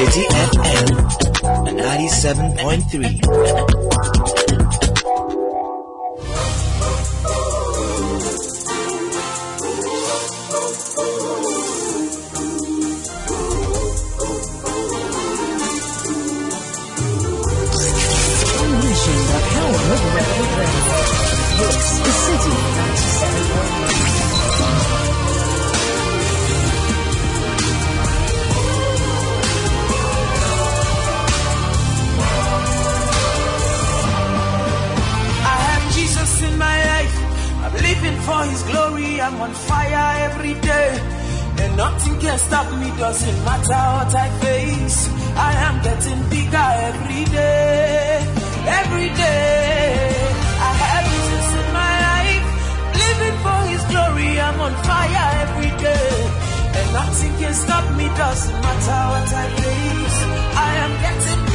Citi FM. 97.3. Unleashing the City living for His glory. I'm on fire every day. And nothing can stop me, doesn't matter what I face. I am getting bigger every day. Every day. I have Jesus in my life. Living for His glory. I'm on fire every day. And nothing can stop me, doesn't matter what I face. I am getting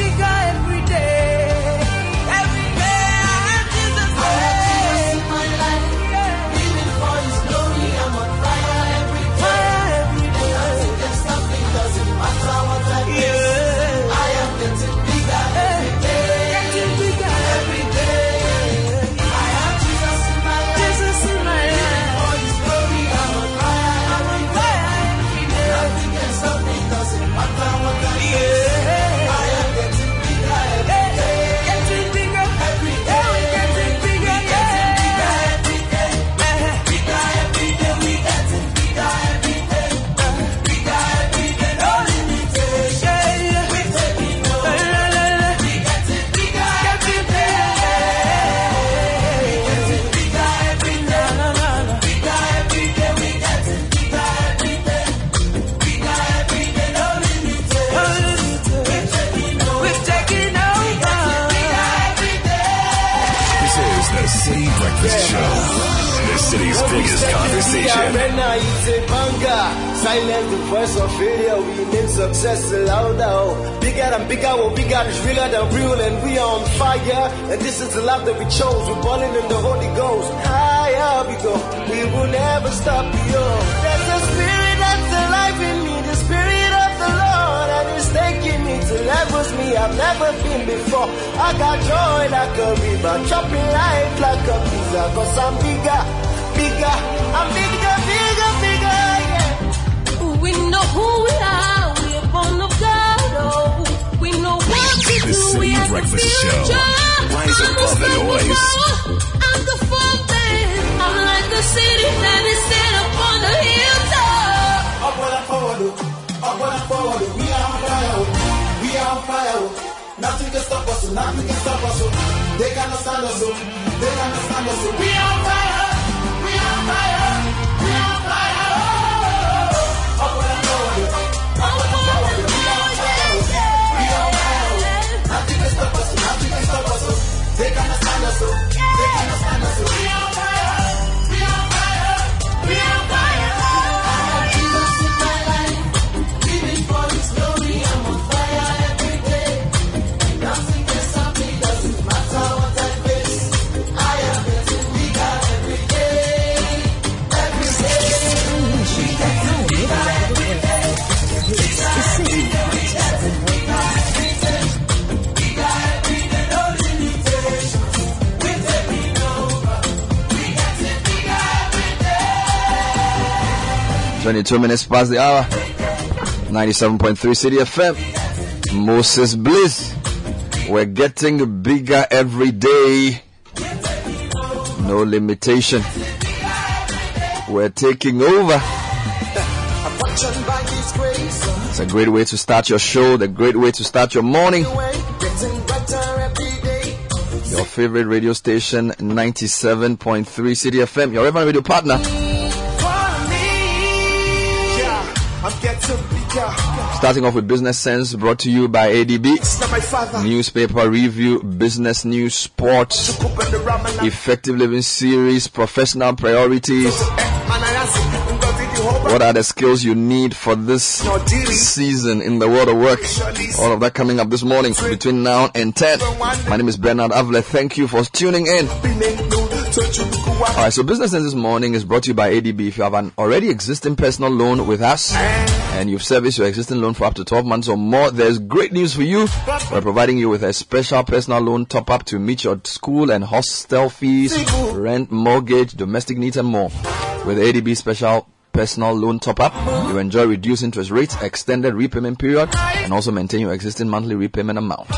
conversation. Silence the voice of failure, we need success louder. Bigger and bigger, what we got is realer than real, and we are on fire. And this is the life that we chose. We're balling in the Holy Ghost. Higher we go, we will never stop. Yo, there's a spirit that's alive in me, the spirit of the Lord, and it's taking me to levels me I've never been before. I got joy like a river, chopping life like a pizza, cause I'm bigger, bigger, I'm bigger, bigger, The. City We have the Breakfast Show. Rise above the noise. I'm the fountain. I'm like the city that is set upon the hilltop. Upward and forward, oh. upward forward, oh. we are on fire, oh. we are on fire. oh. Nothing can stop us, oh. nothing can stop us. oh. They cannot stand us, oh. they cannot stand us. oh. We are on fire, we are on fire, stop us. oh. They cannot stand us, oh. 22 minutes past the hour. 97.3 Citi FM. Moses Bliss. We're getting bigger every day. No limitation. We're taking over. It's a great way to start your show, the great way to start your morning. Your favorite radio station, 97.3 Citi FM, your Reverend Radio Partner. Starting off with Business Sense brought to you by ADB. Newspaper review, business news, sports, effective living series, professional priorities. What are the skills you need for this season in the world of work? All of that coming up this morning between now and 10. My name is Bernard Avle. Thank you for tuning in. All right, so Business Sense this morning is brought to you by ADB. If you have an already existing personal loan with us and you've serviced your existing loan for up to 12 months or more, there's great news for you. We're providing you with a special personal loan top up to meet your school and hostel fees, rent, mortgage, domestic needs, and more. With ADB special personal loan top up, you enjoy reduced interest rates, extended repayment period, and also maintain your existing monthly repayment amount.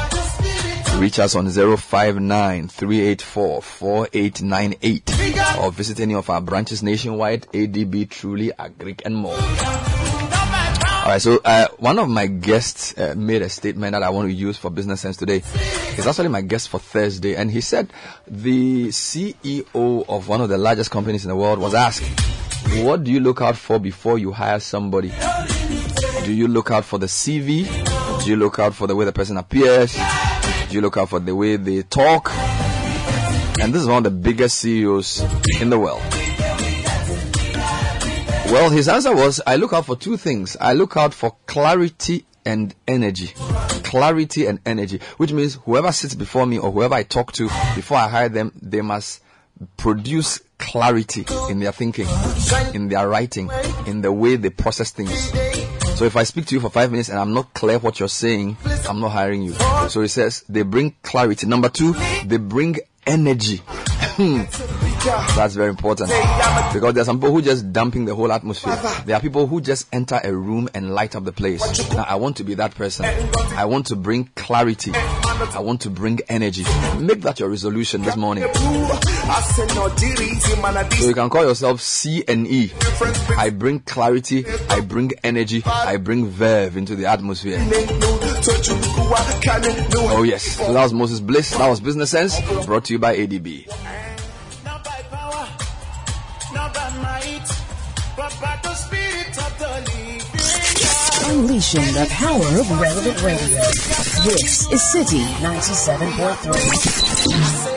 Reach us on 059 384 4898 or visit any of our branches nationwide, ADB, Truly, Agric, and more. Alright, so uh, one of my guests uh, made a statement that I want to use for Business Sense today. He's actually my guest for Thursday, and he said the CEO of one of the largest companies in the world was asked, What do you look out for before you hire somebody? Do you look out for the CV? Do you look out for the way the person appears? Do you look out for the way they talk? And this is one of the biggest CEOs in the world. Well, his answer was I look out for two things. I look out for clarity and energy. Clarity and energy, which means whoever sits before me or whoever I talk to before I hire them, they must produce clarity in their thinking, in their writing, in the way they process things. So if I speak to you for five minutes and I'm not clear what you're saying, I'm not hiring you. So he says they bring clarity. Number two, they bring energy. That's very important because there are some people who just dumping the whole atmosphere. There are people who just enter a room and light up the place. Now I want to be that person. I want to bring clarity. I want to bring energy. Make that your resolution this morning. So you can call yourself C and E. I bring clarity, I bring energy, I bring verve into the atmosphere. Oh yes, so that was Moses Bliss. That was Business Sense, brought to you by ADB. Unleashing the power of relevant radio. This is Citi 97.3.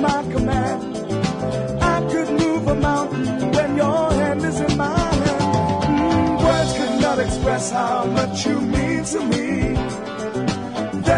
My command. I could move a mountain when your hand. Mm, words could not express how much you mean to me.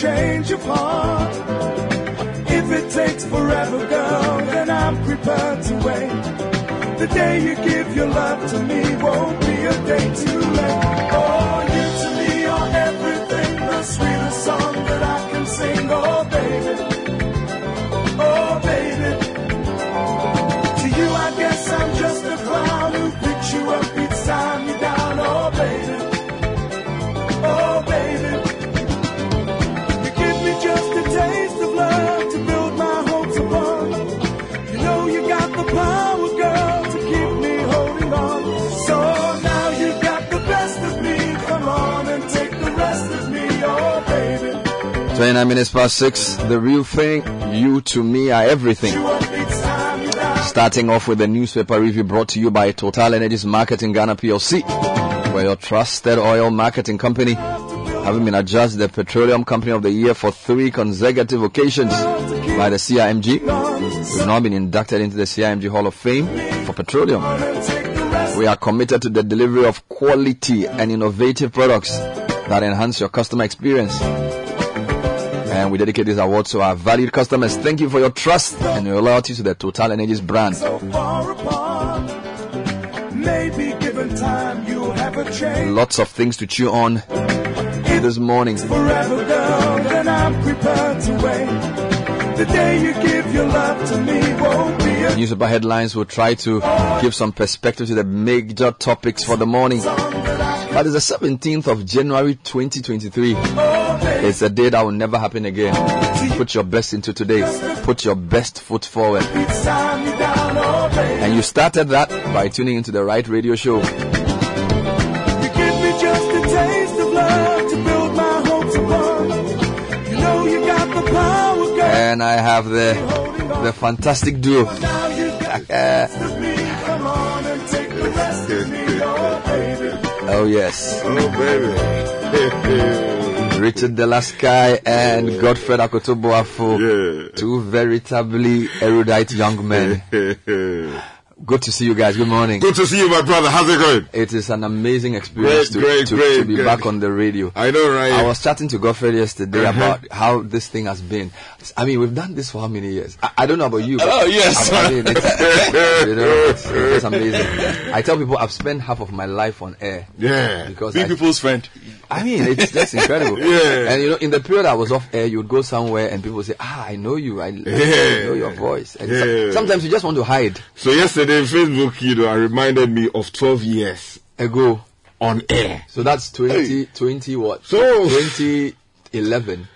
Change of heart. If it takes forever, girl, then I'm prepared to wait. The day you give your love to me won't be a day too late. Oh, you to me are everything, the sweetest song that I can sing. Oh, baby. 29 minutes past 6. The real thing, you to me are everything. Starting off with the newspaper review brought to you by Total Energies Marketing Ghana PLC, where your trusted oil marketing company, having been adjudged the Petroleum Company of the Year for three consecutive occasions by the CIMG. We've now been inducted into the CIMG Hall of Fame for petroleum. We are committed to the delivery of quality and innovative products that enhance your customer experience. And we dedicate this award to our valued customers. Thank you for your trust and your loyalty to the Total Energies brand. So far apart. Maybe given time you'll have a change. Lots of things to chew on this morning. Forever, girl, then I'm prepared to wait. The day you give your love to me won't be a Newspaper headlines will try to give some perspective to the major topics for the morning. But it's the 17th of January 2023. It's a day that will never happen again. Put your best into today. Put your best foot forward. time you down, baby. And you started that by tuning into the right radio show. You give me just a taste of love to build my hopes upon. You know you got the power. And I have the, the fantastic duo. Now you got the of me. Come on and take the rest of me, oh. Oh yes. Oh, baby. Richard Dela Sky and Godfred Akoto Boafo. Yeah. Two veritably erudite young men. Good to see you guys. Good morning. Good to see you, my brother. How's it going? It is an amazing experience Great, to, great, to, great, to be back on the radio. I know, right? I was chatting to Godfred yesterday Uh-huh. about how this thing has been. I mean, we've done this for how many years? I, I don't know about you. But Oh, yes. I, I mean, it's, you know, it's, it's amazing. I tell people I've spent half of my life on air. yeah. Because Be I- people's friend. I mean, it's just incredible. Yeah. And you know, in the period I was off air, you would go somewhere and people would say, "Ah, I know you. I, I know your voice." And so- Yeah. sometimes you just want to hide. So yesterday, Facebook, you know, reminded me of 12 years Ago, on air. so that's 20, 20 what? So- 2011.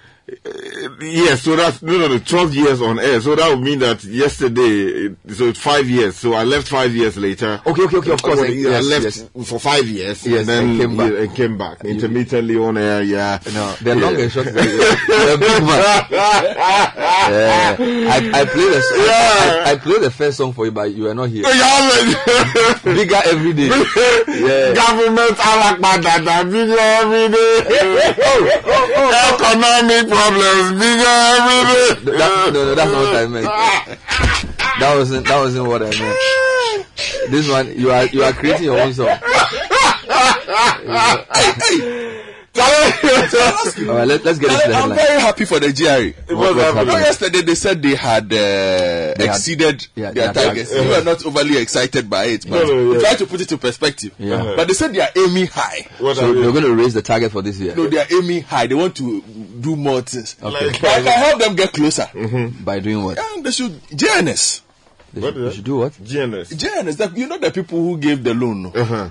Yeah, so that's no, no, no, 12 years on air. So that would mean that yesterday, so it's five years. So I left five years later. Okay, okay, okay. Of course, Well, I- yes, I left yes. for five years. Yes, and then and came back. yeah, and came back intermittently on air. Yeah, No, the yeah. long and short you're, you're big man. Yeah. I, I played the. Yeah. I, I played the first song for you, but you were not here. Bigger every day. Yeah. Government alakpadada bigger every day. Oh, oh, oh, Economic problems bigger every day. That, no, no, that's not what I meant. That wasn't that wasn't what I meant. This one, you are you are creating your own song. All right, let, let's get into the I'm headline. very happy for the GRA. What- what's You know, happening? yesterday they said they had uh, had- exceeded yeah, their their targets. targets. You were not overly excited by it, but No, no, yeah. try to put it to perspective. Yeah. But they said they are aiming high. What So are they're going to raise the target for this year No, they are aiming high. They want to do more things. Okay. But I can help them get closer. by doing what? And they should JNS. They What should, they should do what? GNS. JNS, that, you know the people who gave the loan. Uh-huh.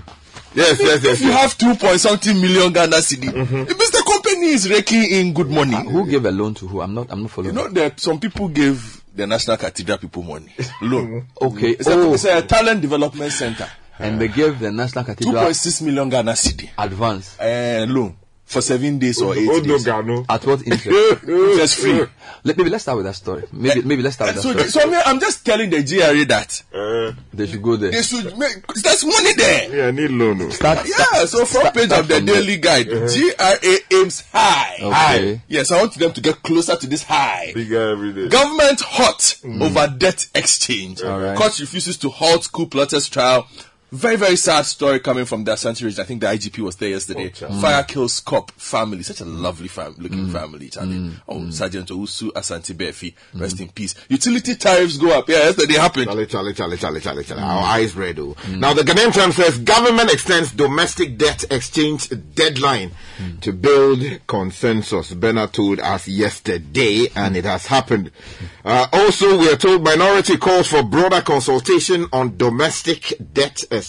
Yes, yes, yes. If you have two point something million Ghana cedi, it means the company is raking in good money. Uh, who gave a loan to who? I'm not. I'm not following. You know that some people gave the National Cathedral people money. Loan. okay. It's, a, Oh, it's a talent development center. and they gave the National Cathedral 2.6 million Ghana cedi advance uh, loan for seven days or eight Oh, no, days. Gano. at what interest? Interest free. Let, maybe let's start with that story. Maybe maybe let's start with eh, that So, story. so I mean, I'm just telling the GRA that Uh, They should go there. they should make. There's money there. yeah, I need loan. oh. Start. Yeah, so front start- page start of the from there. daily guide, uh-huh. GRA aims high. Okay. High. Yes, I want them to get closer to this high. Bigger every day. Government hot mm. over debt exchange. All right. Court refuses to halt coup plotters trial. Very, very sad story coming from the Ashanti region. I think the IGP was there yesterday. Fire mm. kills cop family. Such a lovely fam- looking mm. family, Charlie. Mm. Oh, Sergeant Owusu Asante Befi. Rest in peace. Utility tariffs go up. Yeah, yesterday happened. Charlie, Charlie, Charlie, Charlie, Charlie, Charlie. Our eyes red. Oh. Now the Ghanaian Times says government extends domestic debt exchange deadline to build consensus. Bernard told us yesterday, and it has happened. Uh, also, we are told minority calls for broader consultation on domestic debt exchange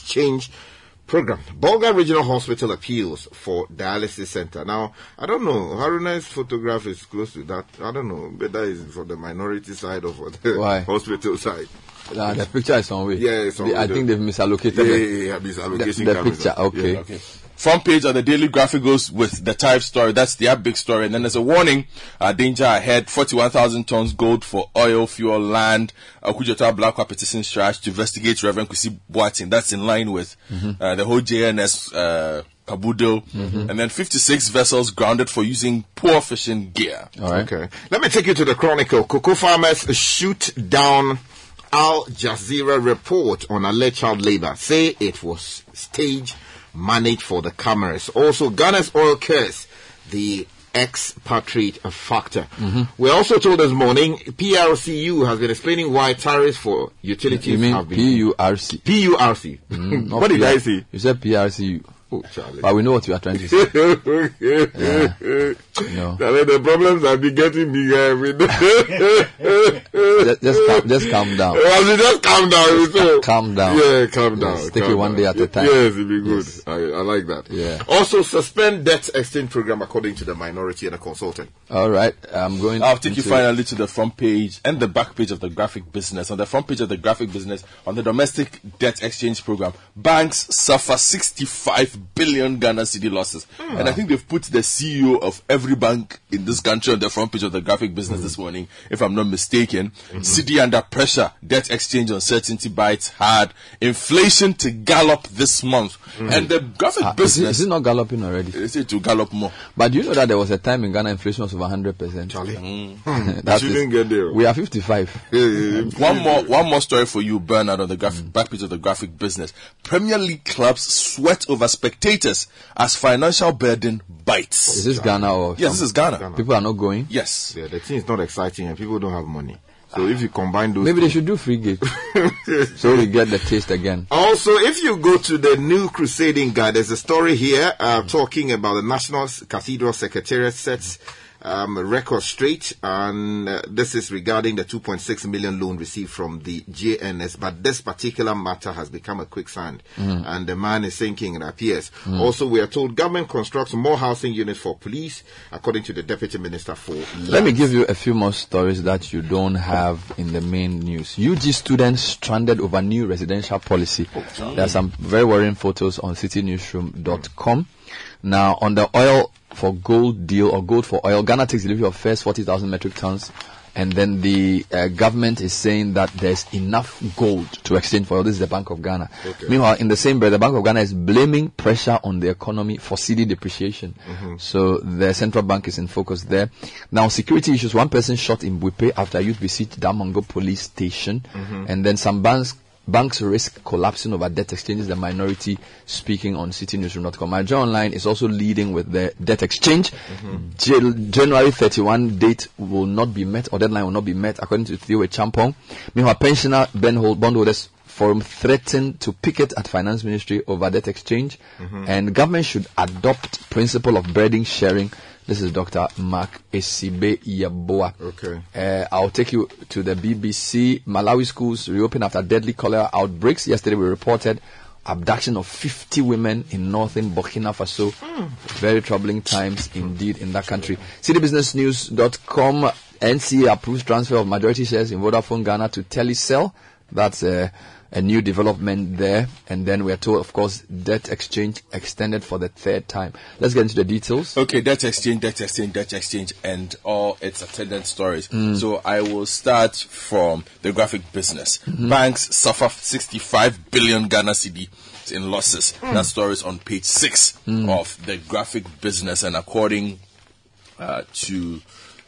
program. Bolga Regional Hospital appeals for dialysis center. Now, I don't know. Haruna's photograph is close to that. I don't know whether it's for the minority side or for the Why? hospital side. Uh, the picture is on way. Yeah, it's on They- I think they've misallocated Yeah, the, yeah, yeah, yeah, the, the picture. Okay. Yeah. Okay. Front page of the Daily Graphic goes with the type story. That's their big story. And then there's a warning, uh, danger ahead, 41,000 tons gold for oil, fuel, land. Uh, Kujota Black petition charge to investigate Reverend Kwesi Boateng. That's in line with uh, the whole JNS uh, Kabudo. And then 56 vessels grounded for using poor fishing gear. All right. Okay. Let me take you to the Chronicle. Cocoa farmers shoot down Al Jazeera report on alleged child labor. Say it was stage managed for the cameras. Also, Ghana's oil curse, the expatriate factor. Mm-hmm. We're also told this morning PRCU has been explaining why tariffs for utilities You mean have been P-U-R-C? PURC. Not mm, what did. I say? You said PRCU. Oh, Charlie. But we know what you are trying to say. No. Charlie, the problems have been getting bigger every day. just, just, calm, just calm down. Well, you just calm down. So, Calm down. Yeah, calm down. Yes, take calm it one down. day at a time. Yes, it'd be good. Yes. I, I like that. Yeah. Also, suspend debt exchange program according to the minority and the consultant. All right. I'm going. I'll take you finally to the front page and the back page of the graphic business. On the front page of the graphic business, on the domestic debt exchange program, banks suffer 65 billion Ghana cedi losses. And I think they've put the CEO of every bank in this country on the front page of the graphic business this morning, if I'm not mistaken. Cedi under pressure, debt exchange uncertainty bites hard, inflation to gallop this month. And the graphic Ah, is, it, business is it not galloping already? is it to gallop more. But do you know that there was a time in Ghana inflation was over 100%? Charlie. Mm. Hmm. That You is- didn't get there. We are 55. one more one more story for you, Bernard, on the graphic mm. back page of the graphic business. Premier League clubs sweat over spectators as financial burden bites. Is this Ghana or? yes, this is Ghana. People are not going. Yes. Yeah, the thing is not exciting and people don't have money. So if you combine those Maybe they should do free gate so we get the taste again. Also, if you go to the new crusading guide, there's a story here uh, talking about the National Cathedral Secretariat sets um, record straight, and uh, this is regarding the 2.6 million loan received from the JNS. But this particular matter has become a quicksand, and the man is sinking. It appears. Also, we are told government constructs more housing units for police, according to the Deputy Minister for. Let me give you a few more stories that you don't have in the main news. UG students stranded over new residential policy. There are some very worrying photos on citinewsroom.com. Now, on the oil for gold deal or gold for oil, Ghana takes delivery of first 40,000 metric tons. And then the uh, government is saying that there's enough gold to exchange for oil. This is the Bank of Ghana. Meanwhile, in the same breath, the Bank of Ghana is blaming pressure on the economy for cedi depreciation. So the central bank is in focus there. Now, security issues. One person shot in Buipe after youth besieged Damongo police station. And then some banks Banks risk collapsing over debt exchanges. The minority speaking on citinewsroom.com. My Joy Online is also leading with the debt exchange. Mm-hmm. Jan- January 31 date will not be met or deadline will not be met according to Theo Acheampong. Meanwhile, pensioner Ben Hold, bondholders forum threatened to picket at finance ministry over debt exchange mm-hmm. and government should adopt principle of burden sharing. This is Dr. Mark Assibey-Yeboah. Okay. Uh, I'll take you to the BBC. Malawi schools reopen after deadly cholera outbreaks. Yesterday we reported abduction of 50 women in northern Burkina Faso. Very troubling times indeed in that country. CitiBusinessNews.com. NCA approves transfer of majority shares in Vodafone Ghana to Telecel. That's uh, a new development there. And then we are told, of course, debt exchange extended for the third time. Let's get into the details. Okay, debt exchange, debt exchange, debt exchange, and all its attendant stories. Mm. So I will start from the graphic business. Mm-hmm. Banks suffer 65 billion Ghana cedi in losses. Mm. That story is on page six of the graphic business, and according uh, to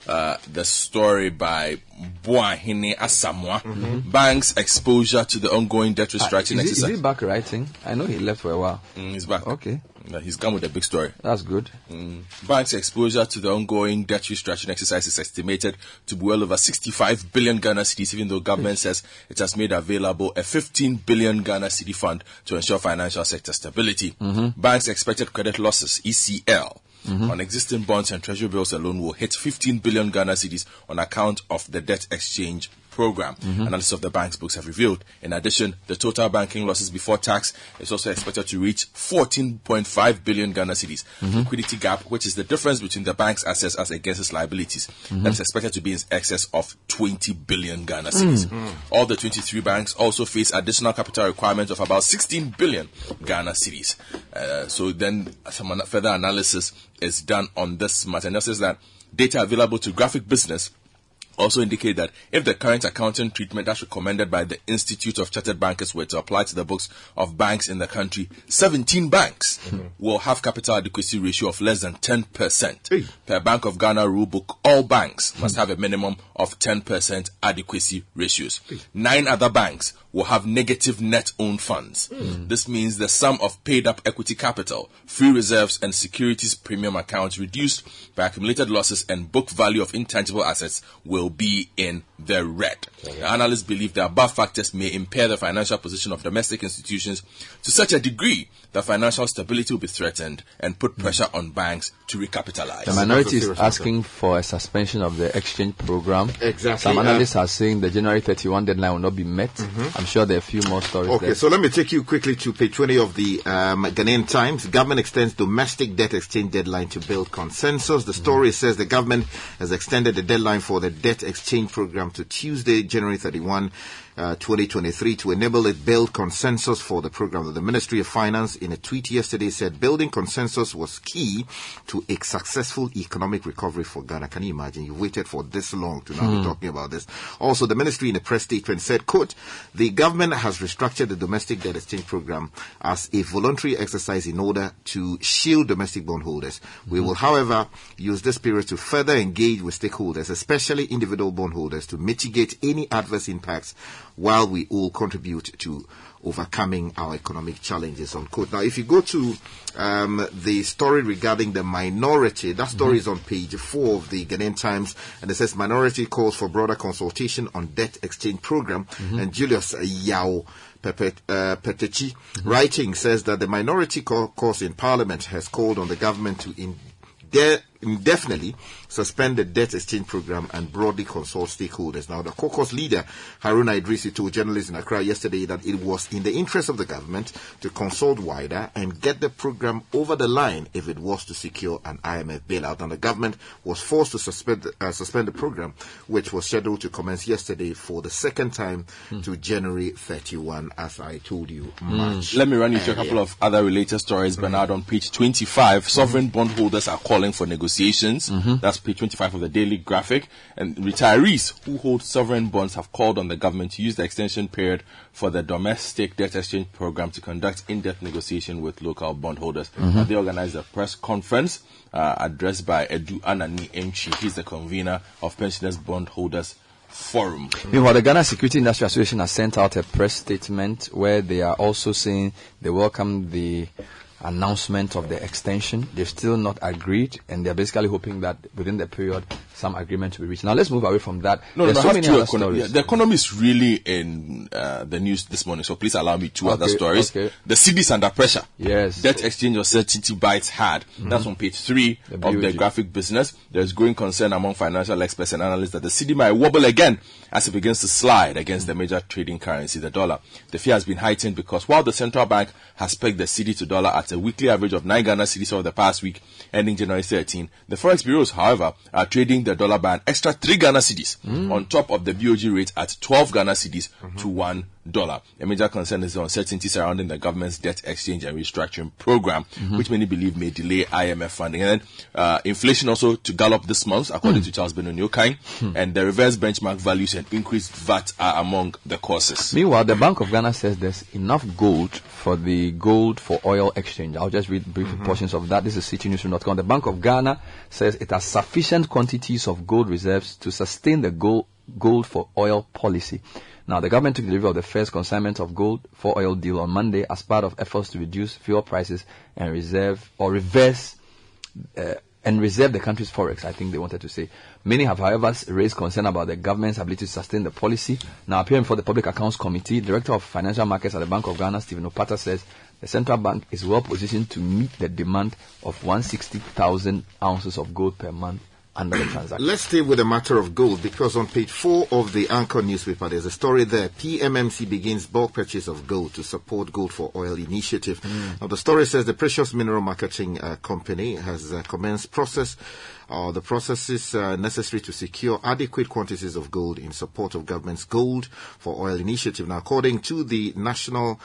uh, the story by Boahine Asamoah, banks' exposure to the ongoing debt Mm-hmm. Ah, restructuring is, he, is exercise. he back writing? I know he left for a while. Mm, he's back. Okay, Uh, he's come with a big story. that's good. Mm. Banks' exposure to the ongoing debt restructuring exercise is estimated to be well over 65 billion Ghana cedis, even though government says it has made available a 15 billion Ghana cedi fund to ensure financial sector stability. Banks' expected credit losses (ECL) Mm-hmm. on existing bonds and treasury bills alone will hit 15 billion Ghana cedis on account of the debt exchange program. Mm-hmm. Analysis of the bank's books have revealed. In addition, the total banking losses before tax is also expected to reach 14.5 billion Ghana cedis. Mm-hmm. Liquidity gap, which is the difference between the bank's assets as against its liabilities, mm-hmm. that is expected to be in excess of 20 billion Ghana cedis. Mm. Mm. All the 23 banks also face additional capital requirements of about 16 billion Ghana cedis. Uh, so then some further analysis is done on this matter. And that says that data available to graphic business also indicate that if the current accounting treatment as recommended by the Institute of Chartered Bankers were to apply to the books of banks in the country, 17 banks mm-hmm. will have capital adequacy ratio of less than 10%. Per Bank of Ghana rule book, all banks must have a minimum of 10% adequacy ratios. Nine other banks will have negative net owned funds. Hmm. This means the sum of paid up equity capital, free reserves, and securities premium accounts reduced by accumulated losses and book value of intangible assets will be in the red. The Analysts believe the above factors may impair the financial position of domestic institutions to such a degree that financial stability will be threatened and put pressure on banks to recapitalize. The minority is serious matter. asking for a suspension of the exchange program. Exactly, Some analysts are saying the January 31 deadline will not be met. I'm sure there are a few more stories Okay, there. so let me take you quickly to page 20 of the um, Ghanaian Times. Government extends domestic debt exchange deadline to build consensus. The story says the government has extended the deadline for the debt exchange program to Tuesday, January 31. Uh, 2023 to enable it build consensus for the program. The Ministry of Finance in a tweet yesterday said building consensus was key to a successful economic recovery for Ghana. Can you imagine? You waited for this long to now be talking about this. Also, the ministry in a press statement said, quote, the government has restructured the domestic debt exchange program as a voluntary exercise in order to shield domestic bondholders. We will, however, use this period to further engage with stakeholders, especially individual bondholders, to mitigate any adverse impacts while we all contribute to overcoming our economic challenges. Unquote. Now, if you go to um, the story regarding the minority, that story is on page four of the Ghanaian Times, and it says minority calls for broader consultation on debt exchange program. And Julius Yao Pepe, uh, Petechi, writing says that the minority cau- cause in Parliament has called on the government to inde- indefinitely suspend the debt exchange program and broadly consult stakeholders. Now, the caucus leader, Haruna Iddrisu, told journalists in Accra yesterday that it was in the interest of the government to consult wider and get the program over the line if it was to secure an IMF bailout. And the government was forced to suspend, uh, suspend the program, which was scheduled to commence yesterday for the second time hmm. to January 31, as I told you hmm. much. Let me run you through a couple of other related stories, Bernard. On page 25, hmm. sovereign bondholders are calling for negotiations. That's page 25 of the Daily Graphic. And retirees who hold sovereign bonds have called on the government to use the extension period for the domestic debt exchange program to conduct in-depth negotiation with local bondholders. And they organized a press conference uh, addressed by Edu Anani Mchi. He's the convener of Pensioners Bondholders Forum. Meanwhile, the Ghana Security Industry Association has sent out a press statement where they are also saying they welcome the announcement of the extension. They've still not agreed, and they're basically hoping that within the period some agreement to be reached. Now, let's move away from that. No, There's no, so many two other stories. yeah, the economy is really in uh, the news this morning, so please allow me two other stories. okay. The is under pressure. Yes. Debt exchange of certainty bites hard. That's on page three The of the graphic business. There's growing concern among financial experts and analysts that the cedi might wobble again as it begins to slide against the major trading currency, the dollar. The fear has been heightened because while the central bank has pegged the cedi to dollar at a weekly average of 9 Ghana cedis over the past week, ending January 13, the forex bureaus, however, are trading the dollar by an extra 3 Ghana cedis mm. on top of the BOG rate at 12 Ghana cedis mm-hmm. to 1 dollar. A major concern is the uncertainty surrounding the government's debt exchange and restructuring program, mm-hmm. which many believe may delay IMF funding. And then uh, inflation also to gallop this month, according mm. to Charles Benonyokai, hmm. and the reverse benchmark values and increased VAT are among the causes. Meanwhile, the Bank of Ghana says there's enough gold for the gold for oil exchange. I'll just read brief mm-hmm. portions of that. This is citinewsroom.com. The Bank of Ghana says it has sufficient quantities of gold reserves to sustain the gold, gold for oil policy. Now, the government took delivery of the first consignment of gold for oil deal on Monday as part of efforts to reduce fuel prices and reserve or reverse uh, and reserve the country's forex, I think they wanted to say. Many have, however, raised concern about the government's ability to sustain the policy. Now, appearing before the Public Accounts Committee, Director of Financial Markets at the Bank of Ghana, Stephen Opata, says the central bank is well positioned to meet the demand of 160,000 ounces of gold per month transaction. Let's stay with the matter of gold because on page four of the Anchor newspaper, there's a story there. PMMC begins bulk purchase of gold to support Gold for Oil initiative. Now, the story says the Precious Mineral Marketing uh, Company has uh, commenced process uh, the processes uh, necessary to secure adequate quantities of gold in support of government's Gold for Oil initiative. Now, according to the National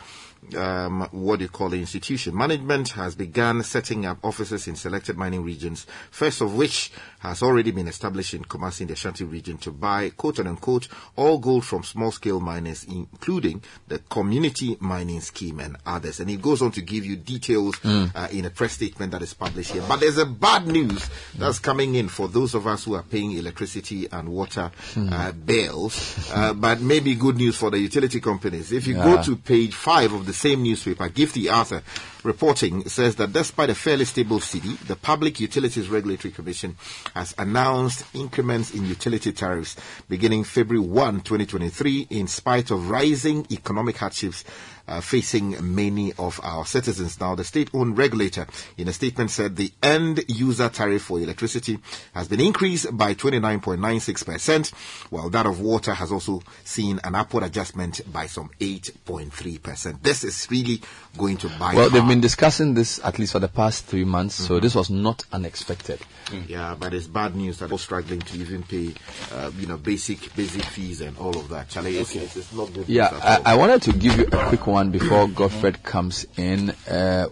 um, what do you call the institution? Management has begun setting up offices in selected mining regions, first of which has already been established in Kumasi in the Ashanti region to buy, quote unquote, all gold from small scale miners, including the community mining scheme and others. And it goes on to give you details uh, in a press statement that is published here. But there's a bad news that's coming in for those of us who are paying electricity and water uh, bills, uh, but maybe good news for the utility companies. If you go to page five of the same newspaper, Gifty Arthur reporting says that despite a fairly stable cedi, the Public Utilities Regulatory Commission has announced increments in utility tariffs beginning February 1, 2023, in spite of rising economic hardships uh, facing many of our citizens. Now, the state-owned regulator in a statement said the end user tariff for electricity has been increased by 29.96%, while that of water has also seen an upward adjustment by some 8.3%. This is really going to buy Well, they've been discussing this at least for the past three months, so this was not unexpected. Yeah, but it's bad news that people struggling to even pay, uh, you know, basic basic fees and all of that. Charlie, it's, it's, it's not good. Yeah, news at all. I, I wanted to give you a quick one before Godfred comes in. Uh,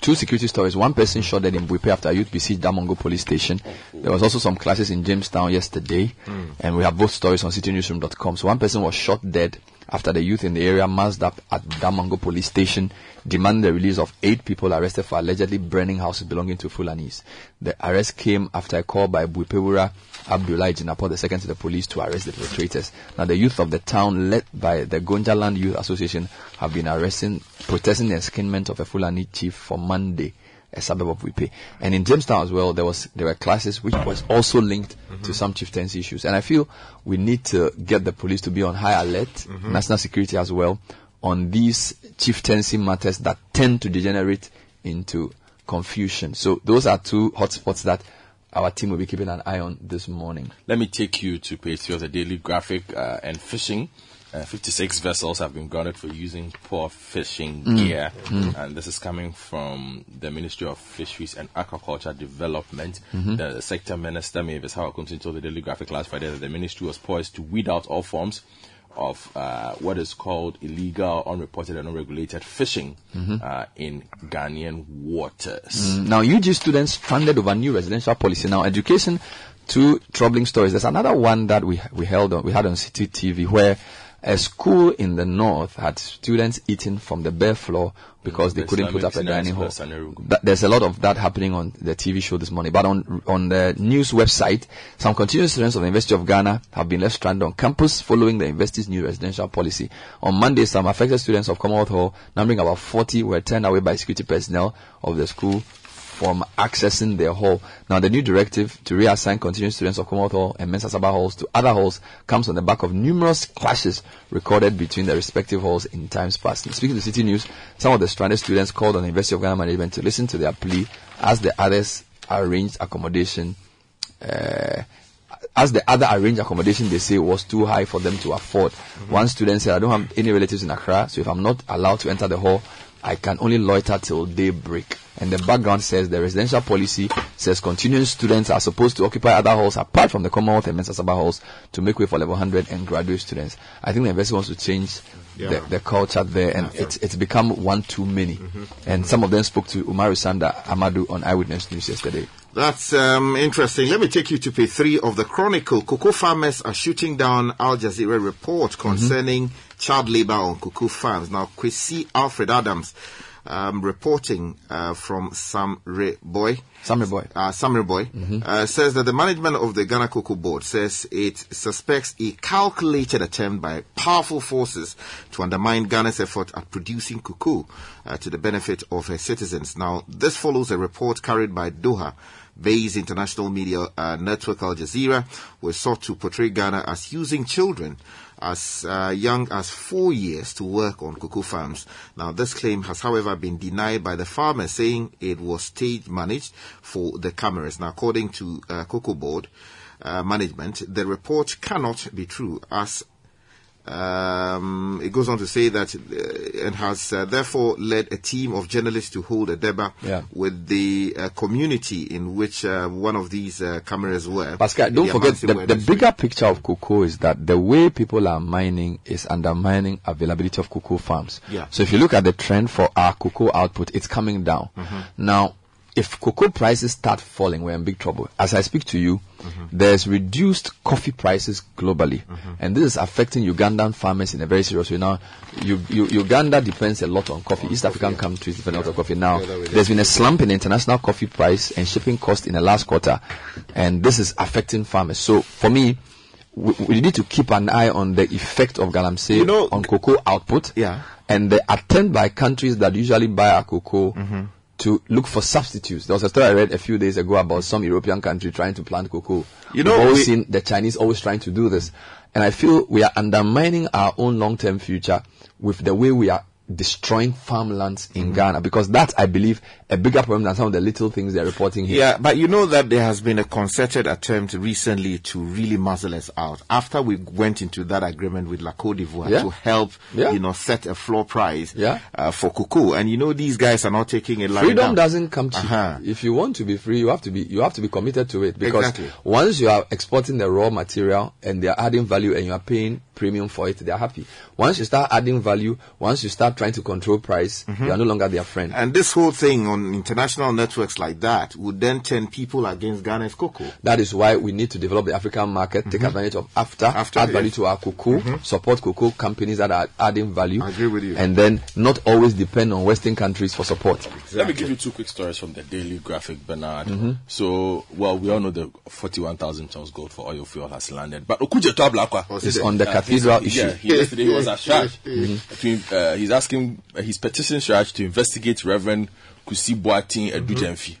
two security stories. One person shot dead in Buipe after a youth besieged Damongo police station. There was also some clashes in Jamestown yesterday, and we have both stories on citinewsroom.com. So one person was shot dead after the youth in the area massed up at Damongo police station, demanding the release of eight people arrested for allegedly burning houses belonging to Fulanis. The arrest came after a call by Buipewura Abdullah Jinapor II to the police to arrest the perpetrators. Now, the youth of the town, led by the Gonja Land Youth Association, have been arresting, protesting the enskinment of a Fulani chief for Monday, a suburb of Buipe. And in Jamestown as well, there was there were classes which was also linked to mm-hmm. some chieftaincy issues. And I feel we need to get the police to be on high alert, mm-hmm. national security as well, on these chieftaincy matters that tend to degenerate into confusion. So those are two hotspots that our team will be keeping an eye on this morning. Let me take you to page three of the Daily Graphic uh, and fishing. Uh, 56 vessels have been grounded for using poor fishing Mm. gear, Mm. and this is coming from the Ministry of Fisheries and Aquaculture Development. Mhm. The sector minister, Mavis Hawa, told the Daily Graphic last Friday that the ministry was poised to weed out all forms of uh, what is called illegal, unreported, and unregulated fishing Mhm. uh, in Ghanaian waters. Mm, Now, UG students stranded over new residential policy. Now, education, two troubling stories. There's another one that we we held on, we had on Citi TV where a school in the north had students eating from the bare floor because mm, they The couldn't put up a dining hall. That, there's a lot of that happening on the TV show this morning. But on on the news website, some continuing students of the University of Ghana have been left stranded on campus following the university's new residential policy. On Monday, some affected students of Commonwealth Hall, numbering about 40, were turned away by security personnel of the school from accessing their hall. Now, the new directive to reassign continuing students of Commonwealth Hall and Mensah Sarbah halls to other halls comes on the back of numerous clashes recorded between the respective halls in times past. And speaking to Citi News, some of the stranded students called on the University of Ghana management to listen to their plea as the others arranged accommodation. Uh, as the other arranged accommodation they say was too high for them to afford. One student said, I don't have any relatives in Accra, so if I'm not allowed to enter the hall, I can only loiter till daybreak. And the background says the residential policy says continuing students are supposed to occupy other halls apart from the Commonwealth and Mensah Sarbah halls to make way for level 100 and graduate students. I think the university wants to change Yeah. the, the culture there and it's, it's become one too many. And some of them spoke to Umaru Sanda Amadu on Eyewitness News yesterday. That's um, interesting. Let me take you to page three of the Chronicle. Cocoa farmers are shooting down Al Jazeera report concerning child labor on cocoa farms. Now, Kwesi Alfred Adams um, reporting uh, from Samreboi. Samre Boy. Uh, Samreboi uh, says that the management of the Ghana Cocoa Board says it suspects a calculated attempt by powerful forces to undermine Ghana's effort at producing cocoa uh, to the benefit of her citizens. Now, this follows a report carried by Doha based international media uh, network Al Jazeera, which sought to portray Ghana as using children as uh, young as four years to work on cocoa farms. Now, this claim has, however, been denied by the farmer, saying it was stage managed for the cameras. Now, according to uh, Cocoa Board uh, management, the report cannot be true as um, it goes on to say that uh, and has uh, therefore led a team of journalists to hold a deba Yeah. with the uh, community in which uh, one of these uh, cameras were. Pascal, don't The forget the, the bigger picture of cocoa is that the way people are mining is undermining availability of cocoa farms. Yeah. So if you look at the trend for our cocoa output, it's coming down. Now, if cocoa prices start falling, we're in big trouble. As I speak to you, there's reduced coffee prices globally, and this is affecting Ugandan farmers in a very serious way. Now, you, you, Uganda depends a lot on coffee. East African countries depend a lot on coffee. Now, with there's been a slump in international coffee price and shipping cost in the last quarter, and this is affecting farmers. So, for me, we, we need to keep an eye on the effect of galamsey You know- on cocoa output Yeah. and the attempt by countries that usually buy our cocoa Mm-hmm. To look for substitutes. There was a story I read a few days ago about some European country trying to plant cocoa. You know, We've always we- seen the Chinese always trying to do this. And I feel we are undermining our own long-term future with the way we are destroying farmlands in Mm-hmm. Ghana because that's, I believe, a bigger problem than some of the little things they're reporting here. Yeah, but you know that there has been a concerted attempt recently to really muzzle us out. After we went into that agreement with La Cote d'Ivoire Yeah. to help, Yeah. you know, set a floor price Yeah. uh, for cocoa, and you know these guys are not taking it lying freedom down. doesn't come to Uh-huh. If you want to be free, you have to be you have to be committed to it because Exactly. once you are exporting the raw material and they are adding value and you are paying premium for it, they are happy. Once you start adding value, once you start trying to control price, Mm-hmm. you are no longer their friend. And this whole thing on international networks like that would then turn people against Ghana's cocoa. That is why we need to develop the African market, take advantage of after, Mm-hmm. Add value yes. Mm-hmm. to our cocoa, support cocoa companies that are adding value. I agree with you. And then not always depend on Western countries for support. Let me give you two quick stories from the Daily Graphic, Bernard. Mm-hmm. So, well, we all know the 41,000 tons gold for oil fuel has landed. But Okudzeto Ablakwa It's it? on the cathedral he's- issue. Yeah, he, yesterday he was at CHRAJ. Mm-hmm. Uh, he's asking, uh, he's petitioning CHRAJ to investigate Reverend Kusi Boateng Edujemfi.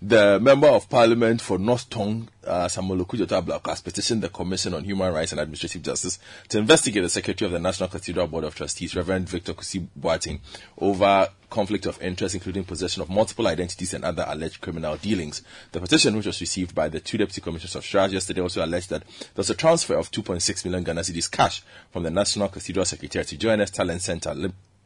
The member of parliament for North Tongu, uh, Samuel Okudzeto has petitioned the Commission on Human Rights and Administrative Justice to investigate the Secretary of the National Cathedral Board of Trustees, Reverend Victor Kusi Boateng, over conflict of interest, including possession of multiple identities and other alleged criminal dealings. The petition, which was received by the two deputy commissioners of CHRAJ yesterday, also alleged that there was a transfer of 2.6 million Ghana cedis cash from the National Cathedral Secretariat to JNS Talent Center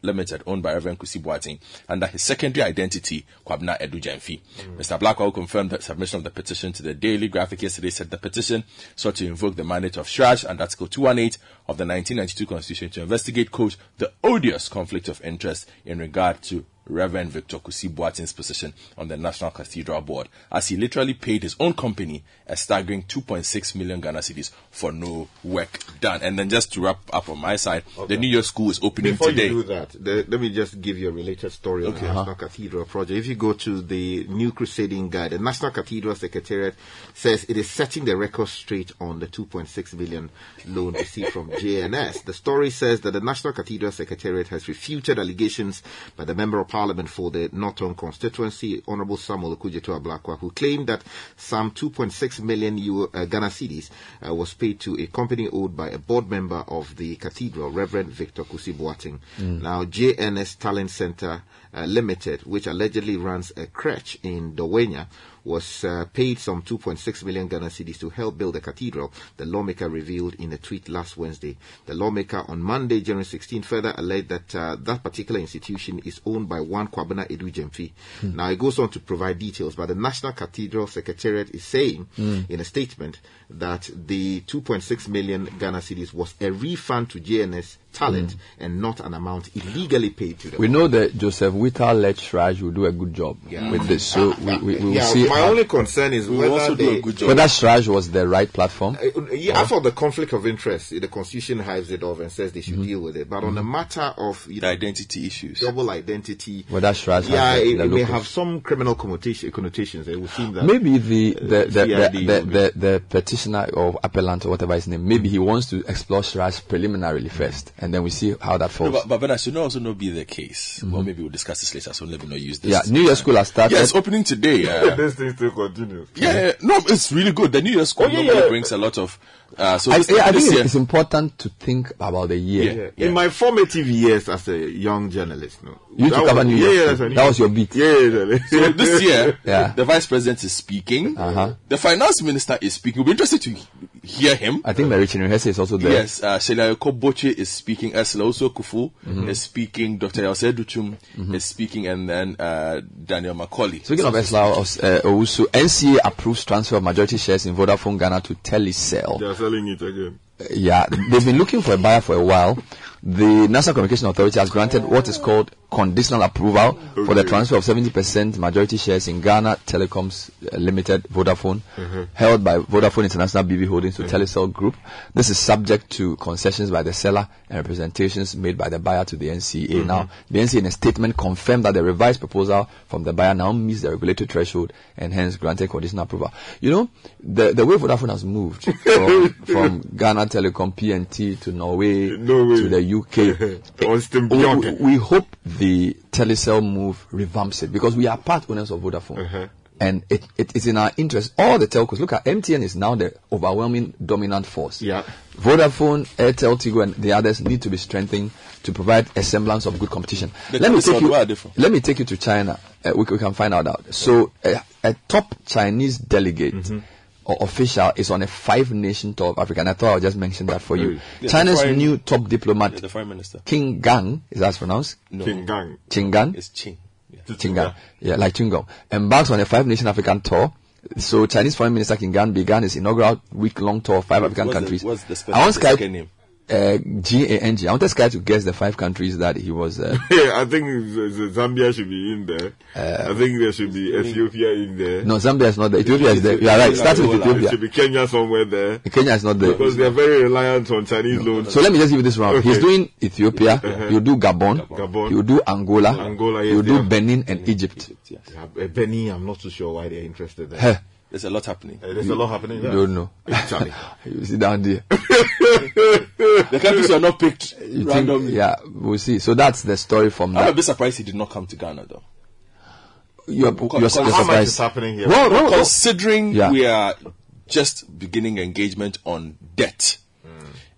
Limited, owned by Reverend Kusi Boateng, under his secondary identity, Kwabena Edu Gyamfi. Mr. Mm. Ablakwa confirmed the submission of the petition to the Daily Graphic yesterday, said the petition sought to invoke the mandate of CHRAJ and Article 218 of the 1992 Constitution to investigate, quote, the odious conflict of interest in regard to Reverend Victor Kusi Boateng's position on the National Cathedral Board, as he literally paid his own company a staggering 2.6 million Ghana cedis for no work done. And then just to wrap up on my side, the New Year School is opening Before today. you do that, the, let me just give you a related story on Okay. the National Cathedral project. If you go to the New Crusading Guide, the National Cathedral Secretariat says it is setting the record straight on the 2.6 million loan received from JNS. The story says that the National Cathedral Secretariat has refuted allegations by the Member of Parliament for the North Tongu constituency, Honorable Samuel Okudzeto Ablakwa, who claimed that some 2.6 million Euro, uh, Ghana cedis uh, was paid to a company owned by a board member of the cathedral, Reverend Victor Kusi Boateng. Now, JNS Talent Center uh, Limited, which allegedly runs a crèche in Dawhenya, was uh, paid some 2.6 million Ghana cedis to help build the cathedral, the lawmaker revealed in a tweet last Wednesday. The lawmaker on Monday, January 16, further alleged that uh, that particular institution is owned by one Kwabena Edu Gyamfi. Now, it goes on to provide details, but the National Cathedral Secretariat is saying in a statement that the 2.6 million Ghana cedis was a refund to JNS talent and not an amount illegally paid to them. We know that Joseph Whittal led CHRAJ will do a good job with this. So we, we, we will yeah, see my how- only concern is We will whether also do they, a good job. whether CHRAJ was the right platform. Uh, yeah, for the conflict of interest, the constitution hives it off and says they Mm-hmm. should deal with it. But on the matter of you The know, identity issues. double identity, Whether CHRAJ has yeah, the- it, the it may have some criminal connotation, connotations. It would seem that Maybe the the the, the, the, the, the petitioner or appellant or whatever his name, maybe he wants to explore CHRAJ preliminarily first, and then we see how that No, falls. but, but Ben, I should not also not be the case. Well, maybe we'll discuss this later. So let me not use this. Mm-hmm. yeah, New Year school has started. Yeah, it's opening today. Uh, this thing still continues. yeah, yeah, no, it's really good. The New Year school Oh, yeah, normally yeah. brings a lot of. Uh, so I, this, yeah, I this think year, it's important to think about the year. Yeah. In my formative years as a young journalist, no. You used to That cover was- New Year yeah, school. that's what I That was your beat. Yeah, yeah, yeah. so this year, Yeah. the vice president is speaking. Uh-huh. The finance minister is speaking. We'll be interested to hear him. I think Mary Chinery-Hesse is also there. Yes, uh, Sheila Koboche is speaking. Ursula also Kufu Mm-hmm. is speaking. Dr. Yose Duchum is speaking, and then uh, Daniel Macaulay. Speaking of Esla uh, Owusu, NCA approves transfer of majority shares in Vodafone Ghana to Telecel. They are selling it again. Yeah, they've been looking for a buyer for a while. The National Communication Authority has granted what is called conditional approval for the transfer of 70% majority shares in Ghana Telecoms uh, Limited, Vodafone, Mm-hmm. held by Vodafone International BV Holdings to Telecel Group. This is subject to concessions by the seller and representations made by the buyer to the NCA. Mm-hmm. Now, the NCA in a statement confirmed that the revised proposal from the buyer now meets the regulatory threshold and hence granted conditional approval. You know, the, the way Vodafone has moved from, from Ghana Telecom PNT to Norway, Norway. to the UK, Austin we- we hope the Telecel move revamps it because we are part owners of Vodafone. Uh-huh. And it, it is in our interest. All the telcos, look at MTN is now the overwhelming dominant force. Yeah. Vodafone, Airtel, Tigo, and the others need to be strengthened to provide a semblance of good competition. The let me take you. where are they from? Let me take you to China. Uh, we, we can find out. out. So, uh, a top Chinese delegate Mm-hmm. Or official is on a five-nation tour of Africa, and I thought I would just mention that for you. Yeah, China's foreign- new top diplomat, Yeah, the foreign minister. King Gang, is that how it's pronounced? No, King Gang. Chingan. it's Ching. Yeah. Chingan. Yeah, like Chingong. Embarks on a five nation African tour. So Chinese Foreign Minister King Gang began his inaugural week long tour of five African What's the- countries. what's the spelling I want of the Sky second name? Uh, G A N G. I this guy to guess the five countries that he was. Uh, Yeah, I think Z- Z- Zambia should be in there. I think there should be Ethiopia in there. no, Zambia is not there. Ethiopia is there. You are right. Starting with Ethiopia. It should be Kenya somewhere there. Kenya is not there. Because they are very reliant on Chinese loans. So let me just give you this round. Okay. He's doing Ethiopia. Uh-huh. He'll do Gabon. Gabon. He'll do Angola. Angola, yes, He'll do. Benin and Egypt. Yes. Yeah, uh, Benny, I'm not too sure why they're interested there. There's a lot happening. Uh, there's a lot happening you there. don't know. Charlie. you see down there. The countries are not picked You think- randomly. yeah, we'll see. So that's the story from now. I'm a bit surprised he did not come to Ghana though. You're, you're, you're How much is happening here? Well. Considering Yeah. we are just beginning engagement on debt,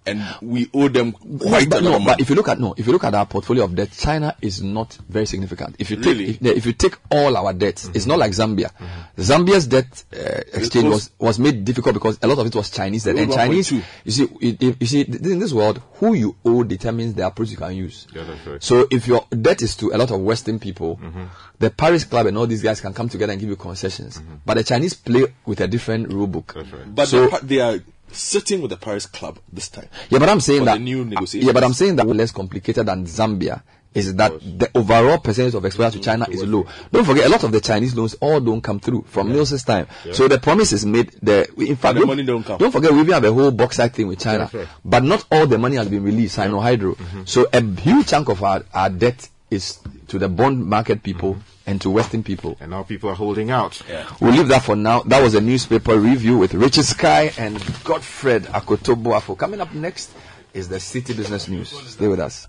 and we owe them quite but a lot no, but if you look at no, if you look at our portfolio of debt, China is not very significant. If you take Really? if, if you take all our debts, mm-hmm. it's not like Zambia. Mm-hmm. Zambia's debt uh, exchange was, was made difficult because a lot of it was Chinese debt, and Chinese. You see, it, it- you see, in this world, who you owe determines the approach you can use. Yeah, that's right. So if your debt is to a lot of Western people, mm-hmm. the Paris Club and all these guys can come together and give you concessions. But the Chinese play with a different rule book. That's right. but so- they are sitting with the Paris Club this time. Yeah, but I'm saying that the new negotiations. Yeah, but I'm saying that less complicated than Zambia is that the overall percentage of exposure to China is low. Don't forget, a lot of the Chinese loans all don't come through from Nils's time. So the promise is made. The in fact, the money don't come. don't forget we even have a whole bauxite thing with China, right. but not all the money has been released. Sinohydro. Mm-hmm. So a huge chunk of our, our debt is to the bond market people mm-hmm. And to Western people. And now people are holding out. We'll leave that for now. That was a newspaper review with Richard Sky and Godfred Akoto Boafo. Coming up next is the Citi Business News. Stay with us.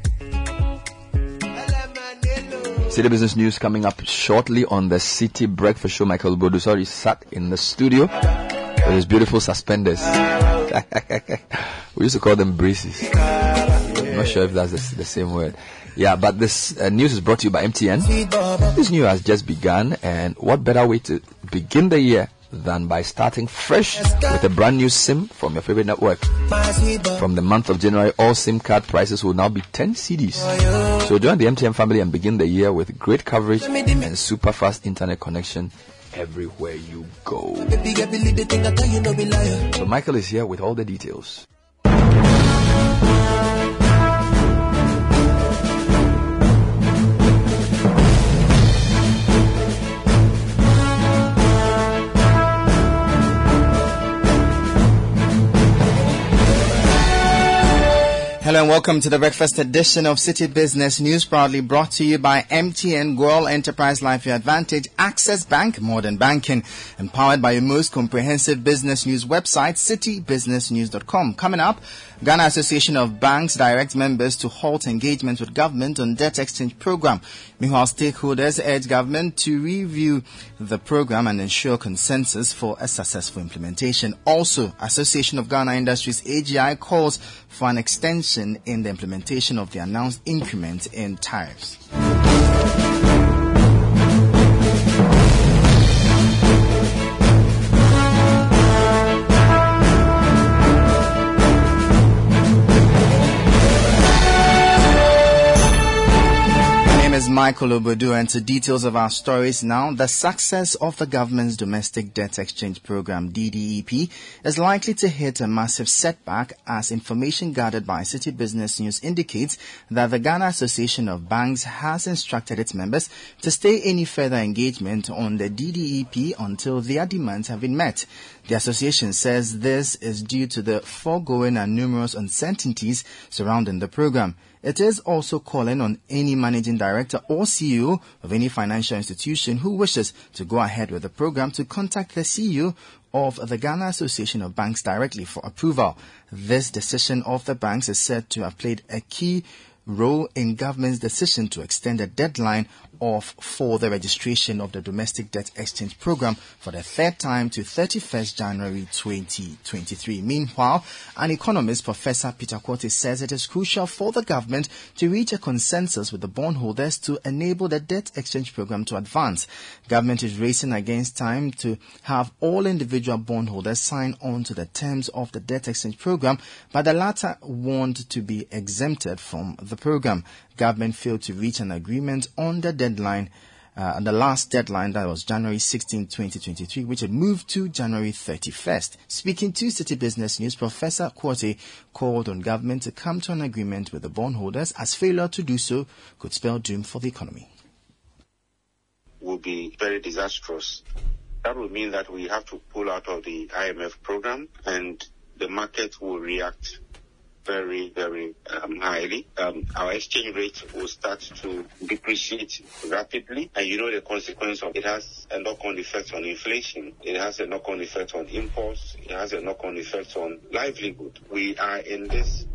Citi Business News coming up shortly on the Citi Breakfast Show. Michael Bodusori sat in the studio with his beautiful suspenders. we used to call them braces. I'm not sure if that's the, the same word. Yeah, but this uh, news is brought to you by MTN. This new has just begun, and what better way to begin the year than by starting fresh with a brand new SIM from your favorite network? From the month of January, all SIM card prices will now be 10 cedis. So join the MTN family and begin the year with great coverage and super fast internet connection everywhere you go. So Michael is here with all the details. And welcome to the breakfast edition of Citi Business News, proudly brought to you by MTN Goal Enterprise Life Your Advantage, Access Bank, Modern Banking, empowered by your most comprehensive business news website, citibusinessnews.com. Coming up, Ghana Association of Banks direct members to halt engagement with government on debt exchange program. Meanwhile, stakeholders urge government to review the program and ensure consensus for a successful implementation. Also, Association of Ghana Industries AGI calls for an extension in the implementation of the announced increment in tariffs. Michael Obodu and to details of our stories now. The success of the government's domestic debt exchange program, DDEP, is likely to hit a massive setback as information gathered by Citi Business News indicates that the Ghana Association of Banks has instructed its members to stay any further engagement on the DDEP until their demands have been met. The association says this is due to the foregoing and numerous uncertainties surrounding the program. It is also calling on any managing director or CEO of any financial institution who wishes to go ahead with the program to contact the CEO of the Ghana Association of Banks directly for approval. This decision of the banks is said to have played a key role in government's decision to extend the deadline of for the registration of the domestic debt exchange program for the third time to 31st January 2023. Meanwhile, an economist, Professor Peter Quartey, says it is crucial for the government to reach a consensus with the bondholders to enable the debt exchange program to advance. Government is racing against time to have all individual bondholders sign on to the terms of the debt exchange program, but the latter want to be exempted from the program. Government failed to reach an agreement on the deadline uh, the last deadline that was January 16, 2023, which had moved to January 31st. Speaking to Citi Business News, Professor Quartey called on government to come to an agreement with the bondholders as failure to do so could spell doom for the economy. Will be very disastrous. That would mean that we have to pull out of the IMF program and the market will react very, very um, highly. Um, our exchange rate will start to depreciate rapidly. And you know the consequence of it has a knock-on effect on inflation. It has a knock-on effect on imports. It has a knock-on effect on livelihood. We are in this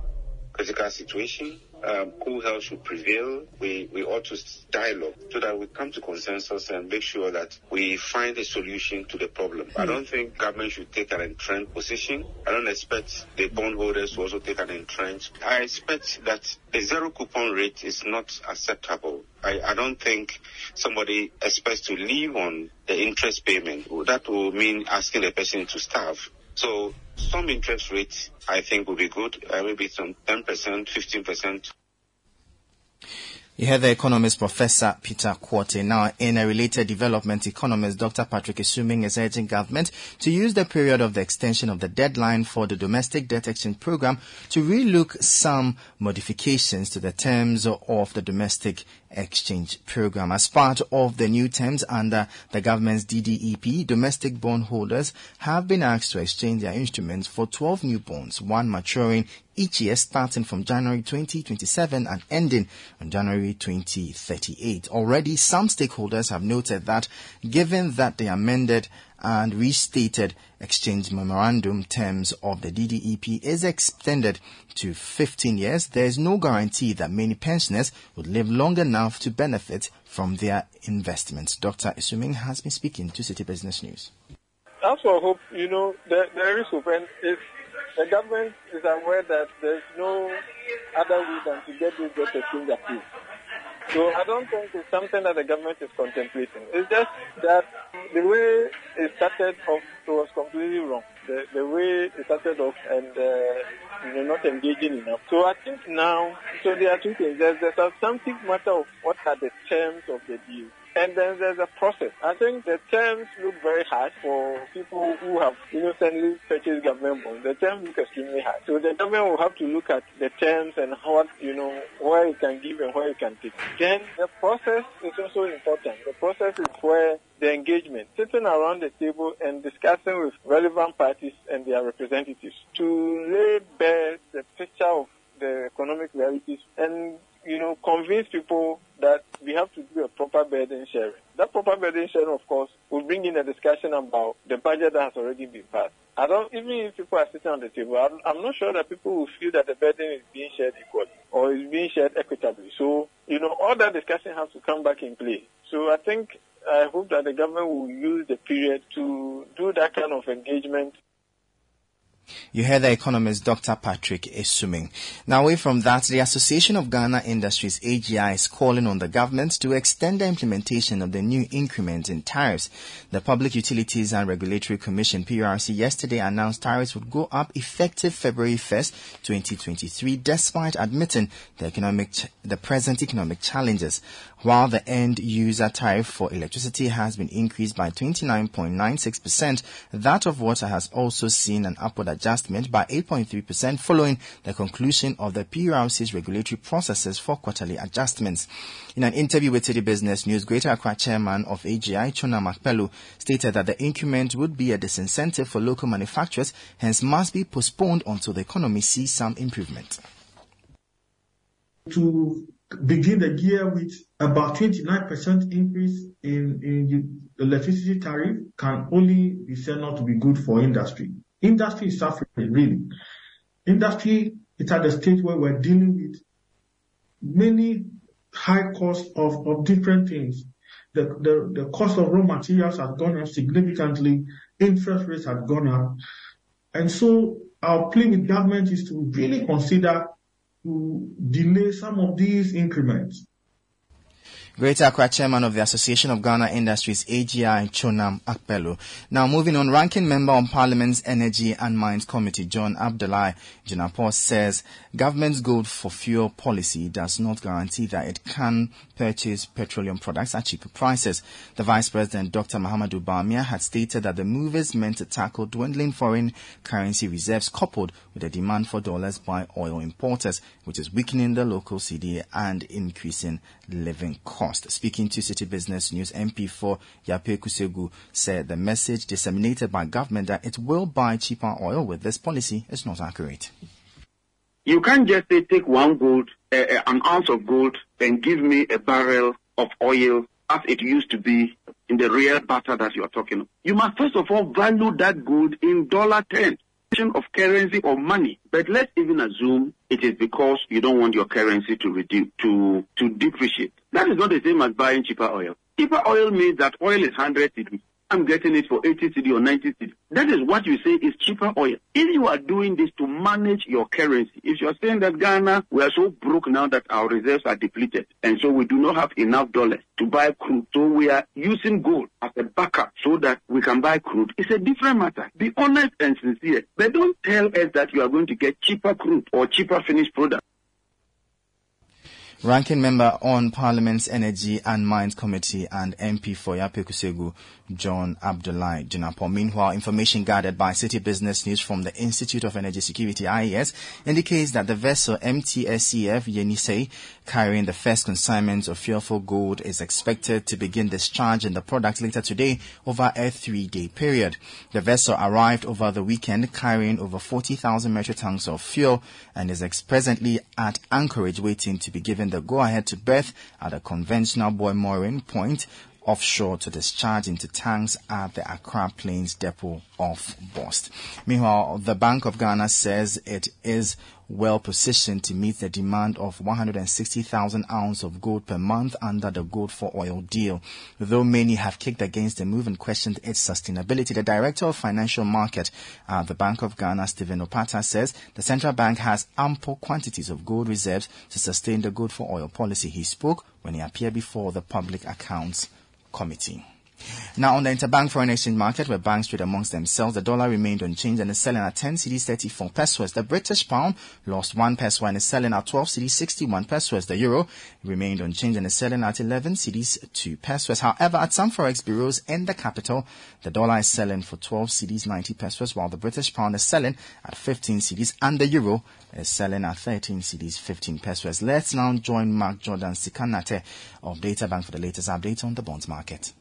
critical situation um, cool health should prevail. We, we ought to dialogue so that we come to consensus and make sure that we find a solution to the problem. I don't think government should take an entrenched position. I don't expect the bondholders to also take an entrenched. I expect that the zero coupon rate is not acceptable. I, I don't think somebody expects to live on the interest payment. That will mean asking the person to starve. So some interest rates, I think, will be good. Uh, maybe some 10%, 15%. You heard the economist Professor Peter Quartey. Now, in a related development, economist Dr. Patrick Asuming is urging government to use the period of the extension of the deadline for the domestic debt exchange program to relook some modifications to the terms of the domestic exchange program. As part of the new terms under the government's DDEP, domestic bondholders have been asked to exchange their instruments for 12 new bonds, one maturing each year starting from January 2027 and ending on January 2038. Already, some stakeholders have noted that given that the amended and restated exchange memorandum terms of the DDEP is extended to 15 years, there is no guarantee that many pensioners would live long enough to benefit from their investments. Dr. Asuming has been speaking to Citi Business News. As for hope, you know, there, there is hope, and if the government is aware that there's no other way than to get this debt exchange approved. So I don't think it's something that the government is contemplating. It's just that the way it started off was completely wrong. The, the way it started off and uh, you know, not engaging enough. So I think now, so there are two things. There's the substantive matter of what are the terms of the deal. And then there's a process. I think the terms look very hard for people who have innocently purchased government bonds. The terms look extremely hard. So the government will have to look at the terms and what, you know, where it can give and where it can take. Then the process is also important. The process is where the engagement, sitting around the table and discussing with relevant parties and their representatives to lay bare the picture of the economic realities and, you know, convince people that we have to do a proper burden sharing. That proper burden sharing, of course, will bring in a discussion about the budget that has already been passed. I don't, even if people are sitting on the table, I'm, I'm not sure that people will feel that the burden is being shared equally or is being shared equitably. So, you know, all that discussion has to come back in play. So I think, I hope that the government will use the period to do that kind of engagement You heard the economist Dr. Patrick Asuming. Now away from that, the Association of Ghana Industries AGI is calling on the government to extend the implementation of the new increment in tariffs. The Public Utilities and Regulatory Commission PURC yesterday announced tariffs would go up effective February 1st, 2023 despite admitting the economic ch- the present economic challenges. While the end user tariff for electricity has been increased by 29.96%, that of water has also seen an upward adjustment by 8.3% following the conclusion of the PURC's regulatory processes for quarterly adjustments. In an interview with Citi Business News, Greater Accra chairman of AGI, Tsonam Akpeloo, stated that the increment would be a disincentive for local manufacturers, hence must be postponed until the economy sees some improvement. to begin the year with about 29% increase in, in electricity tariff can only be said not to be good for industry. Industry is suffering really. Industry is at the stage where we're dealing with many high costs of, of different things. The, the, the cost of raw materials has gone up significantly. Interest rates have gone up. And so our plea with government is to really consider to delay some of these increments. Greater Accra chairman of the Association of Ghana Industries, AGI, Tsonam Akpeloo. Now moving on, ranking member on Parliament's Energy and Mines Committee, John Abdulai Jinapor says government's gold for fuel policy does not guarantee that it can purchase petroleum products at cheaper prices. The Vice President, Dr. Mahamudu Bawumia, had stated that the move is meant to tackle dwindling foreign currency reserves coupled with the demand for dollars by oil importers, which is weakening the local cedi and increasing living cost. Speaking to Citi Business News, MP4 Yapei-Kusawgu said the message disseminated by government that it will buy cheaper oil with this policy is not accurate. You can't just say take one gold, uh, an ounce of gold, and give me a barrel of oil as it used to be in the real butter that you are talking of. You must first of all value that gold in dollar terms of currency or money. But let's even assume it is because you don't want your currency to reduce to to depreciate. That is not the same as buying cheaper oil. Cheaper oil means that oil is 100 cedi. I'm getting it for 80 cedi or 90 cedi. That is what you say is cheaper oil. If you are doing this to manage your currency, if you are saying that Ghana, we are so broke now that our reserves are depleted, and so we do not have enough dollars to buy crude, so we are using gold as a backup so that we can buy crude, it's a different matter. Be honest and sincere. But don't tell us that you are going to get cheaper crude or cheaper finished product. Ranking member on Parliament's Energy and Mines Committee and MP for Yapei-Kusawgu, John Abdulai Jinapor. Meanwhile, information gathered by Citi Business News from the Institute of Energy Security, IES, indicates that the vessel MTSCF Yenisei, carrying the first consignment of fuel for gold, is expected to begin discharging the product later today over a three-day period. The vessel arrived over the weekend carrying over 40,000 metric tons of fuel and is presently at Anchorage waiting to be given the go-ahead to berth at a conventional buoy mooring point offshore to discharge into tanks at the Accra Plains Depot off BOST. Meanwhile, the Bank of Ghana says it is well positioned to meet the demand of 160,000 ounces of gold per month under the gold for oil deal. Though many have kicked against the move and questioned its sustainability, the director of financial market at the Bank of Ghana, Stephen Opata, says the central bank has ample quantities of gold reserves to sustain the gold for oil policy. He spoke when he appeared before the Public Accounts Committee. Now on the interbank foreign exchange market where banks trade amongst themselves, the dollar remained unchanged and is selling at 10 cedis 34 pesewas. The British pound lost 1 pesewa and is selling at 12 cedis 61 pesewas. The euro remained unchanged and is selling at 11 cedis 2 pesewas. However, at some forex bureaus in the capital, the dollar is selling for 12 cedis 90 pesewas while the British pound is selling at 15 cedis and the euro is selling at 13 cedis 15 pesewas. Let's now join Mark Jordan Sikanate of Databank for the latest update on the bonds market.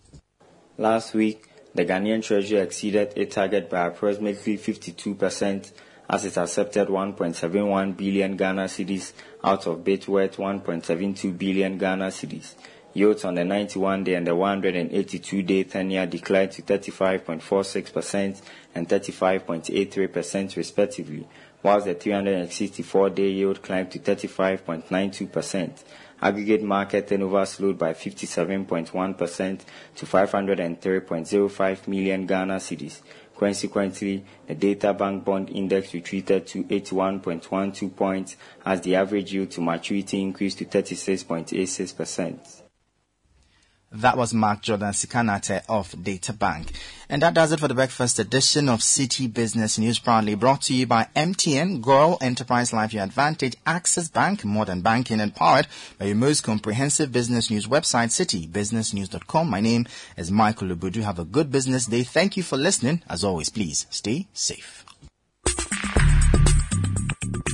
Last week, the Ghanaian Treasury exceeded its target by approximately 52% as it accepted 1.71 billion Ghana cedis out of bid worth 1.72 billion Ghana cedis. Yields on the 91 day and the 182 day tenure declined to 35.46% and 35.83% respectively, whilst the 364 day yield climbed to 35.92%. Aggregate market turnover slowed by 57.1% to 503.05 million Ghana cedis. Consequently, the data bank bond index retreated to 81.12 points as the average yield to maturity increased to 36.86%. That was Mark Jordan Sikanate of Data Bank. And that does it for the breakfast edition of Citi Business News, proudly brought to you by MTN, Goral Enterprise Life Your Advantage, Access Bank, Modern Banking, and powered by your most comprehensive business news website, citibusinessnews.com. My name is Michael Lubudu. Have a good business day. Thank you for listening. As always, please stay safe.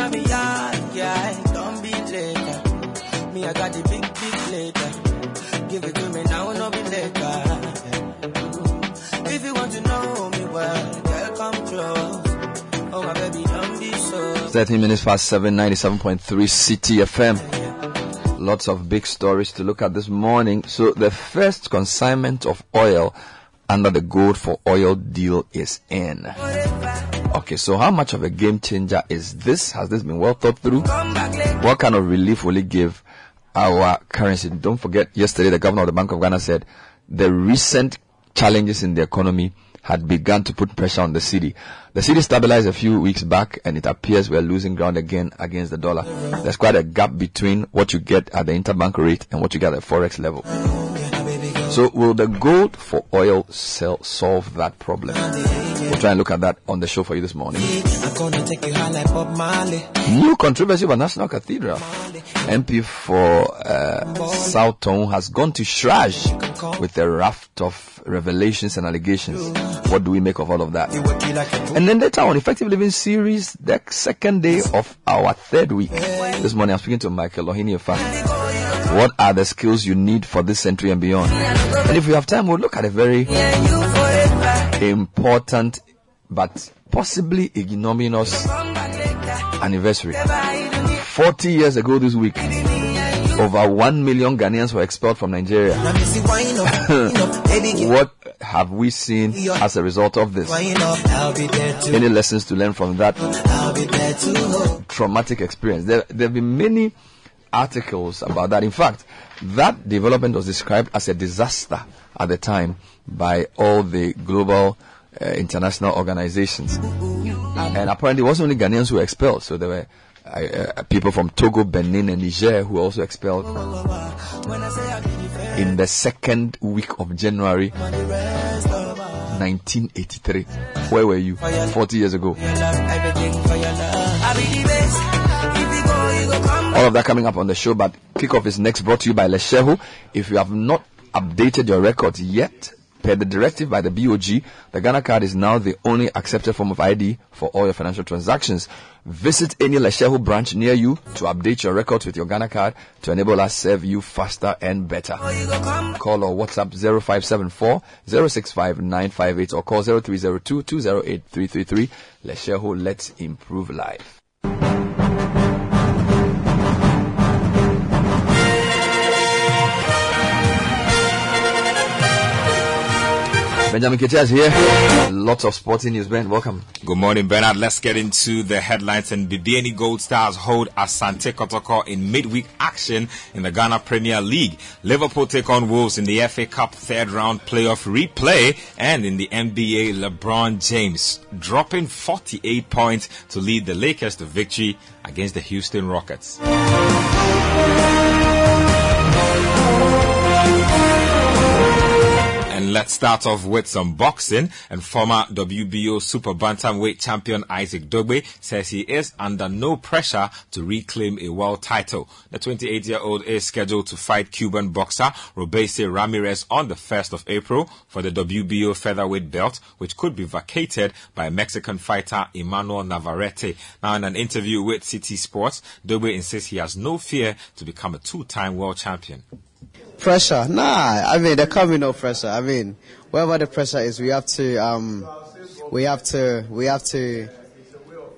On me yeah, don't be. Me, I got the big, big later. Give it to me now, no be later. If you want to know me well, girl, come close. Oh, my baby, don't be so. 13 minutes past 7, 97.3 Citi FM. Lots of big stories to look at this morning. So the first consignment of oil under the gold for oil deal is in. Okay, so how much of a game changer is this? Has this been well thought through? What kind of relief will it give our currency? Don't forget, yesterday the governor of the Bank of Ghana said the recent challenges in the economy had begun to put pressure on the cedi. The cedi stabilized a few weeks back and it appears we're losing ground again against the dollar. There's quite a gap between what you get at the interbank rate and what you get at the forex level. So will the gold for oil sell, solve that problem? We'll try and look at that on the show for you this morning. New controversy about National Cathedral. MP for uh, South Tone has gone to Shraj with a raft of revelations and allegations. What do we make of all of that? And then later on, Effective Living Series, the second day of our third week. This morning, I'm speaking to Michael Lohini What are the skills you need for this century and beyond? And if we have time, we'll look at a very important but possibly ignominious anniversary. 40 years ago this week, over 1 million Ghanaians were expelled from Nigeria. what have we seen as a result of this? Any lessons to learn from that traumatic experience? There, there have been many articles about that. In fact, that development was described as a disaster at the time by all the global uh, international organizations. And apparently, it wasn't only Ghanaians who were expelled, so there were uh, people from Togo, Benin, and Niger who were also expelled in the second week of January 1983. Where were you 40 years ago? All of that coming up on the show, but kickoff is next brought to you by Letshego. If you have not updated your records yet, per the directive by the BOG, the Ghana card is now the only accepted form of ID for all your financial transactions. Visit any Letshego branch near you to update your records with your Ghana card to enable us serve you faster and better. Call or WhatsApp 0574 065 958 or call 0302 208 333. Letshego, let's improve life. Benjamin Ketias here. Lots of sporting news, Ben. Welcome. Good morning, Bernard. Let's get into the headlines. And Bibiani Gold Stars hold Asante Kotoko in midweek action in the Ghana Premier League. Liverpool take on Wolves in the FA Cup third round playoff replay. And in the NBA, LeBron James dropping 48 points to lead the Lakers to victory against the Houston Rockets. And let's start off with some boxing. And former WBO super bantamweight champion Isaac Dogbe says he is under no pressure to reclaim a world title. The 28-year-old is scheduled to fight Cuban boxer Robeisy Ramirez on the 1st of April for the WBO featherweight belt, which could be vacated by Mexican fighter Emmanuel Navarrete. Now, in an interview with Citi Sports, Dogbe insists he has no fear to become a two-time world champion. Pressure? Nah, I mean there can't be no pressure. I mean, wherever the pressure is, we have to, um, we have to, we have to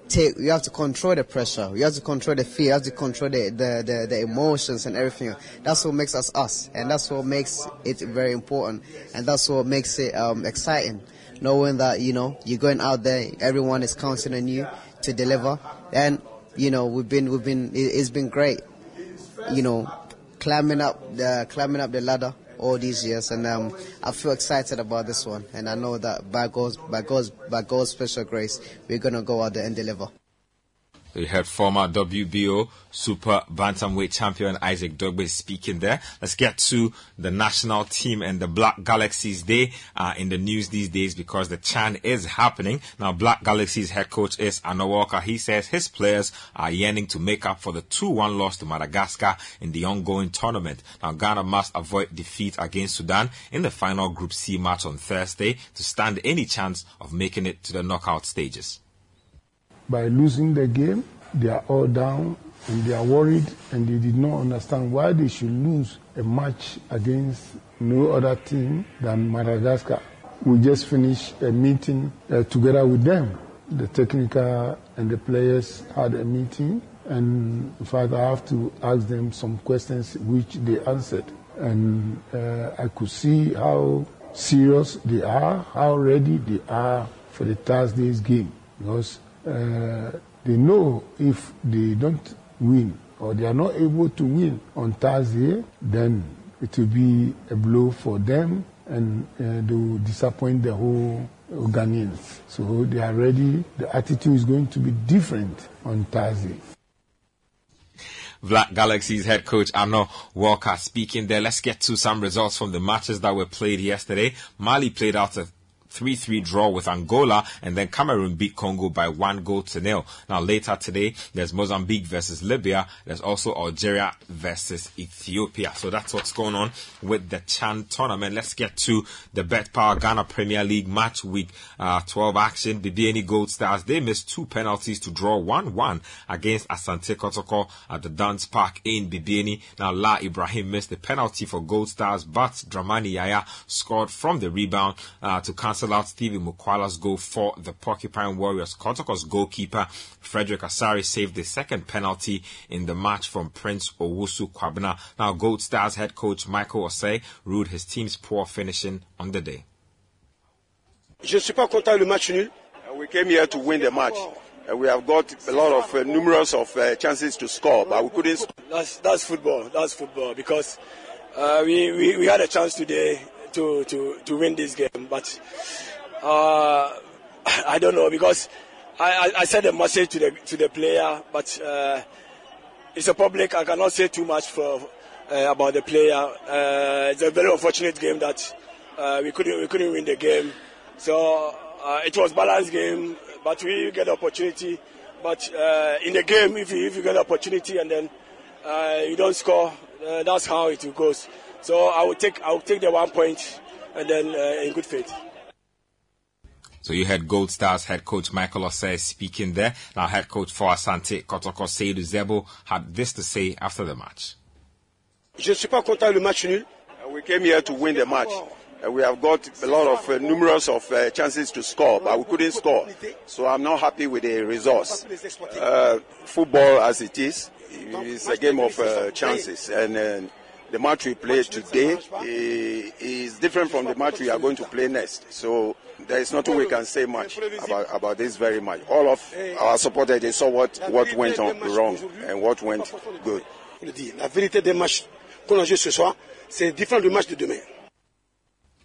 take, we have to control the pressure. We have to control the fear. We have to control the, the, the, the emotions and everything. That's what makes us us, and that's what makes it very important, and that's what makes it um, exciting. Knowing that you know you're going out there, everyone is counting on you to deliver, and you know we've been we've been it, it's been great. You know, climbing up the climbing up the ladder all these years, and um, I feel excited about this one. And I know that by God's by God's by God's special grace, we're gonna go out there and deliver. We had former WBO super bantamweight champion Isaac Dogbe speaking there. Let's get to the national team and the Black Galaxies. They are uh, in the news these days because the Chan is happening. Now, Black Galaxies head coach is Annor Walker. He says his players are yearning to make up for the 2-1 loss to Madagascar in the ongoing tournament. Now, Ghana must avoid defeat against Sudan in the final Group C match on Thursday to stand any chance of making it to the knockout stages by losing the game, they are all down and they are worried and they did not understand why they should lose a match against no other team than Madagascar. We just finished a meeting uh, together with them. The technical and the players had a meeting, and in fact, I have to ask them some questions which they answered. And uh, I could see how serious they are, how ready they are for the Thursday's game. Because uh, they know if they don't win or they are not able to win on Thursday, then it will be a blow for them and uh, they will disappoint the whole Ghanaians. So they are ready. The attitude is going to be different on Thursday. Black Galaxy's head coach Annor Walker speaking there. Let's get to some results from the matches that were played yesterday. Mali played out a 3-3 draw with Angola and then Cameroon beat Congo by one goal to nil. Now later today, there's Mozambique versus Libya. There's also Algeria versus Ethiopia. So that's what's going on with the Chan tournament. Let's get to the betPawa Ghana Premier League match week uh, 12 action. The BNE Gold Stars, they missed two penalties to draw 1-1 against Asante Kotoko at the Duns Park in Bibiani. Now La Ibrahim missed the penalty for Gold Stars, but Dramani Yaya scored from the rebound uh, to cancel out Stevie Mukwala's goal for the Porcupine Warriors. Kotoko's goalkeeper Frederick Asare saved the second penalty in the match from Prince Owusu Kwabena. Now Gold Stars head coach Michael Osei ruled his team's poor finishing on the day. Je suis pas content le match nul. Uh, we came here to win the match. Uh, we have got a lot of uh, numerous of uh, chances to score, but we couldn't. Score. That's that's football. That's football because uh, we, we we had a chance today to, to, to win this game. But uh, I don't know because I, I, I said a message to the to the player, but uh, it's a public. I cannot say too much for uh, about the player. Uh, it's a very unfortunate game that uh, we couldn't we couldn't win the game. So uh, it was balanced game, but we get opportunity. But in the game, if you, if you get opportunity and then you don't score, that's how it goes. So I will take I will take the one point and then uh, in good faith. So you had Gold Stars head coach Michael Osei speaking there. Now head coach for Asante Kotoko Seydou Zerbo had this to say after the match. Je suis pas content le match nul. Uh, we came here to win the match. Uh, we have got a lot of uh, numerous of uh, chances to score, but we couldn't score. So I'm not happy with the results. Uh, football as it is, is a game of uh, chances, and the match we play today eh, is different from the match we are going to play next. So there is nothing we can say much about, about this very much. All of our supporters they saw what, what went on wrong and what went good. La vérité des matchs qu'on a joué ce soir, c'est différent du match de demain.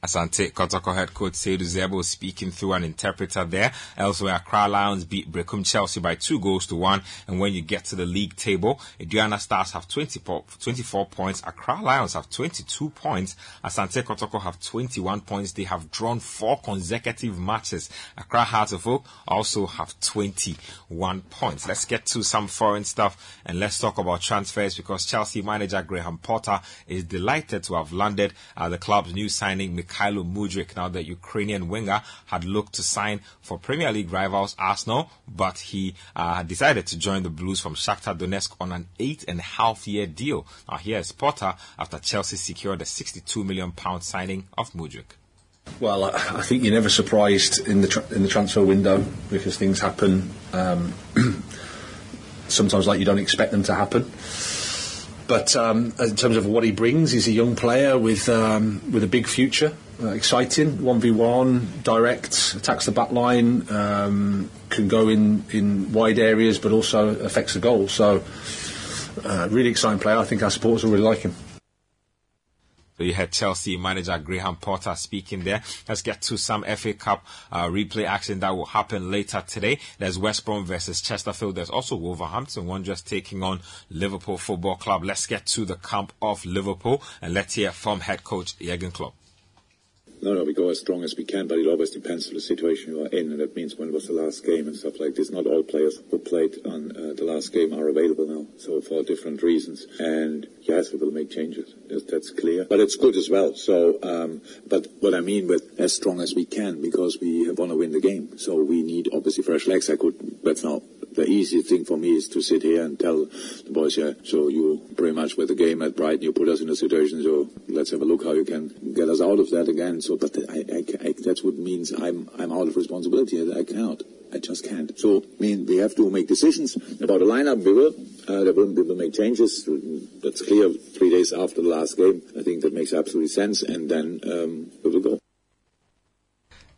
Asante Kotoko head coach Seydou Zerbo speaking through an interpreter there. Elsewhere, Accra Lions beat Berekum Chelsea by two goals to one. And when you get to the league table, Aduana Stars have 20 po- 24 points. Accra Lions have 22 points. Asante Kotoko have 21 points. They have drawn four consecutive matches. Accra Hearts of Oak also have 21 points. Let's get to some foreign stuff and let's talk about transfers because Chelsea manager Graham Potter is delighted to have landed the club's new signing Mykhailo Mudryk. Now, the Ukrainian winger had looked to sign for Premier League rivals Arsenal, but he uh, decided to join the Blues from Shakhtar Donetsk on an eight and a half year deal. Now, here is Potter after Chelsea secured a 62 million pound signing of Mudryk. Well, I, I think you're never surprised in the tra- in the transfer window because things happen. Um, sometimes, like you don't expect them to happen. But um, in terms of what he brings, he's a young player with um, with a big future. Uh, exciting, one v one, direct, attacks the back line, um, can go in in wide areas, but also affects the goal. So, uh, really exciting player. I think our supporters will really like him. So you had Chelsea manager Graham Potter speaking there. Let's get to some FA Cup uh, replay action that will happen later today. There's West Brom versus Chesterfield. There's also Wolverhampton Wanderers taking on Liverpool Football Club. Let's get to the camp of Liverpool and let's hear from head coach Jurgen Klopp. No, no, we go as strong as we can, but it always depends on the situation you are in, and that means when was the last game and stuff like this. Not all players who played on uh, the last game are available now, so for different reasons. And yes, we will make changes. That's clear, but it's good as well. So, um, but what I mean with as strong as we can, because we want to win the game, so we need obviously fresh legs. I could, that's now the easy thing for me is to sit here and tell the boys, yeah, so you pretty much with the game at Brighton, you put us in a situation, so let's have a look how you can get us out of that again. So, but I, I, I, that's what means I'm, I'm out of responsibility. I cannot. I just can't. So, I mean, we have to make decisions about the lineup. We will. Uh, there will, will make changes. That's clear. Three days after the last game, I think that makes absolute sense. And then um, we will go.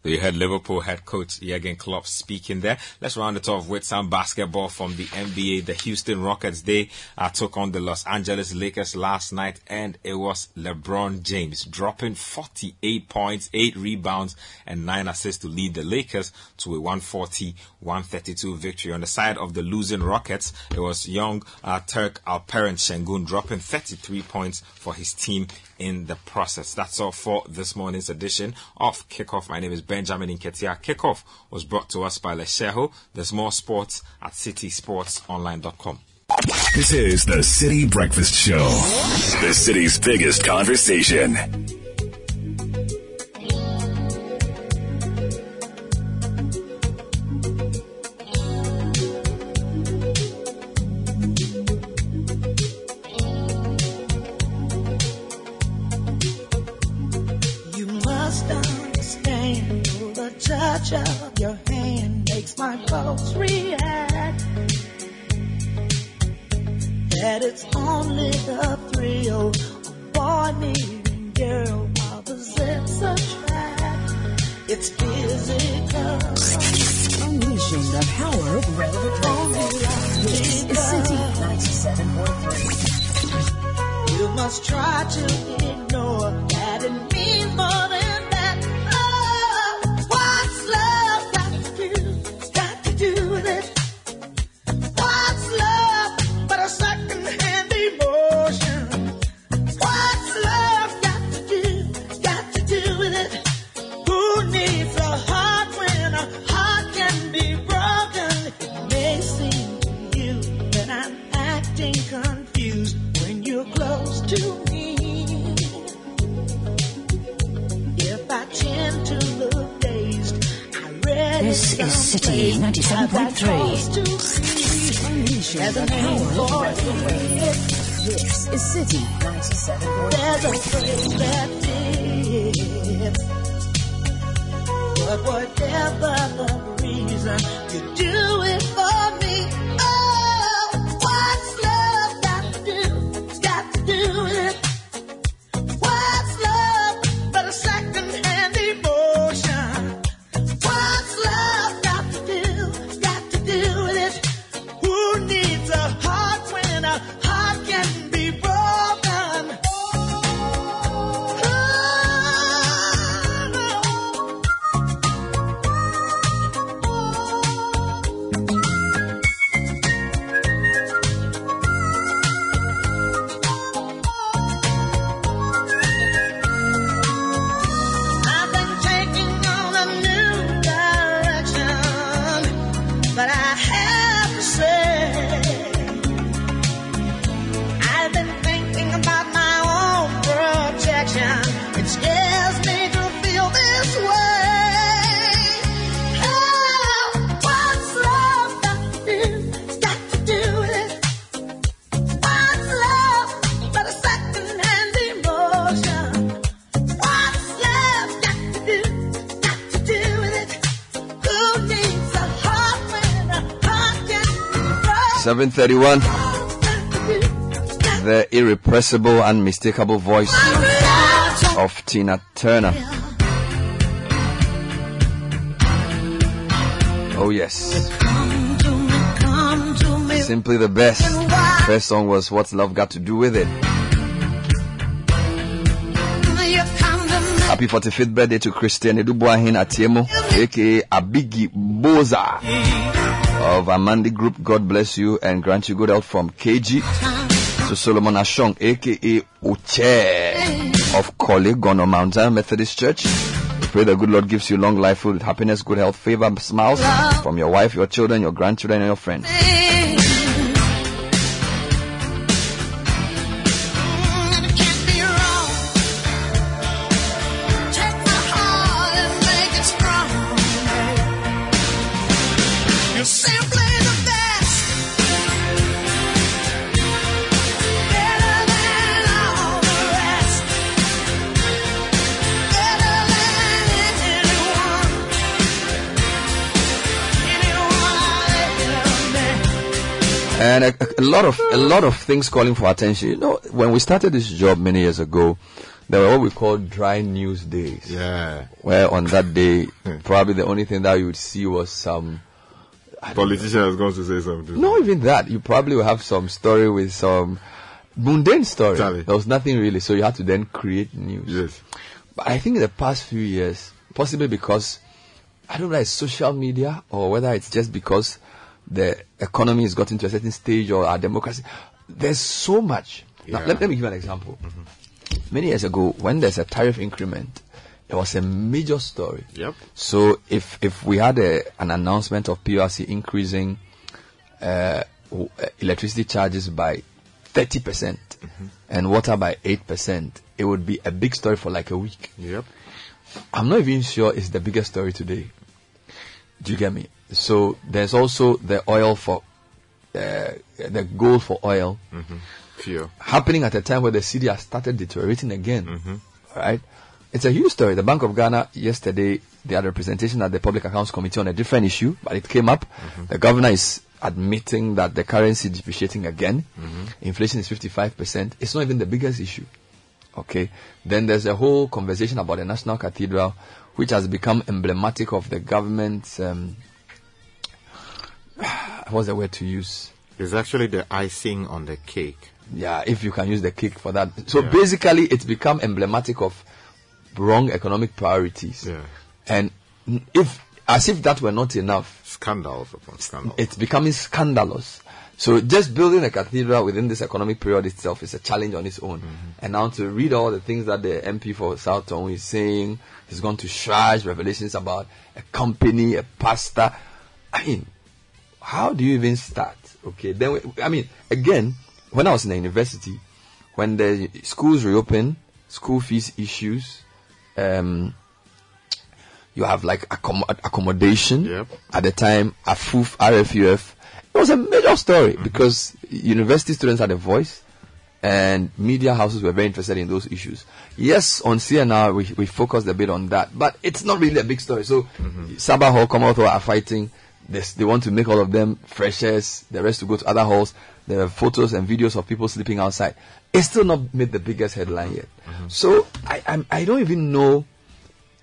You heard Liverpool head coach Jurgen Klopp speaking there. Let's round it off with some basketball from the NBA. The Houston Rockets, they uh, took on the Los Angeles Lakers last night and it was LeBron James dropping 48 points, 8 rebounds and 9 assists to lead the Lakers to a 140-132 victory. On the side of the losing Rockets, it was young uh, Turk Alperen Şengün dropping 33 points for his team in the process. That's all for this morning's edition of Kickoff. My name is Benjamin Inketia. Kickoff was brought to us by Letshego. There's more sports at citisportsonline.com. This is the Citi Breakfast Show, the city's biggest conversation. Touch of your hand makes my pulse react. That it's only the thrill of boy meeting girl opposites attract. It's physical. Unleashing the power of relevant. This is Citi 97.3. You must try to ignore that it means more than 731. The irrepressible, unmistakable voice of Tina Turner. Oh yes. Simply the best. First song was What's Love Got to Do With It. Happy 45th birthday to Christian Edubuahin Atiemo, aka Abigi Boza of Amandi Group. God bless you and grant you good health from KG. To Solomon Ashong, aka Uche of Korle Gonno Mount Zion Methodist Church. Pray the good Lord gives you long life, full happiness, good health, favor, smiles from your wife, your children, your grandchildren, and your friends. A, a lot of a lot of things calling for attention. You know, when we started this job many years ago, there were what we call dry news days. Yeah. Where on that day, probably the only thing that you would see was some. Politician is going to say something. Not even that. You probably will have some story with some mundane story. Charlie. There was nothing really, so you had to then create news. Yes. But I think in the past few years, possibly because I don't know it's social media or whether it's just because the economy has gotten to a certain stage or our democracy. There's so much. Now, let, let me give you an example. Many years ago, when there's a tariff increment, it was a major story. Yep. So if if we had a, an announcement of PRC increasing uh, uh, electricity charges by 30% and water by 8%, it would be a big story for like a week. Yep. I'm not even sure it's the biggest story today. Do you get me? So there's also the oil for uh, the gold for oil Mm-hmm. Fear. happening at a time where the cedi has started deteriorating again. Mm-hmm. Right? It's a huge story. The Bank of Ghana yesterday they had a presentation at the Public Accounts Committee on a different issue, but it came up. The governor is admitting that the currency is depreciating again. Inflation is 55%. It's not even the biggest issue. Okay. Then there's a whole conversation about the National Cathedral, which has become emblematic of the government's, um, what's the word to use? It's actually the icing on the cake. Yeah, if you can use the cake for that. So basically, it's become emblematic of wrong economic priorities. Yeah. And if, as if that were not enough, Scandals upon scandals. it's becoming scandalous. So just building a cathedral within this economic period itself is a challenge on its own. Mm-hmm. And now to read all the things that the MP for South Town is saying, he's going to charge revelations about a company, a pastor. I mean, how do you even start? Okay, then we, I mean, again, when I was in the university, when the schools reopen, school fees issues, um, you have like accom- accommodation at the time, AFUF, RFUF. It was a major story because university students had a voice and media houses were very interested in those issues. Yes, on CNR we, we focused a bit on that, but it's not really a big story. So Sarbah Hall, Commonwealth Hall are fighting. This, they want to make all of them freshers, the rest to go to other halls. There are photos and videos of people sleeping outside. It's still not made the biggest headline yet. So I, I'm, I don't even know,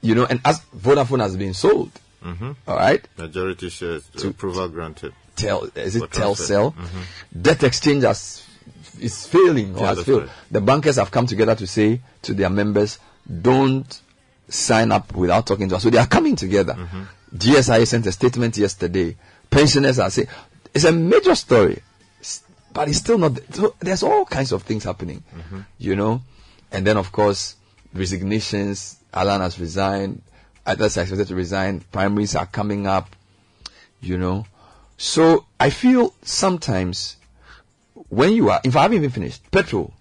you know, and as Vodafone has been sold, Mm-hmm. all right, Majority shares. to, approval granted. Tel, is it. Telecel? Mhm. Debt exchange has, is failing or Yeah, has failed. right. The bankers have come together to say to their members, don't sign up without talking to us. So they are coming together. Mm-hmm. GSI sent a statement yesterday. Pensioners are saying, it's a major story, but it's still not, so there's all kinds of things happening, Mm-hmm. you know? And then of course, resignations, Alan has resigned, others are expected to resign, primaries are coming up, you know? So I feel sometimes when you are, if I haven't even finished, petrol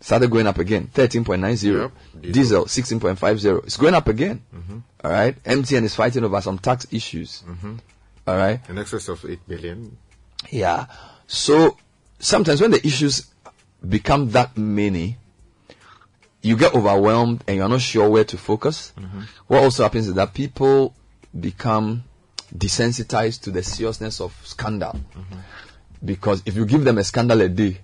started going up again, 13.90. Diesel, 16.50. It's going up again. Mhm. All right. MTN is fighting over some tax issues. Mhm. All right. In excess of 8 billion. Yeah. So sometimes when the issues become that many, you get overwhelmed and you're not sure where to focus. Mhm. What also happens is that people become desensitized to the seriousness of scandal. because if you give them a scandal a day,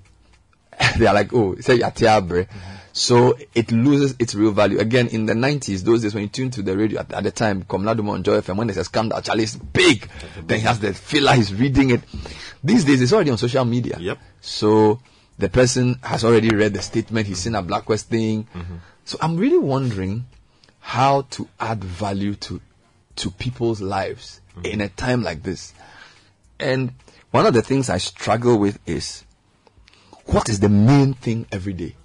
they are like, oh, say yatiabre. So it loses its real value. Again, in the 90s, those days when you tune to the radio at, at the time, Komla Dumor on Joy FM, when there's a scandal, Charlie is big. Then he has the filler, he's reading it. These days, it's already on social media. Yep. So the person has already read the statement, he's seen Ablakwa's thing. Mm-hmm. So I'm really wondering how to add value to to people's lives mm-hmm. in a time like this. And one of the things I struggle with is what is the main thing every day?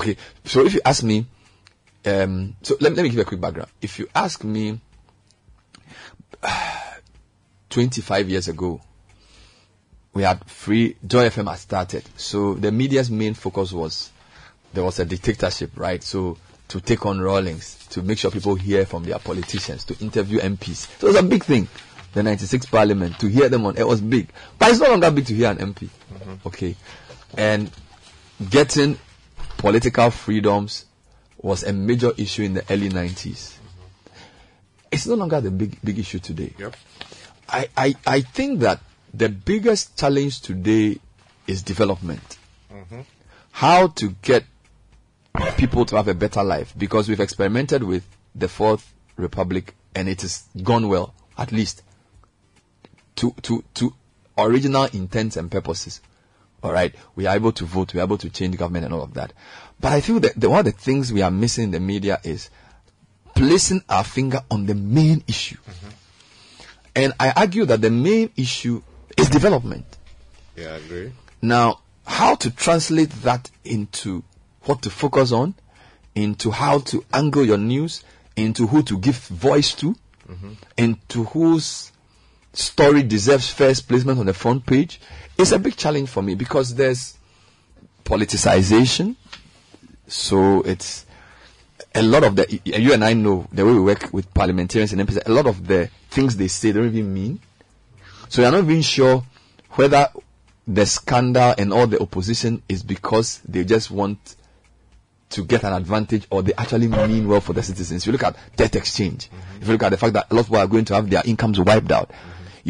Okay, so if you ask me, um, so let, let me give you a quick background. If you ask me, 25 years ago, we had free, Joy FM had started. So the media's main focus was there was a dictatorship, right? So to take on Rawlings, to make sure people hear from their politicians, to interview MPs. So it was a big thing. The 96 parliament, to hear them on, it was big. But it's no longer big to hear an MP. Okay. And getting political freedoms was a major issue in the early 90s. It's no longer the big, big issue today. Yep. I, I, I think that the biggest challenge today is development. Mm-hmm. How to get people to have a better life because we've experimented with the Fourth Republic and it has gone well, at least to, to, to original intents and purposes. All right, we are able to vote, we are able to change government and all of that. But I feel that the, one of the things we are missing in the media is placing our finger on the main issue. Mm-hmm. And I argue that the main issue is development. Yeah, I agree. Now, how to translate that into what to focus on, into how to angle your news, into who to give voice to, mm-hmm. into whose story deserves first placement on the front page, is a big challenge for me because there's politicization. So it's a lot of the, you and I know the way we work with parliamentarians and MPs, a lot of the things they say don't even mean. So you're not even sure whether the scandal and all the opposition is because they just want to get an advantage or they actually mean well for the citizens. If you look at debt exchange, if you look at the fact that a lot of people are going to have their incomes wiped out,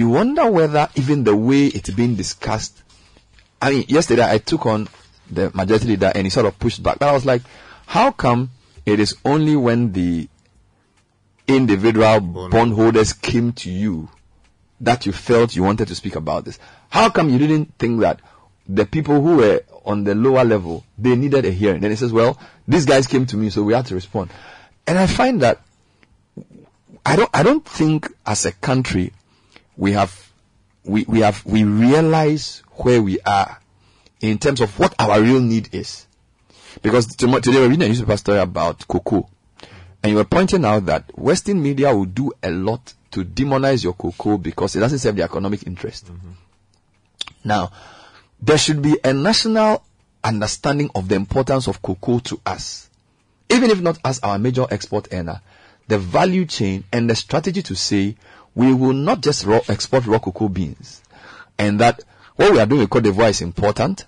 you wonder whether even the way it's being discussed. I mean, yesterday I took on the majority leader and he sort of pushed back. But I was like, how come it is only when the individual bondholders came to you that you felt you wanted to speak about this? How come you didn't think that the people who were on the lower level, they needed a hearing? Then he says, well, these guys came to me, so we had to respond. And I find that I don't, I don't think as a country we have, we, we have, we realize where we are in terms of what our real need is. Because today we're reading a newspaper story about cocoa. And you were pointing out that Western media will do a lot to demonize your cocoa because it doesn't serve the economic interest. Mm-hmm. Now, there should be a national understanding of the importance of cocoa to us. Even if not as our major export earner, the value chain and the strategy to say we will not just raw, export raw cocoa beans and that what we are doing with Cote d'Ivoire is important.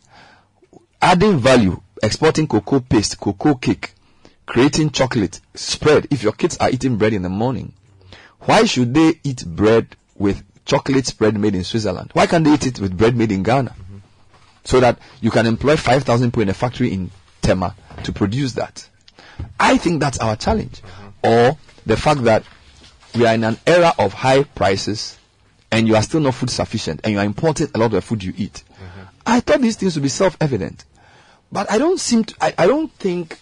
Adding value, exporting cocoa paste, cocoa cake, creating chocolate, spread. If your kids are eating bread in the morning, why should they eat bread with chocolate spread made in Switzerland? Why can't they eat it with bread made in Ghana? Mm-hmm. So that you can employ 5,000 people in a factory in Tema to produce that. I think that's our challenge. Mm-hmm. Or the fact that we are in an era of high prices and you are still not food sufficient and you are importing a lot of the food you eat. I thought these things would be self-evident. But I don't seem to, I, I don't think,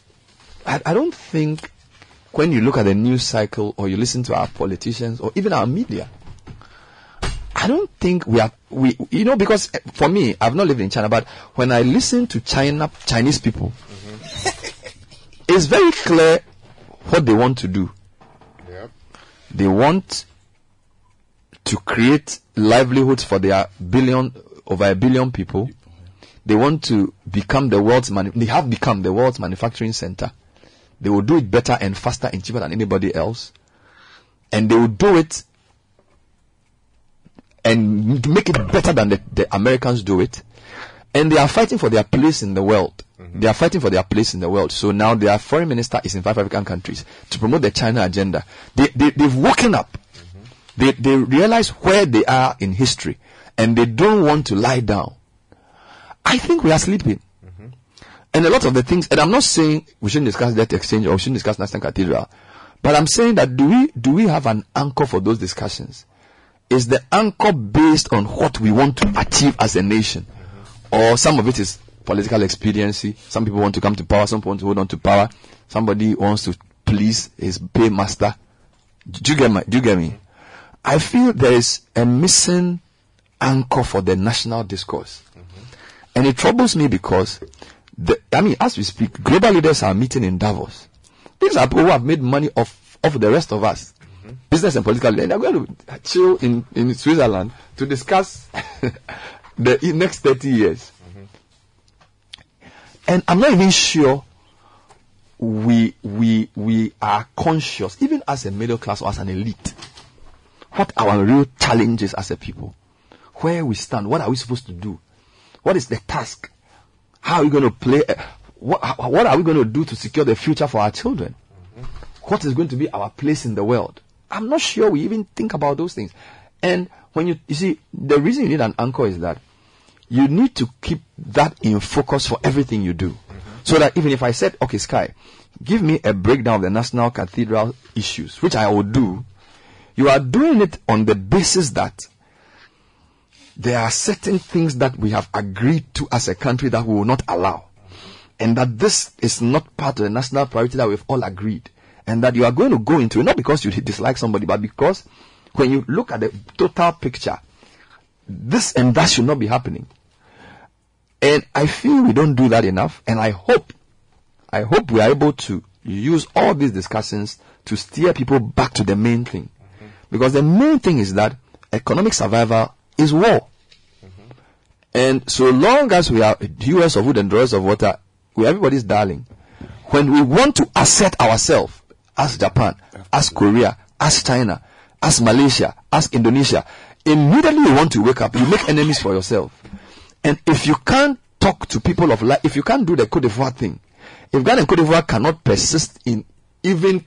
I, I don't think when you look at the news cycle or you listen to our politicians or even our media, I don't think we are, we, you know, because eh, for me, I've not lived in China, but when I listen to China, Chinese people, it's very clear what they want to do. They want to create livelihoods for their billion, over a billion people. They want to become the world's manu- they have become the world's manufacturing center. They will do it better and faster and cheaper than anybody else. And they will do it and make it better than the, the Americans do it. And they are fighting for their place in the world. They are fighting for their place in the world. So now their foreign minister is in five African countries to promote the China agenda. They, they, they've woken up. They, they realize where they are in history and they don't want to lie down, I think we are sleeping. And a lot of the things, and I'm not saying we shouldn't discuss that exchange or we shouldn't discuss National Cathedral, but I'm saying that do we do we have an anchor for those discussions? Is the anchor based on what we want to achieve as a nation, or some of it is political expediency? Some people want to come to power, some people want to hold on to power. Somebody wants to please his paymaster. Do you get my, do you get me? I feel there is a missing anchor for the national discourse. Mm-hmm. And it troubles me because, the, I mean, as we speak, global leaders are meeting in Davos. These are people who have made money off, off the rest of us. Mm-hmm. Business and political leaders. They're going to chill in, in Switzerland to discuss the next 30 years. And I'm not even sure we, we, we are conscious, even as a middle class or as an elite, what our real challenges as a people, where we stand, what are we supposed to do, what is the task, how are we going to play, uh, what, what are we going to do to secure the future for our children, what is going to be our place in the world. I'm not sure we even think about those things. And when you, you see, the reason you need an anchor is that you need to keep that in focus for everything you do. Mm-hmm. So that even if I said, okay, Sky, give me a breakdown of the National Cathedral issues, which I will do, you are doing it on the basis that there are certain things that we have agreed to as a country that we will not allow. And that this is not part of the national priority that we've all agreed. And that you are going to go into it, not because you dislike somebody, but because when you look at the total picture, this and that should not be happening. And I feel we don't do that enough. And I hope, I hope we are able to use all these discussions to steer people back to the main thing. Because the main thing is that economic survival is war. And so long as we are hewers of wood and drawers of water, we everybody's darling. When we want to assert ourselves as Japan, as Korea, as China, as Malaysia, as Indonesia, immediately you want to wake up, you make enemies for yourself. And if you can't talk to people of life, if you can't do the Cote d'Ivoire thing, if Ghana and Cote d'Ivoire cannot persist in even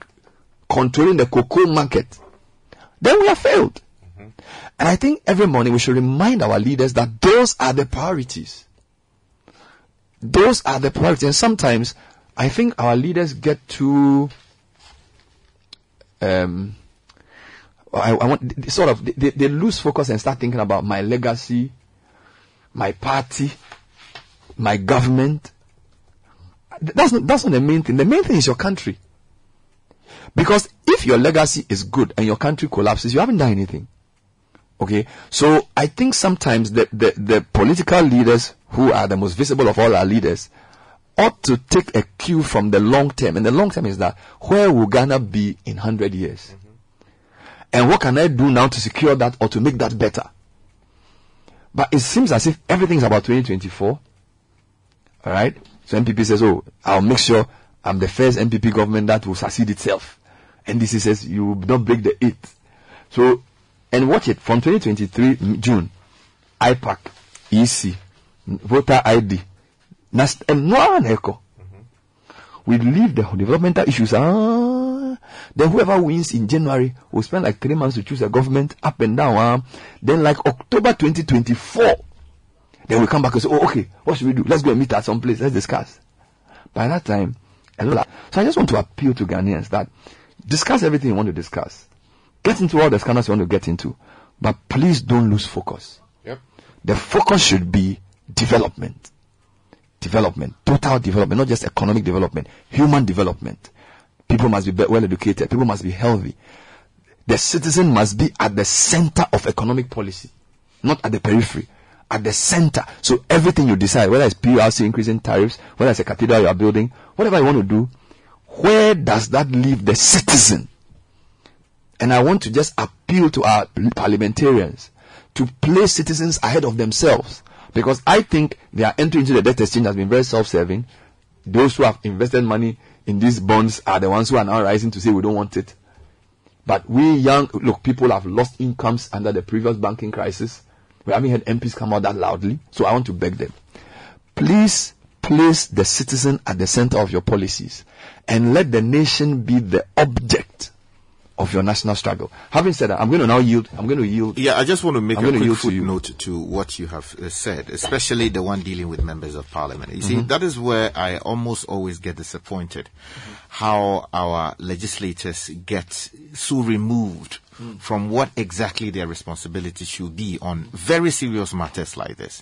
controlling the cocoa market, then we have failed. And I think every morning we should remind our leaders that those are the priorities. Those are the priorities. And sometimes I think our leaders get too, um, I, I want sort of they, they lose focus and start thinking about my legacy, my party, my government. That's not, that's not the main thing. The main thing is your country. Because if your legacy is good and your country collapses, you haven't done anything. Okay, so I think sometimes the, the, the political leaders who are the most visible of all our leaders ought to take a cue from the long term. And the long term is that where will Ghana be in 100 years? Mm-hmm. And what can I do now to secure that or to make that better? But it seems as if everything is about 2024. Alright? So NPP says, oh, I'll make sure I'm the first NPP government that will succeed itself. NDC says you not break the eight. So, and watch it from 2023 June, IPAC, EC, voter ID, NAST, and no one echo. Mm-hmm. We leave the developmental issues. Ah, Ah, then whoever wins in January will spend like three months to choose a government up and down. Ah. Then like October 2024, then we come back and say, oh, okay, what should we do? Let's go and meet at some place. Let's discuss. By that time, a lot. So I just want to appeal to Ghanaians that discuss everything you want to discuss. Get into all the scandals you want to get into. But please don't lose focus. Yep. The focus should be development. Development. Total development. Not just economic development. Human development. People must be well educated. People must be healthy. The citizen must be at the center of economic policy. Not at the periphery. At the center. So everything you decide, whether it's PRC increasing tariffs, whether it's a cathedral you are building, whatever you want to do, where does that leave the citizen? And I want to just appeal to our parliamentarians to place citizens ahead of themselves. Because I think their entry into the debt exchange has been very self-serving. Those who have invested money in these bonds are the ones who are now rising to say we don't want it. But we young, look, people have lost incomes under the previous banking crisis. We haven't had MPs come out that loudly. So I want to beg them. Please place the citizen at the center of your policies and let the nation be the object of your national struggle. Having said that, I'm going to now yield. I'm going to yield. Yeah, I just want to make I'm a quick yield to footnote to what you have uh, said, especially the one dealing with members of parliament. You see, Mhm. that is where I almost always get disappointed how our legislators get so removed Mm. from what exactly their responsibility should be on very serious matters like this.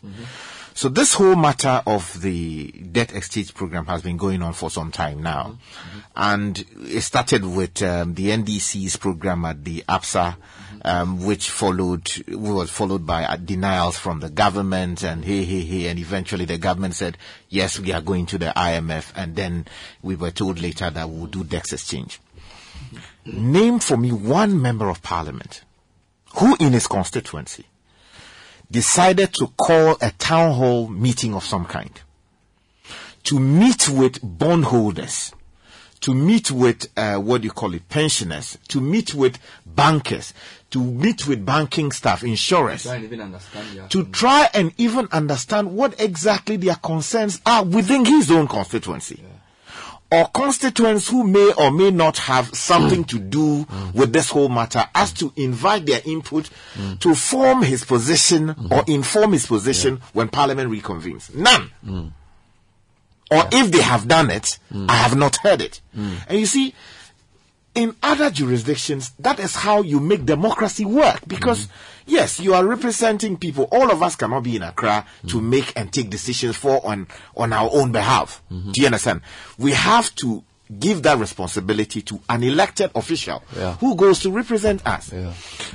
So this whole matter of the debt exchange program has been going on for some time now, and it started with um, the NDC's program at the APSA, um, which followed was followed by uh, denials from the government and hey hey hey, and eventually the government said yes we are going to the IMF, and then we were told later that we'll do debt exchange. Name for me one member of parliament who in his constituency decided to call a town hall meeting of some kind. To meet with bondholders, to meet with uh, what do you call it, pensioners, to meet with bankers, to meet with banking staff, insurers, to try and even understand what exactly their concerns are within his own constituency. Or constituents who may or may not have something to do with this whole matter as to invite their input to form his position or inform his position when parliament reconvenes. None. Mm. Or if they have done it, mm. I have not heard it. Mm. And you see, in other jurisdictions, that is how you make democracy work. Because, yes, you are representing people. All of us cannot be in Accra to mm-hmm. make and take decisions for on, on our own behalf. Mm-hmm. Do you understand? We have to give that responsibility to an elected official Yeah. who goes to represent us.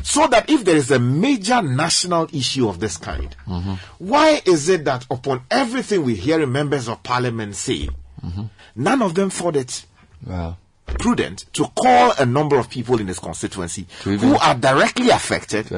So that if there is a major national issue of this kind, mm-hmm. why is it that upon everything we hear members of parliament say, none of them thought it Wow. Prudent to call a number of people in his constituency who are directly affected to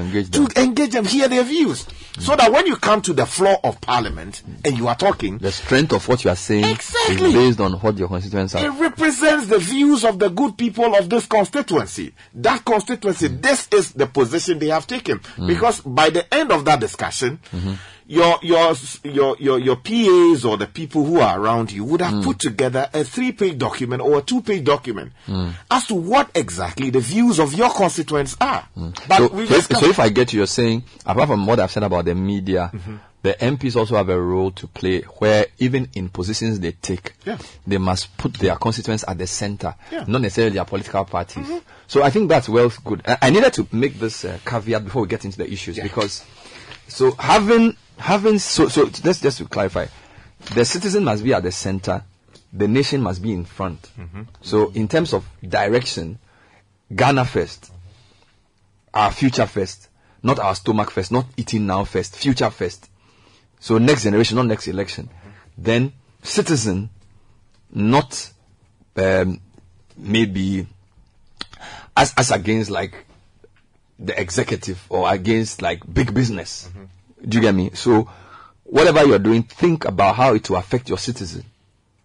engage them, hear their views, mm. so that when you come to the floor of parliament and you are talking, The strength of what you are saying Exactly. is based on what your constituents are. it represents the views of the good people of this constituency. That constituency, mm. this is the position they have taken. Mm. Because by the end of that discussion, mm-hmm. Your, your, your, your, your PAs or the people who are around you would have put together a three page document or a two page document as to what exactly the views of your constituents are. But so, we so, if, so if I get you, you're saying, apart from what I've said about the media, Mhm. the MPs also have a role to play where even in positions they take, Yeah. they must put their constituents at the center, Yeah. not necessarily their political parties. So I think that's well good. I, I needed to make this uh, caveat before we get into the issues because, so having, having, so, so let's just to clarify, the citizen must be at the center, the nation must be in front. Mm-hmm. So in terms of direction, Ghana first, our future first, not our stomach first, not eating now first, future first. So next generation, not next election. Mm-hmm. Then citizen, not um, maybe as as against like the executive or against like big business. Mm-hmm. Do you get me? So whatever you're doing, think about how it will affect your citizen.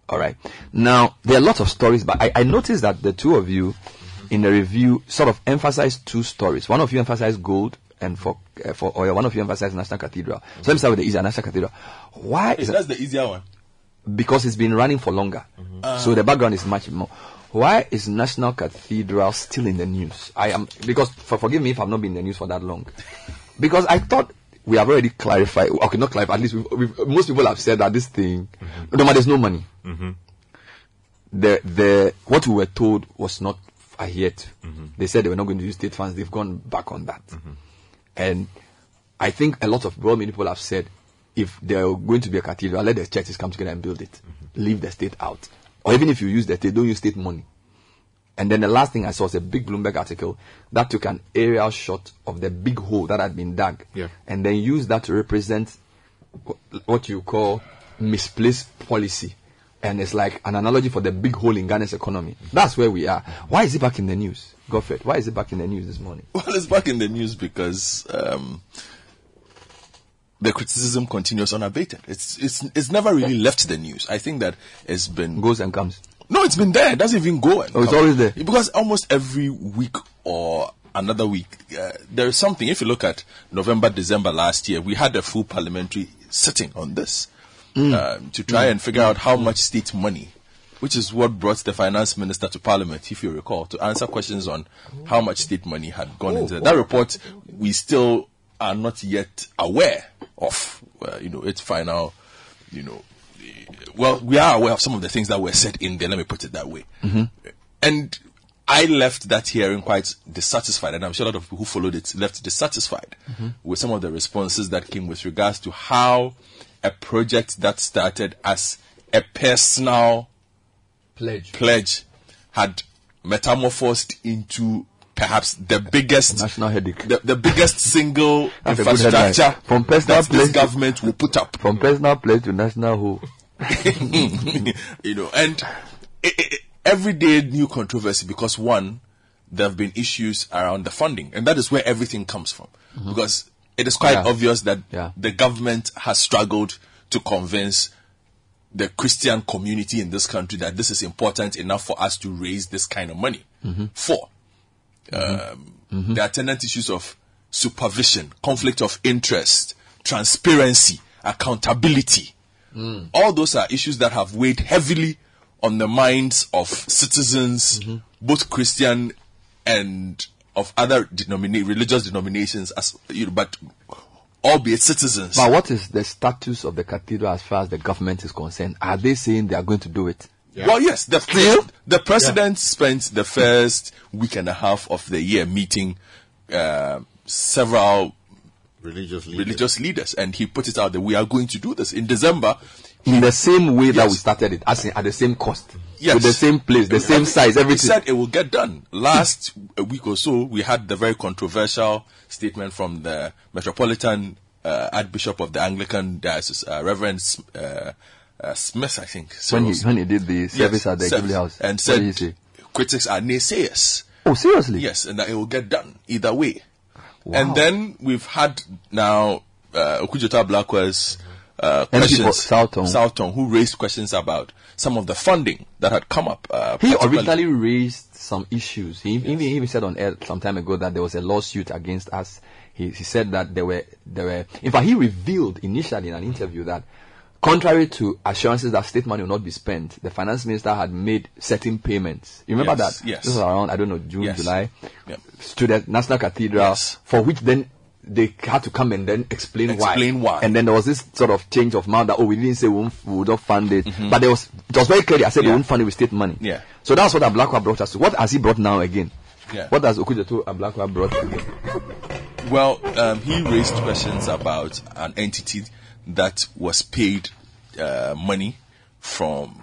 All right. Now there are lots of stories, but I, I noticed that the two of you in the review sort of emphasized two stories. One of you emphasized gold, and for uh, for oil, one of you emphasized National Cathedral. So let me start with the easier National Cathedral. Why is That's the easier one. because it's been running for longer. Ah. So the background is much more. Why is National Cathedral still in the news? I am because for, forgive me if I've not been in the news for that long. Because I thought we have already clarified. Okay, not clarified. At least we've, we've, most people have said that this thing, mm-hmm. no, but there's no money. Mm-hmm. The the what we were told was not adhered. Mm-hmm. to. They said they were not going to use state funds. They've gone back on that. And I think a lot of well many people have said if there are going to be a cathedral, let the churches come together and build it. Leave the state out. Or even if you use the state, don't use state money. And then the last thing I saw was a big Bloomberg article that took an aerial shot of the big hole that had been dug. Yeah. And then used that to represent what you call misplaced policy. And it's like an analogy for the big hole in Ghana's economy. That's where we are. Why is it back in the news? Godfred, why is it back in the news this morning? Well, it's back in the news because um, the criticism continues unabated. It's it's it's never really left the news. I think that it's been goes and comes. No, it's been there. It doesn't even go. Oh, it's always there. because almost every week or another week uh, there is something. If you look at November, December last year, we had a full parliamentary sitting on this Mm. um, to try Mm. and figure out how much state money which is what brought the finance minister to parliament, if you recall, to answer questions on how much state money had gone into it. That report, we still are not yet aware of, uh, you know, its final, you know, well, we are aware of some of the things that were said in there. Let me put it that way. Mhm. And I left that hearing quite dissatisfied, and I'm sure a lot of people who followed it left dissatisfied Mhm. with some of the responses that came with regards to how a project that started as a personal Pledge. pledge had metamorphosed into perhaps the biggest national headache, the, the biggest single That's a good headline. infrastructure From personal that this pledge- government will put up. From personal pledge to national who. you know, and i i every day new controversy because one, there have been issues around the funding, and that is where everything comes from. Because it is quite Yeah. obvious that Yeah. the government has struggled to convince the Christian community in this country that this is important enough for us to raise this kind of money Mhm. for. Um, The attendant issues of supervision, conflict of interest, transparency, accountability. All those are issues that have weighed heavily on the minds of citizens, both Christian and of other denomina- religious denominations, as you know, but albeit citizens. But what is the status of the cathedral as far as the government is concerned? Are they saying they are going to do it? Well, yes, the, the, the president spent the first week and a half of the year meeting uh, several religious leaders. religious leaders, and he put it out that we are going to do this in December. In the same way that we started it, as in, at the same cost, Yes. with the same place, the same Every- size, He everything. said it will get done. Last a week or so, we had the very controversial statement from the Metropolitan uh, Archbishop of the Anglican Diocese, uh, Reverend uh, uh, Smith, I think. when he Cyril when he did the service at the Sir- Jubilee House, and said he critics are naysayers. Oh, seriously? Yes, and that it will get done either way. Wow. And then we've had now uh, Okudzeto Ablakwa's uh, questions. Southton, who raised questions about some of the funding that had come up. Uh, He originally raised some issues. He even, he even said on air some time ago that there was a lawsuit against us. He, he said that there were there were. In fact, he revealed initially in an interview that, contrary to assurances that state money will not be spent, the finance minister had made certain payments. You remember Yes, that? yes. This was around I don't know June, Yes. July. Yep. To the National Cathedral, for which then they had to come and then explain, Explain why. And then there was this sort of change of mind that oh we didn't say we, would not fund it, but there was it was very clear. I said they won't fund it with state money. Yeah. So that's what Ablakwa brought us to. What has he brought now again? Yeah. What has Okudzeto Ablakwa brought again? Well, um, he raised questions about an entity that was paid uh, money from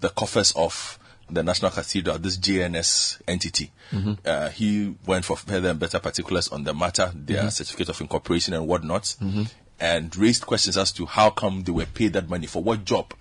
the coffers of the National Cathedral, this JNS entity. Mhm. Uh, he went for further and better particulars on the matter, their Mhm. certificate of incorporation and whatnot, Mhm. and raised questions as to how come they were paid that money for what job.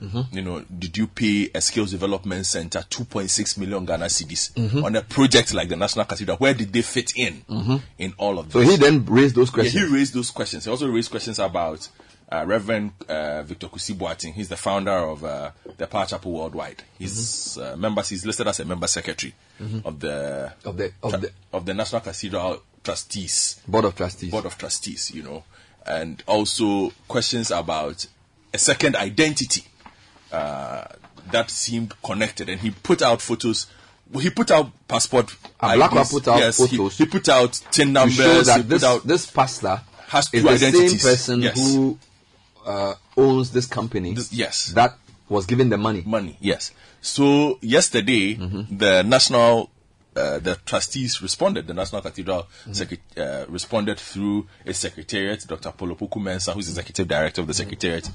Mhm. You know, did you pay a skills development center 2.6 million Ghana cedis Mhm. on a project like the National Cathedral? Where did they fit in Mhm. in all of this? So he then raised those Yeah, questions. he raised those questions. He also raised questions about uh, Reverend uh, Victor Kusi Boateng. He's the founder of uh, the Power Chapel Worldwide. He's uh, members. He's listed as a member secretary Mhm. of the Of the- of tra- the- of the National Cathedral Trustees Board of Trustees. Board of Trustees. You know, and also questions about a second identity uh, that seemed connected. And he put out photos. He put out passport. Ablakwa IDs. put out yes, he- photos He, put out tin to numbers. show he that this, out this pastor has is two the same person Yes. who uh, owns this company. yes. That was given the money. Money, yes. So yesterday, Mm-hmm. the national, uh, the trustees responded. The National Cathedral Mm-hmm. secret, uh, responded through its secretariat, Dr. Paul Opoku-Mensah, who's executive director of the Mm-hmm. secretariat,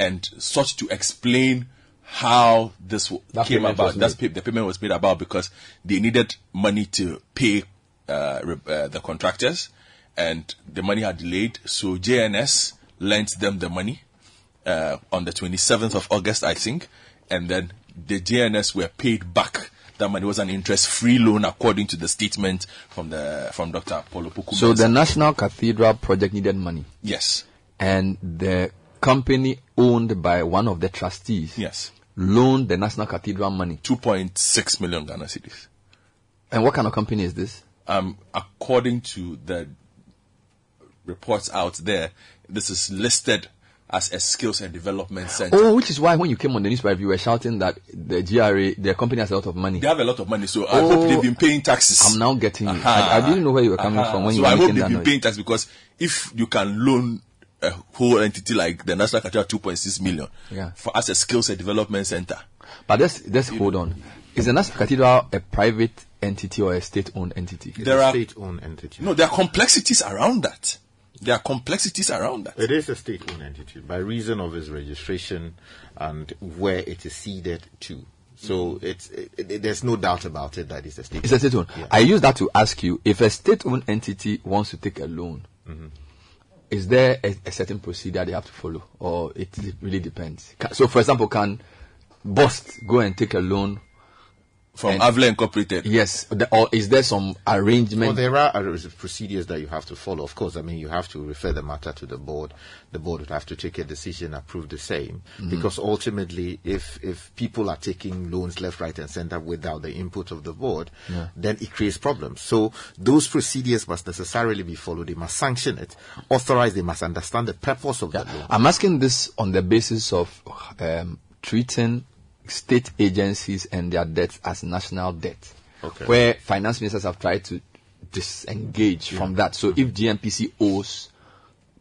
and sought to explain how this w- That came about. That's pay- the payment was made about because they needed money to pay uh, re- uh, the contractors, and the money had delayed. So JNS lent them the money uh, on the 27th of August, I think, and then the JNS were paid back. That money was an interest-free loan, according to the statement from the from Dr. Paul Opoku. So the National Cathedral project needed money. yes, And the company owned by one of the trustees yes, loaned the National Cathedral money. 2.6 million Ghana cedis. And what kind of company is this? Um, according to the reports out there, this is listed as a skills and development center. Oh, which is why when you came on the newspaper, you were shouting that the GRA, the company has a lot of money. They have a lot of money, so I hope they've been paying taxes. I'm now getting you. I, I didn't know where you were coming Uh-huh. from when so you were So I hope they've been noise. paying tax because if you can loan a whole entity like the National Cathedral 2.6 million Yeah. for as a skills and development center, But let's let's hold on. Is the National Cathedral a private entity or a state-owned entity? there are state-owned entity. No, there are complexities around that. There are complexities around that. It is a state-owned entity by reason of its registration and where it is ceded to. So it's it, it- there's no doubt about it that it's a state. It's a state-owned. I use that to ask you if a state-owned entity wants to take a loan. Mhm. Is there a, a certain procedure they have to follow, or it really depends? So, for example, can BOST go and take a loan from Avila Incorporated? Yes, the- or is there some arrangement? Well, there are uh, procedures that you have to follow. Of course, I mean you have to refer the matter to the board. The board would have to take a decision, approve the same, Mhm. because ultimately, if if people are taking loans left, right, and centre without the input of the board, Yeah. then it creates problems. So those procedures must necessarily be followed. They must sanction it, authorize. They must understand the purpose of the loan. I'm asking this on the basis of um, treating state agencies and their debts as national debt, Okay. where finance ministers have tried to disengage from that. So if GNPC owes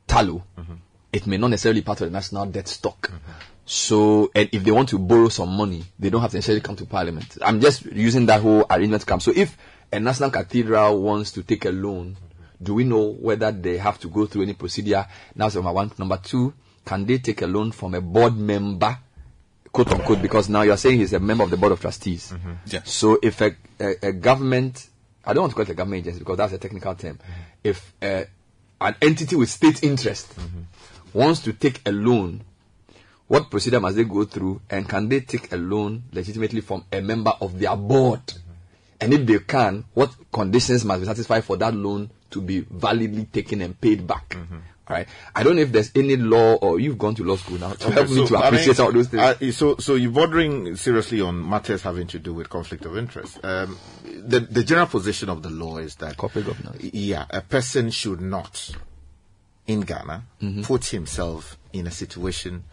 Tullow, mm-hmm. it may not necessarily be part of the national debt stock. Mm-hmm. So, and if they want to borrow some money, they don't have to necessarily come to parliament. I'm just using that whole arrangement to come. So if a national cathedral wants to take a loan, mm-hmm. do we know whether they have to go through any procedure? That's number one. Number two, can they take a loan from a board member, quote unquote, because now you're saying he's a member of the board of trustees. Mm-hmm. Yeah. So if a, a, a government, I don't want to call it a government agency because that's a technical term. Mm-hmm. If uh, an entity with state interest mm-hmm. wants to take a loan, what procedure must they go through and can they take a loan legitimately from a member of their board? And if they can, what conditions must be satisfied for that loan to be validly taken and paid back? All right. I don't know if there's any law or you've gone to law school now to Okay, help me so, to I appreciate mean, all those things. uh, so, so you're bordering seriously on matters having to do with conflict of interest. Um, the the general position of the law is that corporate governance. Yeah, a person should not, in Ghana, Mhm. put himself in a situation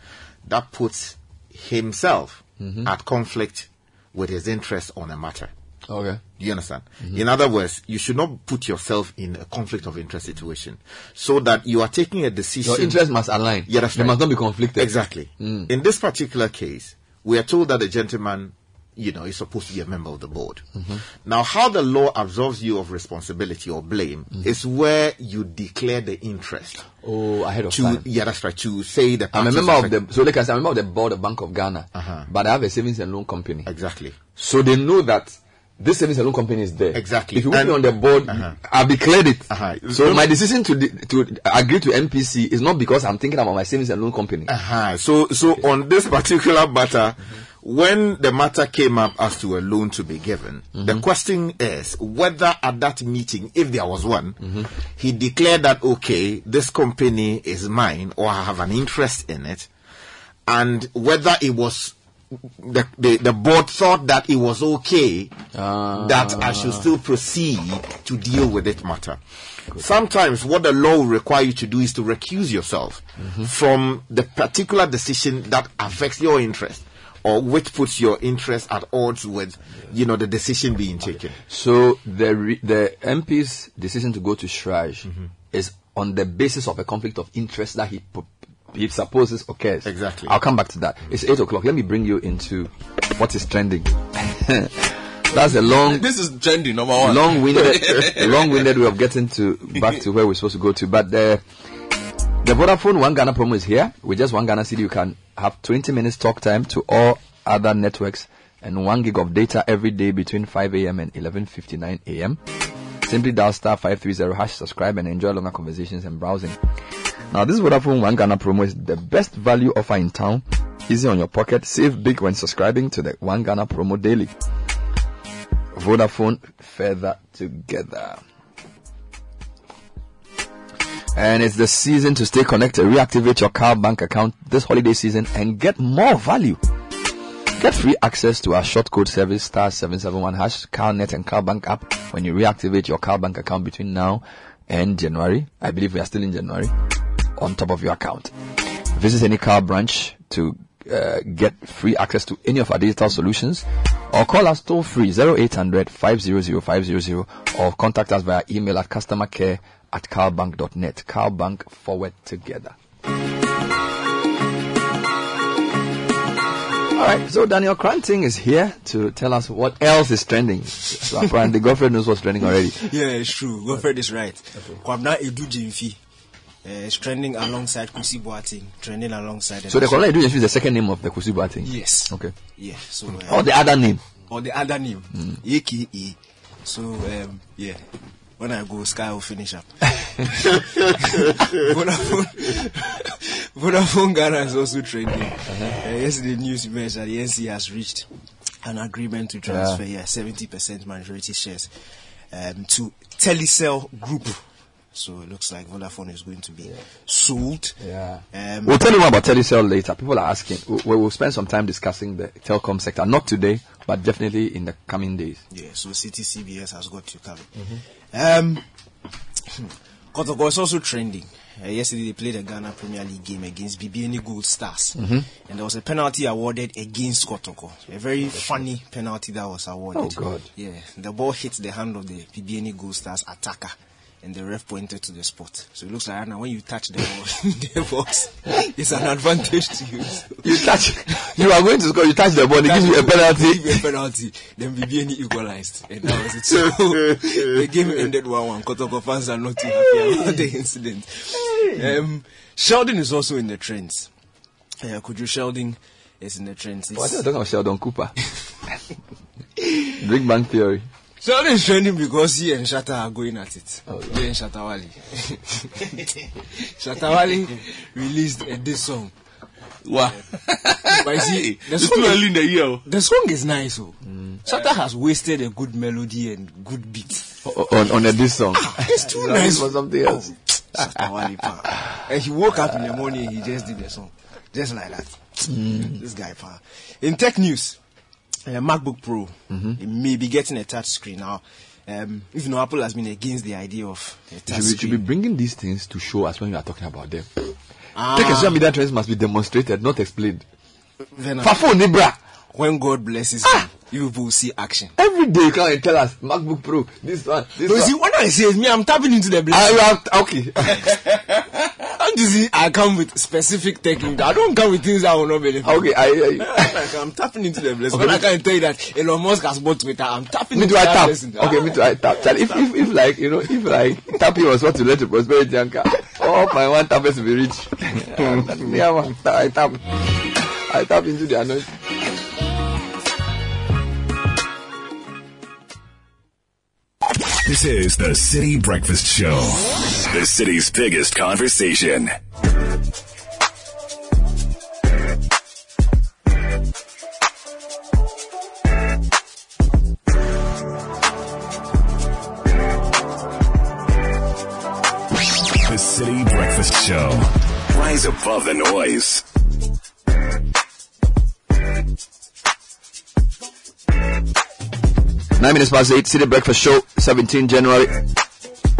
that puts himself Mhm. at conflict with his interest on a matter. Okay. Do you understand? Mhm. In other words, you should not put yourself in a conflict of interest situation, so that you are taking a decision. Your interest must align. Yeah, that's They right. must not be conflicted. Exactly. Mm. In this particular case, we are told that the gentleman, you know, is supposed to be a member of the board. Mhm. Now, how the law absolves you of responsibility or blame is where you declare the interest. Oh, ahead of to, time. Yeah, that's right. To say the I'm a member of the so like I said, I'm a member of the board of Bank of Ghana, Uh-huh. but I have a savings and loan company. Exactly. So they know that this and loan company is there. Exactly. If you And- me on the board, Uh-huh. I've declared it. Uh-huh. So Don't- my decision to de- to agree to MPC is not because I'm thinking about my savings and loan company. Uh-huh. So, so on this particular matter, when the matter came up as to a loan to be given, the question is whether at that meeting, if there was one, he declared that okay, this company is mine or I have an interest in it, and whether it was the, the, the board thought that it was okay that I should still proceed to deal with it matter. Sometimes what the law will require you to do is to recuse yourself from the particular decision that affects your interest or which puts your interest at odds with, you know, the decision being taken. So the re- the MP's decision to go to CHRAJ Mm-hmm. is on the basis of a conflict of interest that he pu- he supposes occurs. Exactly. I'll come back to that. It's eight o'clock. Let me bring you into what is trending. That's a long. This is trending number one. long-winded, long-winded way of getting to back to where we're supposed to go to. But the the Vodafone One Ghana promo is here. With just one Ghana cedi, you can have 20 minutes talk time to all other networks and one gig of data every day between 5 a.m. and 11:59 a.m. Simply dial star 530 hash subscribe and enjoy longer conversations and browsing. Now, this Vodafone One Ghana promo is the best value offer in town. Easy on your pocket. Save big when subscribing to the One Ghana promo daily. Vodafone further together. And it's the season to stay connected. Reactivate your CalBank account this holiday season and get more value. Get free access to our short code service star 771 hash CarNet and CalBank app when you reactivate your CalBank account between now and January. I believe we are still in January on top of your account. Visit any car branch to uh, get free access to any of our digital solutions or call us toll free 0800 500 500 or contact us via email at customercare at calbank.net. CalBank forward together. All right, so Daniel Cranting is here to tell us what else is trending. So apparently, Godfred knows what's trending already. Yeah, it's true. Godfred is right. Kwabena Edu Gyamfi uh, is trending alongside Kusi trending alongside. So the Kwabena Edu is the second name of the thing. Yes. Okay. Yeah. So uh, Or the other name. or the other name, AKA. So um, yeah, when I go, Sky will finish up. Vodafone, Vodafone Ghana is also trending. Uh, yesterday, news emerged that the NC has reached an agreement to transfer yeah. 70% majority shares um, to Telecel Group. So it looks like Vodafone is going to be sold. Yeah. Um, We'll tell you more about Telecel later. People are asking. We we will spend some time discussing the telecom sector. Not today, but definitely in the coming days. Yeah, so CitiCBS has got you covered. Um, Kotoko is also trending. Uh, yesterday they played a Ghana Premier League game against BBN Gold Stars, Mhm. and there was a penalty awarded against Kotoko. A very funny penalty that was awarded. Oh, God. Yeah, the ball hit the hand of the BBN Gold Stars attacker. And the ref pointed to the spot. So it looks like now when you touch the ball the box, it's an advantage to you. You touch, you are going to score. You touch the ball. They give you a penalty. Give you a penalty. Then BBN equalized, and that was it. So the game ended one-one. Kotoko fans are not too happy about the incident. Um, Sheldon is also in the trends. Uh, Kuju Sheldon is in the trends. What are you talking about Sheldon Cooper? Big Bang Theory. Sheldon is trending because he and Shatta are going at it. Oh, he and Shatta Wale. Shatta Wale released uh, a diss song. Wow. but you see, the It's song, too early in the year. Oh. the song is nice. Oh. Mm. Shatta has wasted a good melody and good beat. On on a this song. Ah, it's too No, nice. for something else. Oh, Shatta Wale, pa. And he woke up in the morning and he just did the song. Just like that. Mm. This guy, pa. In tech news, a MacBook Pro it may be getting a touch screen now. Um, if you know, Apple has been against the idea of a You touch should, be, should screen. be bringing these things to show us when we are talking about them. Ah. And social media trends must be demonstrated, not explained. Then, uh, Fafo Nibra. when God blesses you, you will see action. Every day you come and tell us MacBook Pro, this one, this you one. see, when I say me, I'm tapping into the blessing. I have, okay. Don't you see, I come with specific technique. I don't come with things I will not benefit. Okay, I, I, like I'm tapping into the blessing. Okay. When I can tell you that Elon Musk has bought Twitter, I'm tapping me into I that tap. blessing. Okay, me too, I tap. Charlie, if, if, if like, you know, if like tapping was what to let the prosperity anchor, all my one tap is to be rich. yeah, man, I tap. I tap into the anointing. This is the Citi Breakfast Show, the city's biggest conversation. The Citi Breakfast Show. Rise above the noise. Nine minutes past eight, Citi Breakfast Show, 17 January.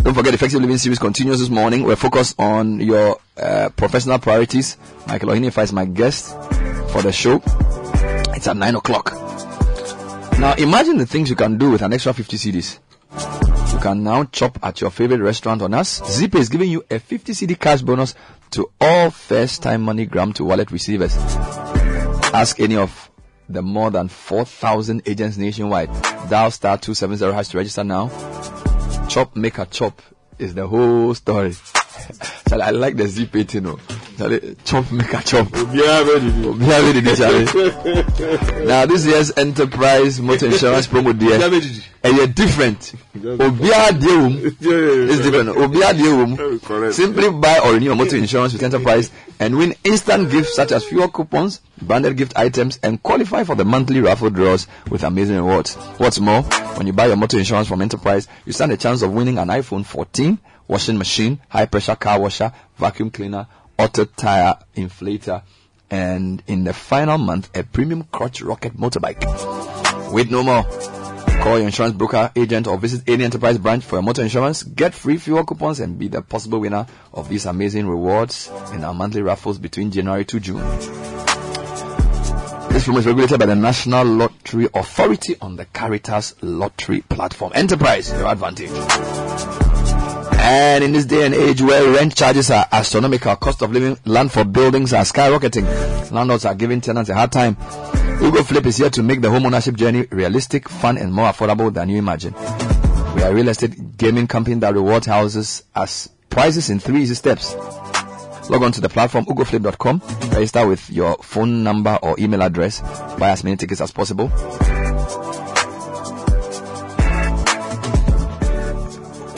Don't forget, Effective Living Series continues this morning. We're focused on your uh, professional priorities. Michael Ohinifa is my guest for the show. It's at 9 o'clock. Now, imagine the things you can do with an extra 50 cedis. You can now chop at your favorite restaurant on us. Zeepay is giving you a 50 cedi cash bonus to all first time MoneyGram to wallet receivers. Ask any of the more than 4,000 agents nationwide. Dial star 270 hash to register now. Chop, make a chop is the whole story. Charlie, I like the zip it, you know. Chop, make a chop. Obiara did it, Charlie. Now, this year's enterprise motor insurance promo dear. And eh, you're different. Obiara deum is different. Obiara. Simply buy or renew your motor insurance with enterprise and win instant gifts such as fuel coupons, branded gift items, and qualify for the monthly raffle draws with amazing rewards. What's more, when you buy your motor insurance from enterprise, you stand a chance of winning an iPhone 14, washing machine, high pressure car washer, vacuum cleaner, auto tire inflator, and in the final month, a premium crotch rocket motorbike. Wait no more. Call your insurance broker, agent, or visit any enterprise branch for your motor insurance. Get free fuel coupons and be the possible winner of these amazing rewards in our monthly raffles between January to June. This promo is regulated by the National Lottery Authority on the Caritas Lottery Platform. Enterprise, your advantage. And in this day and age where rent charges are astronomical, cost of living, land for buildings are skyrocketing, landlords are giving tenants a hard time. Ugo Flip is here to make the home ownership journey realistic, fun, and more affordable than you imagine. We are a real estate gaming company that rewards houses as prices in three easy steps. Log on to the platform ugoflip.com, register with your phone number or email address, buy as many tickets as possible.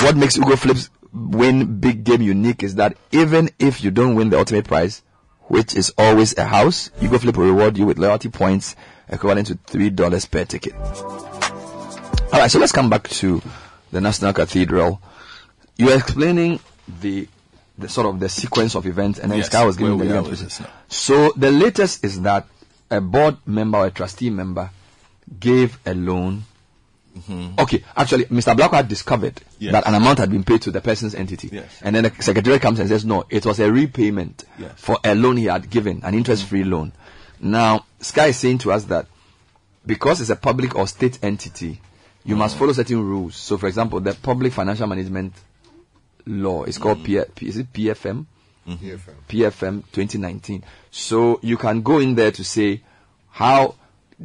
What makes Ugo Flips win big game unique is that even if you don't win the ultimate prize, which is always a house, Ugo Flip will reward you with loyalty points equivalent to three dollars per ticket. All right, so let's come back to the National Cathedral. You were explaining the the sort of the sequence of events, and then Yes, Sky was giving the we are legal with process. this now. So the latest is that a board member or a trustee member gave a loan. Mm-hmm. Okay, actually, Mr. Ablakwa discovered Yes. that an amount had been paid to the person's entity, Yes. and then the secretary comes and says, "No, it was a repayment Yes. for a loan he had given, an interest-free mm-hmm. loan." Now, Sky is saying to us that because it's a public or state entity, you must mm. follow certain rules. So, for example, the Public Financial Management Law is called mm-hmm. P- P- is it PFM? PFM. PFM 2019. So you can go in there to say, how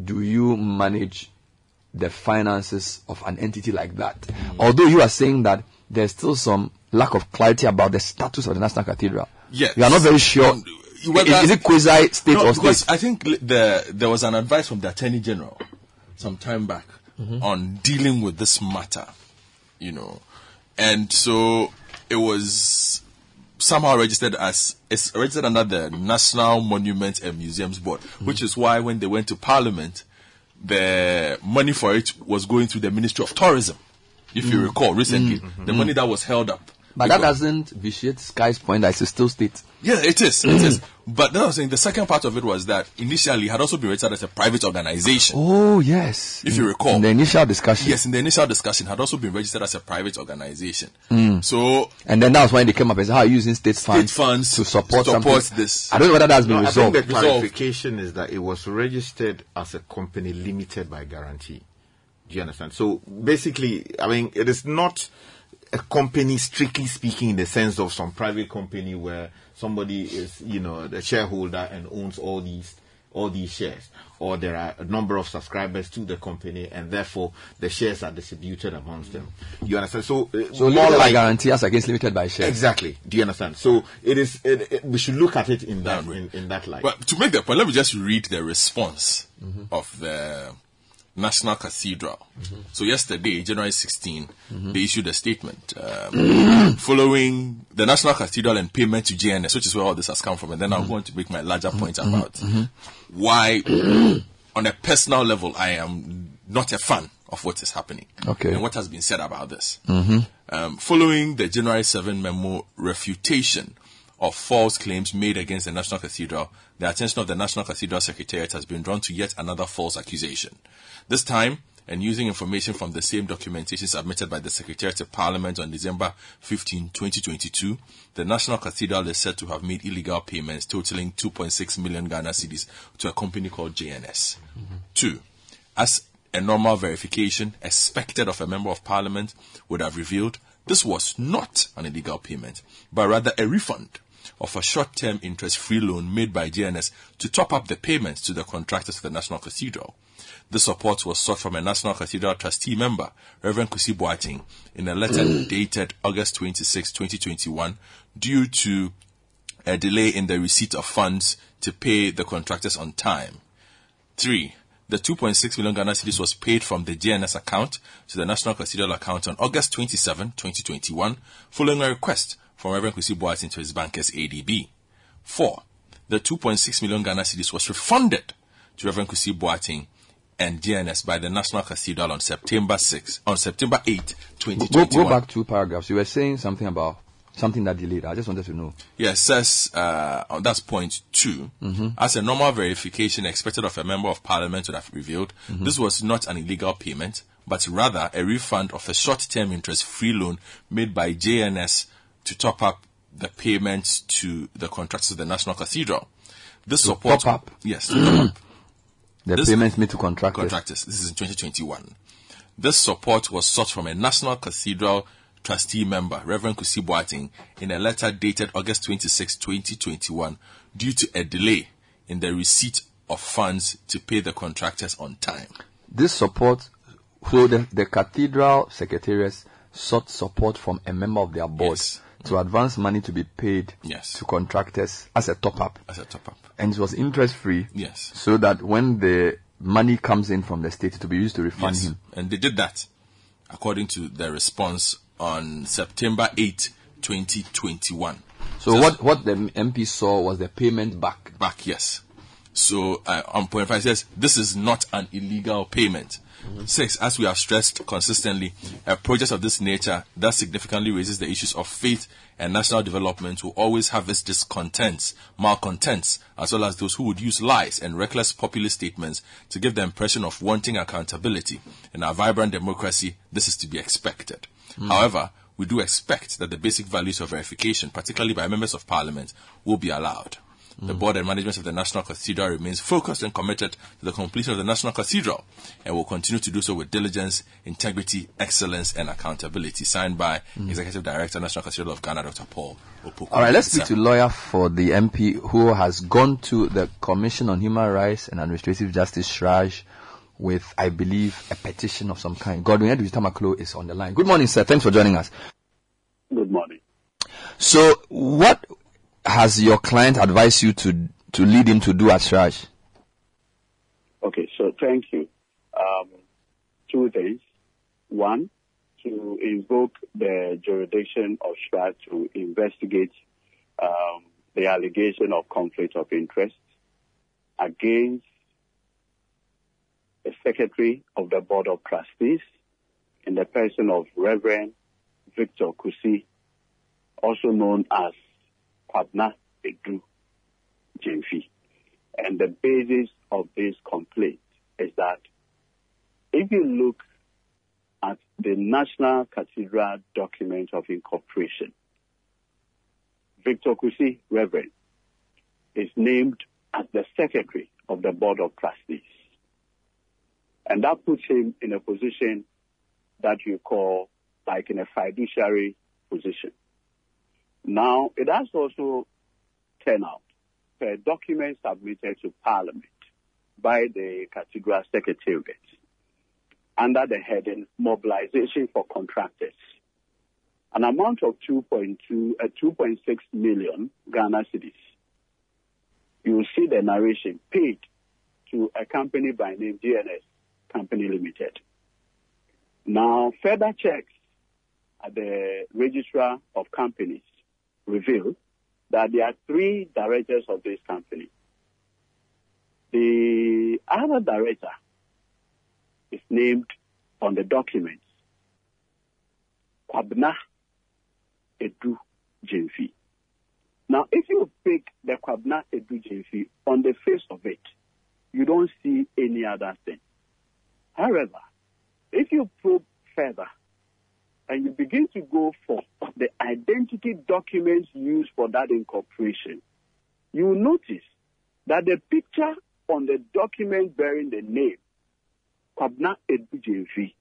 do you manage the finances of an entity like that? Although you are saying that there's still some lack of clarity about the status of the National Cathedral. Yes. You are not very sure. Um, whether- is, is it quasi state no, or state? I think the, there was an advice from the Attorney General some time back Mhm. on dealing with this matter, you know. And so it was somehow registered as, it's registered under the National Monuments and Museums Board, which is why when they went to Parliament, the money for it was going through the Ministry of Tourism. If you Mm. recall recently, Mm. the money that was held up. But that doesn't vitiate Sky's point that it's still state. Yeah, it is. It is. But then I was saying the second part of it was that initially it had also been registered as a private organization. Oh, yes. If you recall. In the initial discussion. Yes, in the initial discussion, had also been registered as a private organization. Mm. So And then that was when they came up and said, how are you using state funds, funds to support, to support this. I don't know whether that's been No, I resolved. think the clarification is that it was registered as a company limited by guarantee. Do you understand? So basically, I mean, it is not a company strictly speaking in the sense of some private company where somebody is, you know, the shareholder and owns all these all these shares, or there are a number of subscribers to the company, and therefore the shares are distributed amongst them. You understand? So, uh, So limited by guarantee as against limited by shares. Exactly. Do you understand? So it is. It, it, we should look at it in that in, in that light. But to make the point, let me just read the response Mhm. of the National Cathedral. So yesterday, January 16, Mhm. they issued a statement um, following the National Cathedral and payment to JNS, which is where all this has come from. And then I'm going to make my larger point about why, on a personal level, I am not a fan of what is happening Okay. and what has been said about this. Mm-hmm. Um, following the January 7 memo refutation of false claims made against the National Cathedral, the attention of the National Cathedral Secretariat has been drawn to yet another false accusation. This time, and using information from the same documentation submitted by the Secretariat to Parliament on December 15, 2022, the National Cathedral is said to have made illegal payments totaling 2.6 million Ghana cedis to a company called JNS. Two, as a normal verification expected of a member of parliament would have revealed, this was not an illegal payment, but rather a refund of a short-term interest-free loan made by JNS to top up the payments to the contractors of the National Cathedral. This support was sought from a National Cathedral trustee member, Reverend Kusi Boateng, in a letter mm. dated August 26, 2021, due to a delay in the receipt of funds to pay the contractors on time. Three, the 2.6 million Ghana cedis was paid from the JNS account to the National Cathedral account on August 27, 2021, following a request from Reverend Kwesi Boateng to his bankers ADB. Four, the 2.6 million Ghana cedis was refunded to Reverend Kwesi Boateng and JNS by the National Cathedral on September 6, on September 8, Go, 2021. go back two paragraphs. You were saying something about something that delayed. I just wanted to know. Yeah, it says, uh, on that's point 2 Mhm. as a normal verification expected of a member of parliament would have revealed, Mhm. this was not an illegal payment, but rather a refund of a short-term interest-free loan made by JNS to top up the payments to the contractors of the National Cathedral. This To support, top up? yes, top up. The This- payments made to contractors. contractors. This is in 2021. This support was sought from a National Cathedral trustee member, Reverend Kusi Boateng, in a letter dated August 26, 2021, due to a delay in the receipt of funds to pay the contractors on time. This support, so the, the cathedral secretariats sought support from a member of their board to advance money to be paid Yes. to contractors as a top up. As a top up. And it was interest free. Yes. So that when the money comes in from the state, to be used to refund Yes. him. And they did that according to their response on September 8, 2021. So what, what the MP saw was the payment back. Back, yes. So uh, on point five says this is not an illegal payment. Six, as we have stressed consistently, a project of this nature that significantly raises the issues of faith and national development will always have its discontents, malcontents, as well as those who would use lies and reckless populist statements to give the impression of wanting accountability. In our vibrant democracy, this is to be expected. Mm. However, we do expect that the basic values of verification, particularly by members of parliament, will be allowed. The mm. board and management of the National Cathedral remains focused and committed to the completion of the National Cathedral and will continue to do so with diligence, integrity, excellence, and accountability. Signed by mm. Executive Director, National Cathedral of Ghana, Dr. Paul Opoku. All right, let's speak to lawyer for the MP who has gone to the Commission on Human Rights and Administrative Justice, CHRAJ, with, I believe, a petition of some kind. Godwin Edudzi Tameklo is on the line. Good morning, sir. Thanks for joining us. Good morning. So, what has your client advised you to to lead him to do at CHRAJ? Okay, so thank you. Um, two things. One, to invoke the jurisdiction of SHRA to investigate um, the allegation of conflict of interest against the Secretary of the Board of Trustees in the person of Reverend Victor Kusi, also known as Kwabena Edu Gyamfi. And the basis of this complaint is that if you look at the National Cathedral document of incorporation, Victor Kusi, Reverend, is named as the Secretary of the Board of Trustees. And that puts him in a position that you call like in a fiduciary position. Now, it has also turned out per document submitted to Parliament by the Cathedral Secretariat under the heading Mobilization for Contractors. An amount of 2.2, uh, 2.6 million Ghana cedis. You will see the narration paid to a company by name GNS Company Limited. Now, further checks at the Registrar of Companies reveal that there are three directors of this company. The other director is named on the documents Kwabena Edu. Now, if you pick the Kwabena Edu on the face of it, you don't see any other thing. However, if you probe further and you begin to go for the identity documents used for that incorporation, you will notice that the picture on the document bearing the name Kwabna Edujemfi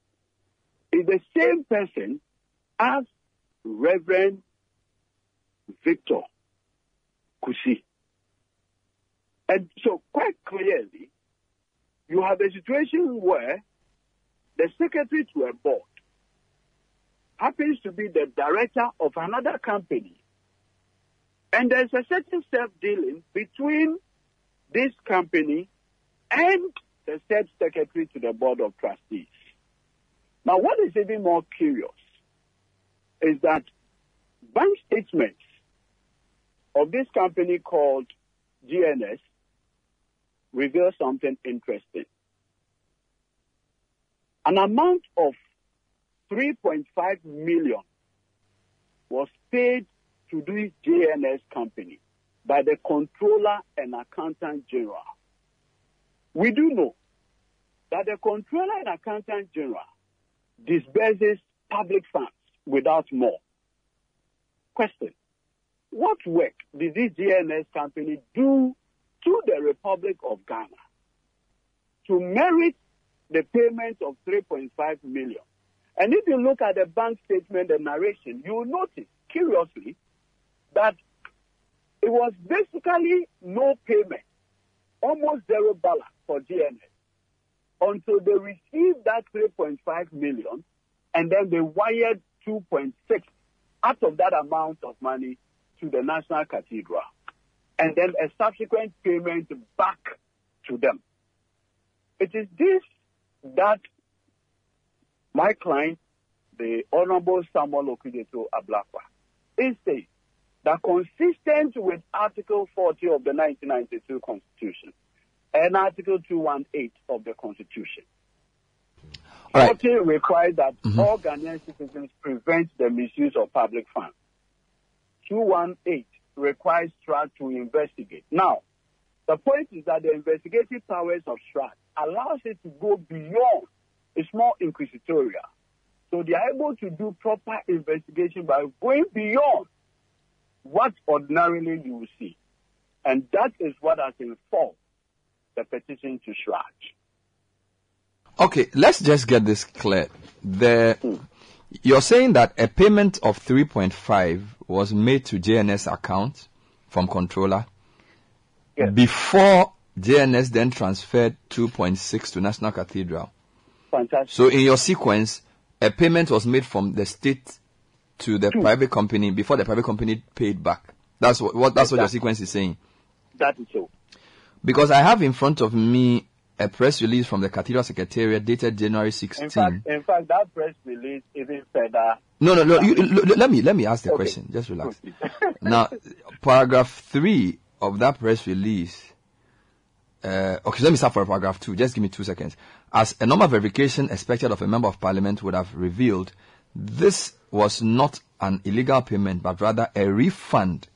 is the same person as Reverend Victor Kusi. And so quite clearly, you have a situation where the secretary to a board happens to be the director of another company. And there's a certain self-dealing between this company and the said secretary to the board of trustees. Now, what is even more curious is that bank statements of this company called GNS reveal something interesting. An amount of 3.5 million was paid to this JNS company by the controller and accountant general. We do know that the controller and accountant general disburses public funds without more. Question. What work did this JNS company do to the Republic of Ghana to merit the payment of 3.5 million? And if you look at the bank statement and narration, you will notice, curiously, that it was basically no payment, almost zero balance for GNS until they received that 3.5 million and then they wired 2.6 out of that amount of money to the National Cathedral and then a subsequent payment back to them. It is this that my client, the Honorable Samuel Okudzeto Ablakwa, is saying that consistent with Article 40 of the 1992 Constitution and Article 218 of the Constitution, All right. 40 requires that Mhm. all Ghanaian citizens prevent the misuse of public funds. 218 requires CHRAJ to investigate. Now, the point is that the investigative powers of CHRAJ allows it to go beyond. It's more inquisitorial. So they are able to do proper investigation by going beyond what ordinarily you will see. And that is what has informed the petition to CHRAJ. Okay, let's just get this clear. The you're saying that a payment of 3.5 was made to JNS account from controller before JNS then transferred 2.6 to National Cathedral. Fantastic. So in your sequence, a payment was made from the state to the private company before the private company paid back. That's what, what that's what your sequence is saying. That is so. Because I have in front of me a press release from the Cathedral Secretariat dated January 16. In fact, in fact, that press release even further. No, no, no. You, let me let me ask the Okay. question. Just relax. now, paragraph three of that press release. Uh, okay, let me start from paragraph two. Just give me two seconds. As a normal verification expected of a member of parliament would have revealed, this was not an illegal payment, but rather a refund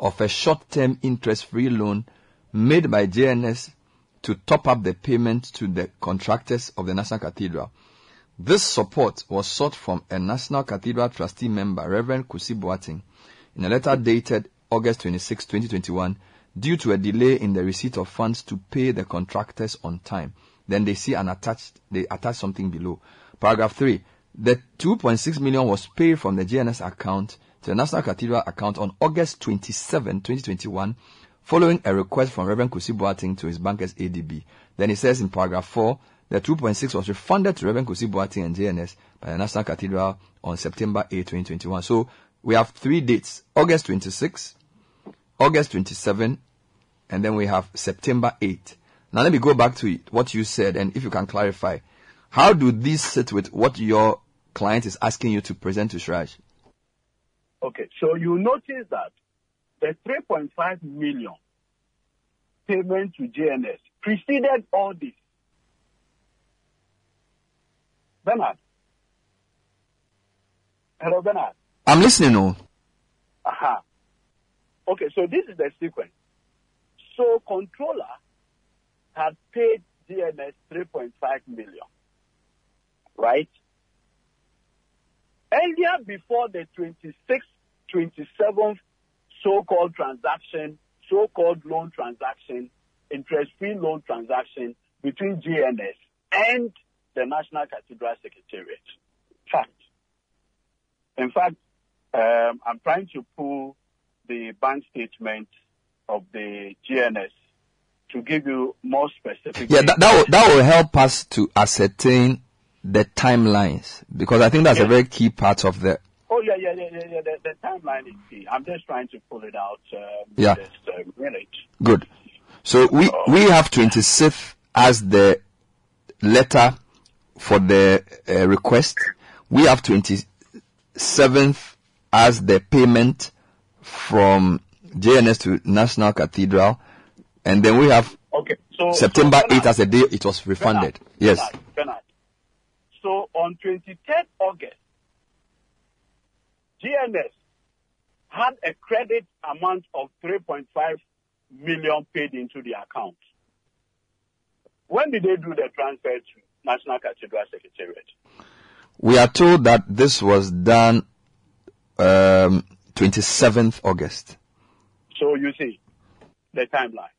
of a short-term interest-free loan made by JNS to top up the payment to the contractors of the National Cathedral. This support was sought from a National Cathedral trustee member, Reverend Kusi Boateng, in a letter dated August 26, 2021, due to a delay in the receipt of funds to pay the contractors on time. Then they see an attached, they attach something below. Paragraph 3. The 2.6 million was paid from the GNS account to the National Cathedral account on August 27, 2021, following a request from Reverend Kusi Boateng to his bankers ADB. Then it says in paragraph 4, the 2.6 was refunded to Reverend Kusi Boateng and JNS by the National Cathedral on September 8, 2021. So we have three dates, August 26, August 27, and then we have September 8. Now let me go back to it, what you said and if you can clarify. How do these sit with what your client is asking you to present to CHRAJ? Okay, so you notice that the 3.5 million payment to JNS preceded all this. Bernard. Hello, Bernard. I'm listening, oh. Aha. Okay, so this is the sequence. So controller had paid DNS 3.5 million, right? Earlier before the 26th, 27th so-called transaction, so-called loan transaction, interest-free loan transaction between GNS and the National Cathedral Secretariat. Fact. In fact, um, I'm trying to pull the bank statement of the GNS to give you more specific. Yeah, that, that, will, that will help us to ascertain the timelines because I think that's a very key part of the. Oh yeah, yeah, yeah, yeah. yeah. The, the timeline is key. I'm just trying to pull it out. Um, Yeah. Just a minute. Good. So we we have 26th as the letter for the uh, request. We have 27th as the payment from JNS to National Cathedral, and then we have Okay, so September so 8th as a day it was refunded. Bernard, Yes. Bernard, Bernard. So on 23rd August, GNS had a credit amount of 3.5 million paid into the account. When did they do the transfer to National Cathedral Secretariat? We are told that this was done um, 27th August. So you see the timeline.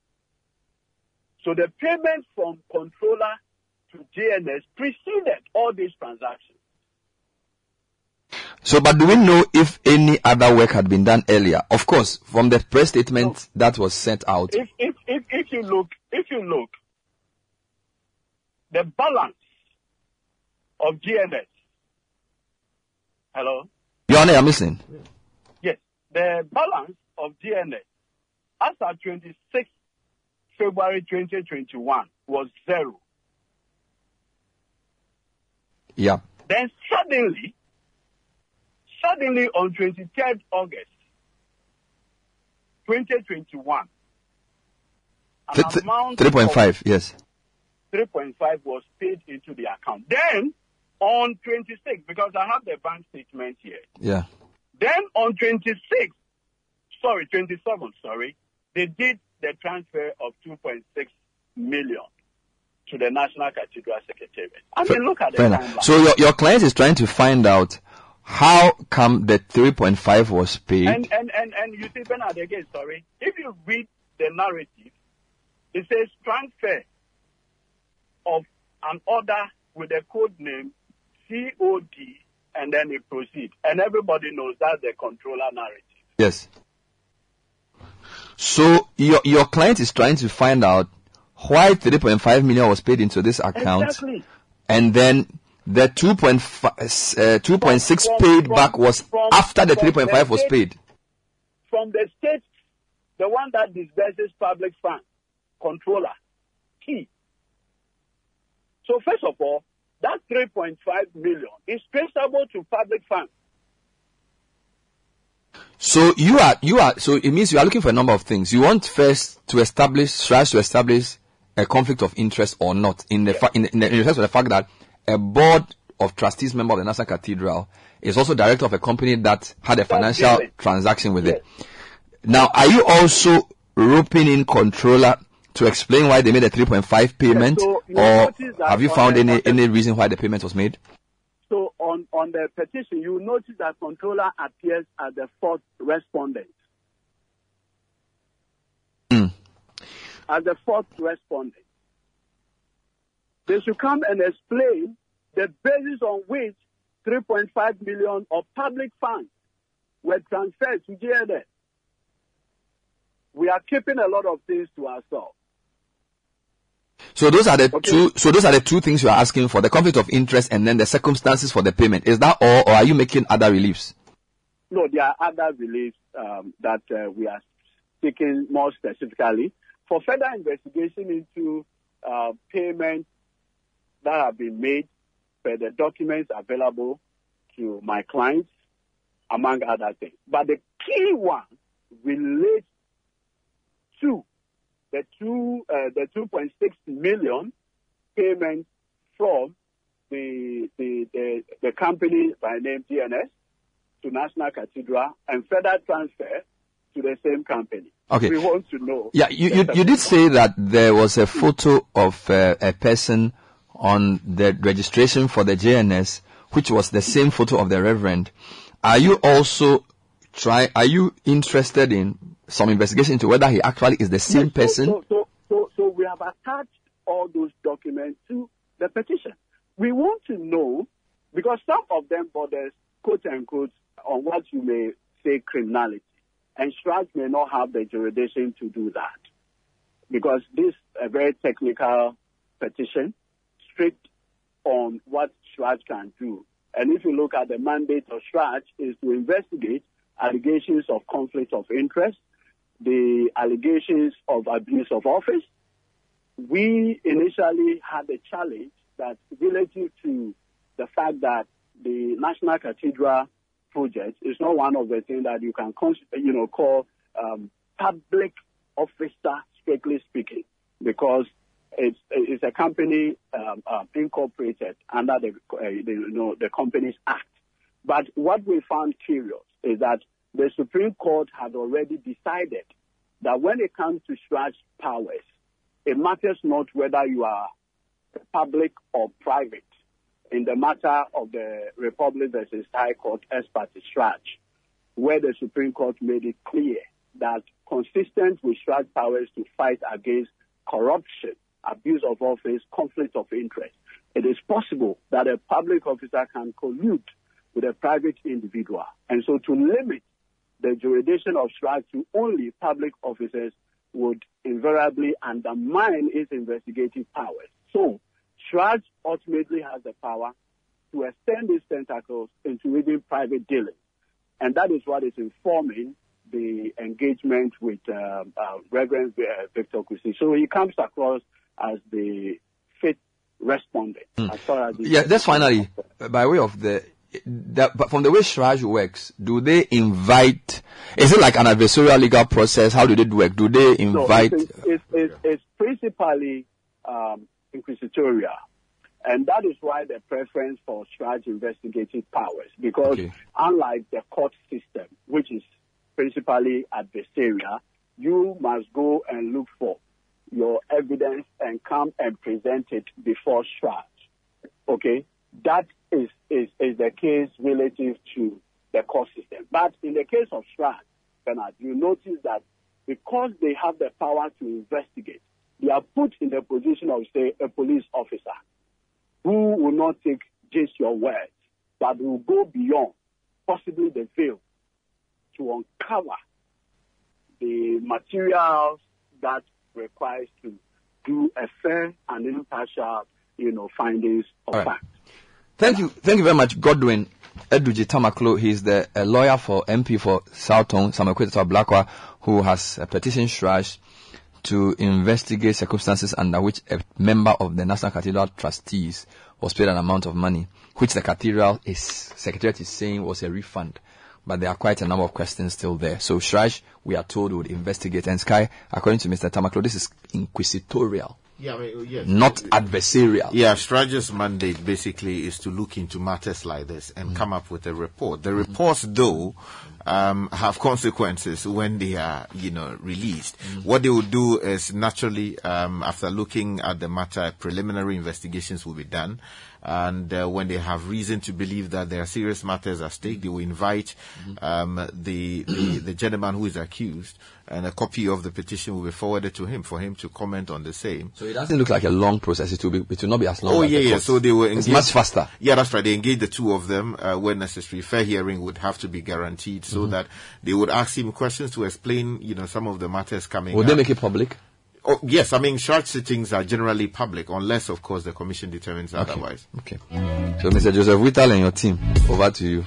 So the payment from controller to JNS preceded all these transactions. So, but do we know if any other work had been done earlier? Of course, from the press statement that was sent out. If, if, if, if you look, if you look, the balance of GNS. Hello? Your Honor, I'm listening. Yes, the balance of GNS as at 26 February 2021 was zero. Yeah. Then suddenly, suddenly on 23rd August 2021, an Th- th- amount 3.5, yes. 3.5 was paid into the account. Then on 26, because I have the bank statement here. Yeah. Then on 26, sorry, 27, sorry, they did the transfer of 2.6 million to the National Cathedral Secretariat. I mean, look at the Fair timeline. So your, your client is trying to find out how come the 3.5 was paid. And, and, and, and you see, Bernard, again, sorry, if you read the narrative, it says transfer of an order with a code name COD and then it proceed. And everybody knows that's the controller narrative. Yes. So your your client is trying to find out why 3.5 million was paid into this account, Exactly. and then the 2.5 uh, 2.6 From- paid from- back was from- after the 3.5 was paid. From the state, the one that disburses public funds, controller, key. So first of all, that 3.5 million is traceable to public funds. So you are you are so it means you are looking for a number of things. You want first to establish tries to establish a conflict of interest or not in the fa- in, the, in, the, in respect to the fact that a board of trustees member of the National Cathedral is also director of a company that had a financial transaction with it. Now, are you also roping in controller to explain why they made a 3.5 payment, so or have you found any any reason why the payment was made? So on, on the petition, you notice that controller appears as the fourth respondent. Hmm. As the fourth respondent. They should come and explain the basis on which 3.5 million of public funds were transferred to JNS. We are keeping a lot of things to ourselves. So those are the two. So those are the two things you are asking for: the conflict of interest and then the circumstances for the payment. Is that all, or are you making other reliefs? No, there are other reliefs um, that uh, we are seeking more specifically for further investigation into uh, payments that have been made per the documents available to my clients, among other things. But the key one relates to the two, uh, the 2.6 million payment from the, the, the, the company by name DNS to National Cathedral and further transfer to the same company. Okay. We want to know. Yeah, you, you, you did say that there was a photo of uh, a person on the registration for the JNS, which was the same photo of the Reverend. Are you also try? Are you interested in some investigation into whether he actually is the same person? So, so, so, so we have attached all those documents to the petition. We want to know because some of them borders, quote unquote, on what you may say criminality, and Strats may not have the jurisdiction to do that because this is a very technical petition, strict on what Strats can do. And if you look at the mandate of Strats, is to investigate allegations of conflict of interest, the allegations of abuse of office. We initially had a challenge that relative to the fact that the National Cathedral project is not one of the things that you can, you know, call um, public officer, strictly speaking, because it's, it's a company um, uh, incorporated under the, uh, the, you know, the Companies Act. But what we found curious is that the Supreme Court had already decided that when it comes to CHRAJ powers, it matters not whether you are public or private. in the matter of the Republic versus High Court parte CHRAJ, where the Supreme Court made it clear that consistent with CHRAJ powers to fight against corruption, abuse of office, conflict of interest, it is possible that a public officer can collude with a private individual. And so to limit the jurisdiction of CHRAJ to only public officers would invariably undermine its investigative powers. So CHRAJ ultimately has the power to extend its tentacles into even private dealings. And that is what is informing the engagement with um, uh, Reverend uh, Victor Kusi. So he comes across as the fit respondent as far as Yeah, that's finally by way of the. The but from the way CHRAJ works, do they invite? Is it like an adversarial legal process? How do they work? Do they So invite? it's, it's, it's, it's principally um, inquisitorial. And that is why the preference for CHRAJ investigative powers, because unlike the court system, which is principally adversarial, you must go and look for your evidence and come and present it before CHRAJ. Okay? That is, is, is the case relative to the court system. But in the case of CHRAJ, Bernard, you notice that because they have the power to investigate, they are put in the position of, say, a police officer who will not take just your words, but will go beyond, possibly the veil, to uncover the materials that requires to do a fair and impartial, you know, findings of right. fact. Thank you, thank you very much, Godwin Edudzi Tamakloe. He's the a lawyer for MP for Southton, Sam Okudzeto Ablakwa, who has uh, petitioned CHRAJ to investigate circumstances under which a member of the National Cathedral Trustees was paid an amount of money, which the cathedral is secretariat is saying was a refund. But there are quite a number of questions still there. So CHRAJ, we are told, would investigate. And Sky, according to Mr. Tamaklo, this is inquisitorial. Yeah, I mean, yes. Not adversarial. Yeah, CHRAJ's mandate basically is to look into matters like this Mm. and come up with a report. The reports, though, um, have consequences when they are, you know, released. Mm. What they will do is naturally, um, after looking at the matter, preliminary investigations will be done. And uh, when they have reason to believe that there are serious matters at stake, they will invite Mm-hmm. um, the, the the gentleman who is accused, and a copy of the petition will be forwarded to him for him to comment on the same. So it doesn't look like a long process. It will be. It will not be as long. Oh yeah, yeah. So they were It's much faster. Yeah, that's right. They engaged the two of them uh, when necessary. Fair hearing would have to be guaranteed, so Mhm. that they would ask him questions to explain, you know, some of the matters coming. Will they make it public? Oh yes, I mean, CHRAJ sittings are generally public, unless, of course, the commission determines Okay. otherwise. Okay. So, Mr. Joseph Whittal and your team, over to you.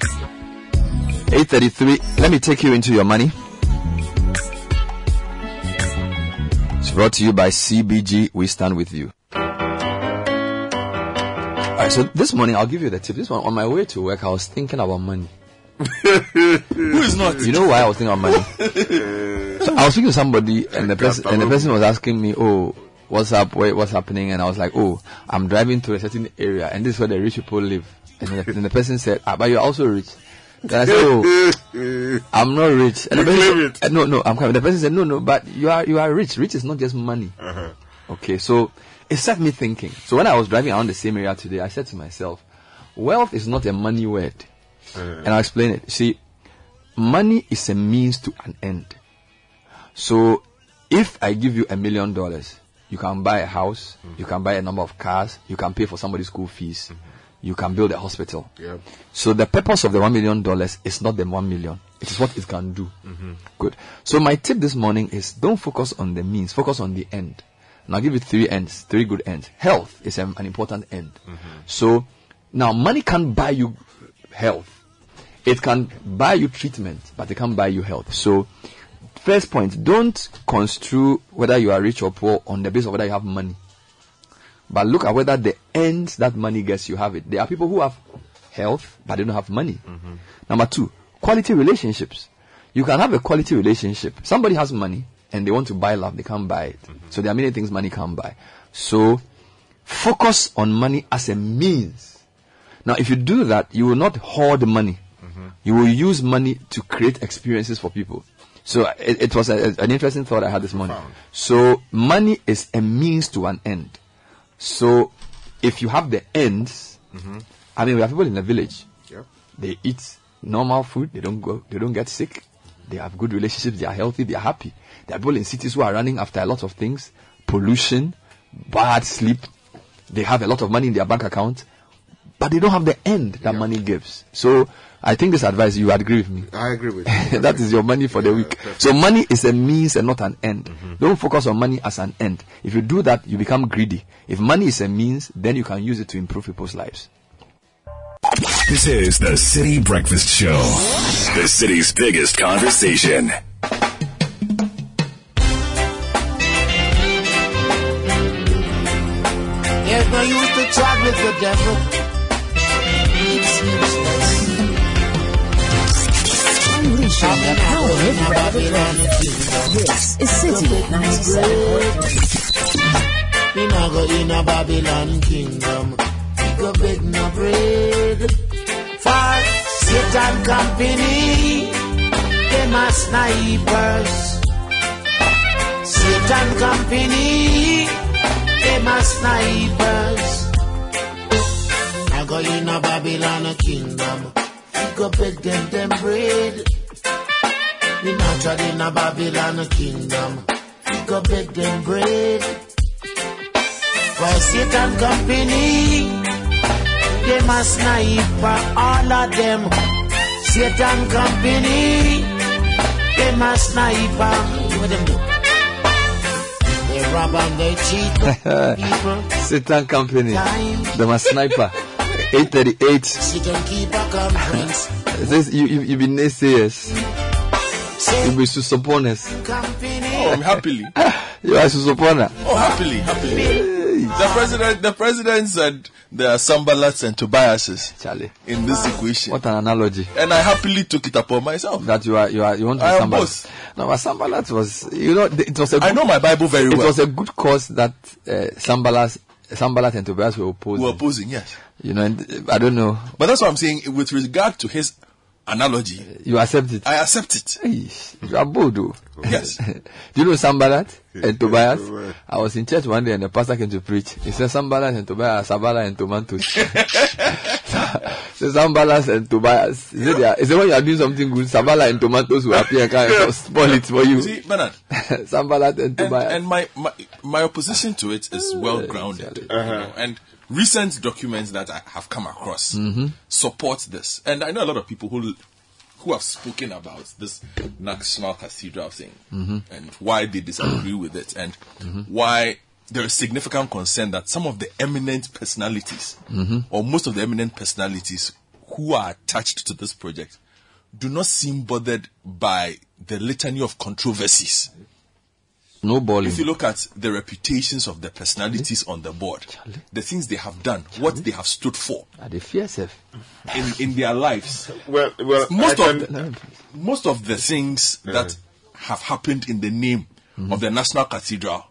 833. Let me take you into your money. It's brought to you by CBG. We stand with you. Alright, so this morning I'll give you the tip. This one, on my way to work, I was thinking about money. Who is not? You know why I was thinking about money? So I was speaking to somebody, and the person and the person was asking me, "Oh, what's up? Wait, what's happening?" And I was like, "Oh, I'm driving to a certain area, and this is where the rich people live." And the, then the person said, ah, "But you're also rich." I said, "Oh, I'm not rich." And the person said, "Uh, "No, no, I'm coming." The person said, "No, no, but you are you are rich. Rich is not just money." Okay, so it set me thinking. So when I was driving around the same area today, I said to myself, "Wealth is not a money word." And I'll explain it. See, money is a means to an end. So if I give you a million dollars, you can buy a house, you can buy a number of cars, you can pay for somebody's school fees, you can build a hospital. Yep. So the purpose of the one million dollars is not the one million. It is what it can do. Mhm. Good. So my tip this morning is don't focus on the means, focus on the end. And I'll give you three ends, three good ends. Health is an, an important end. So now money can't buy you health. It can buy you treatment, but it can't buy you health. So first point, don't construe whether you are rich or poor on the basis of whether you have money. But look at whether the ends that money gets you have it. There are people who have health, but they don't have money. Mm-hmm. Number two, quality relationships. You can have a quality relationship. Somebody has money and they want to buy love, they can't buy it. Mm-hmm. So there are many things money can't buy. So focus on money as a means. Now, if you do that, you will not hoard money. Mm-hmm. You will use money to create experiences for people. So it, it was a, an interesting thought I had this morning. So money is a means to an end. So if you have the ends Mhm. I mean, we have people in the village. Yep. They eat normal food. They don't go. They don't get sick. They have good relationships. They are healthy. They are happy. There are people in cities who are running after a lot of things: pollution, bad sleep. They have a lot of money in their bank account, but they don't have the end that money gives. So I think this advice you agree with me. I agree with you. that is your money for the week. So money is a means and not an end. Mm-hmm. Don't focus on money as an end. If you do that, you become greedy. If money is a means, then you can use it to improve people's lives. This is the Citi Breakfast Show, the city's biggest conversation. There's no use to chat with the devil. Unleashing the power of Babylon. This is Citi 97.3. We not go in a Babylon kingdom. We go beg no bread. For Satan company, them are snipers. Satan company, them are snipers. I go in a Babylon kingdom. We go beg them them bread. We not tread in a Babylon kingdom. We go beg them bread. For Satan company, them a sniper, all of them. Satan company, them a sniper. What them do? They rob and they cheat people. Satan Company, the my sniper, 838. Satan keep a conference. You, you, you be naysayers. You be susoponers. Oh, I'm happily. You are susopona. Oh, happily, happily. The president, the president said there are Sanballats and Tobiases Charlie. in this equation, What an analogy. and I happily took it upon myself. That you are, you are, you want to I be am Sanballat. No, but Sanballat was, you know, it was a I good, know my Bible very it well. was a good cause that uh, Sanballat, Sanballat and Tobias were opposed. We're opposing, yes. You know, and, uh, I don't know. But that's what I'm saying. With regard to his analogy, You accept it. I accept it. You are bold, though. Yes. Do you know Sanballat and Tobias? I was in church one day and the pastor came to preach. He said Sanballat and Tobias, Sabala and Tomatoes. so Sanballat and Tobias. He said, yeah, he said when you are doing something good, Sabala and Tomatoes will appear and kind of spoil it for you. See, Bernard, Sanballat and and, Tobias. and my, my my opposition to it is well grounded, you know, uh-huh. and recent documents that I have come across Mhm. support this. And I know a lot of people who who have spoken about this national cathedral thing Mhm. and why they disagree with it and why there is significant concern that some of the eminent personalities Mhm. or most of the eminent personalities who are attached to this project do not seem bothered by the litany of controversies. No balling. If you look at the reputations of the personalities mm-hmm. on the board, the things they have done, what they have stood for Are they fierce? in, in their lives, Well, well, most I of can- the, most of the things that have happened in the name mm-hmm. of the National Cathedral,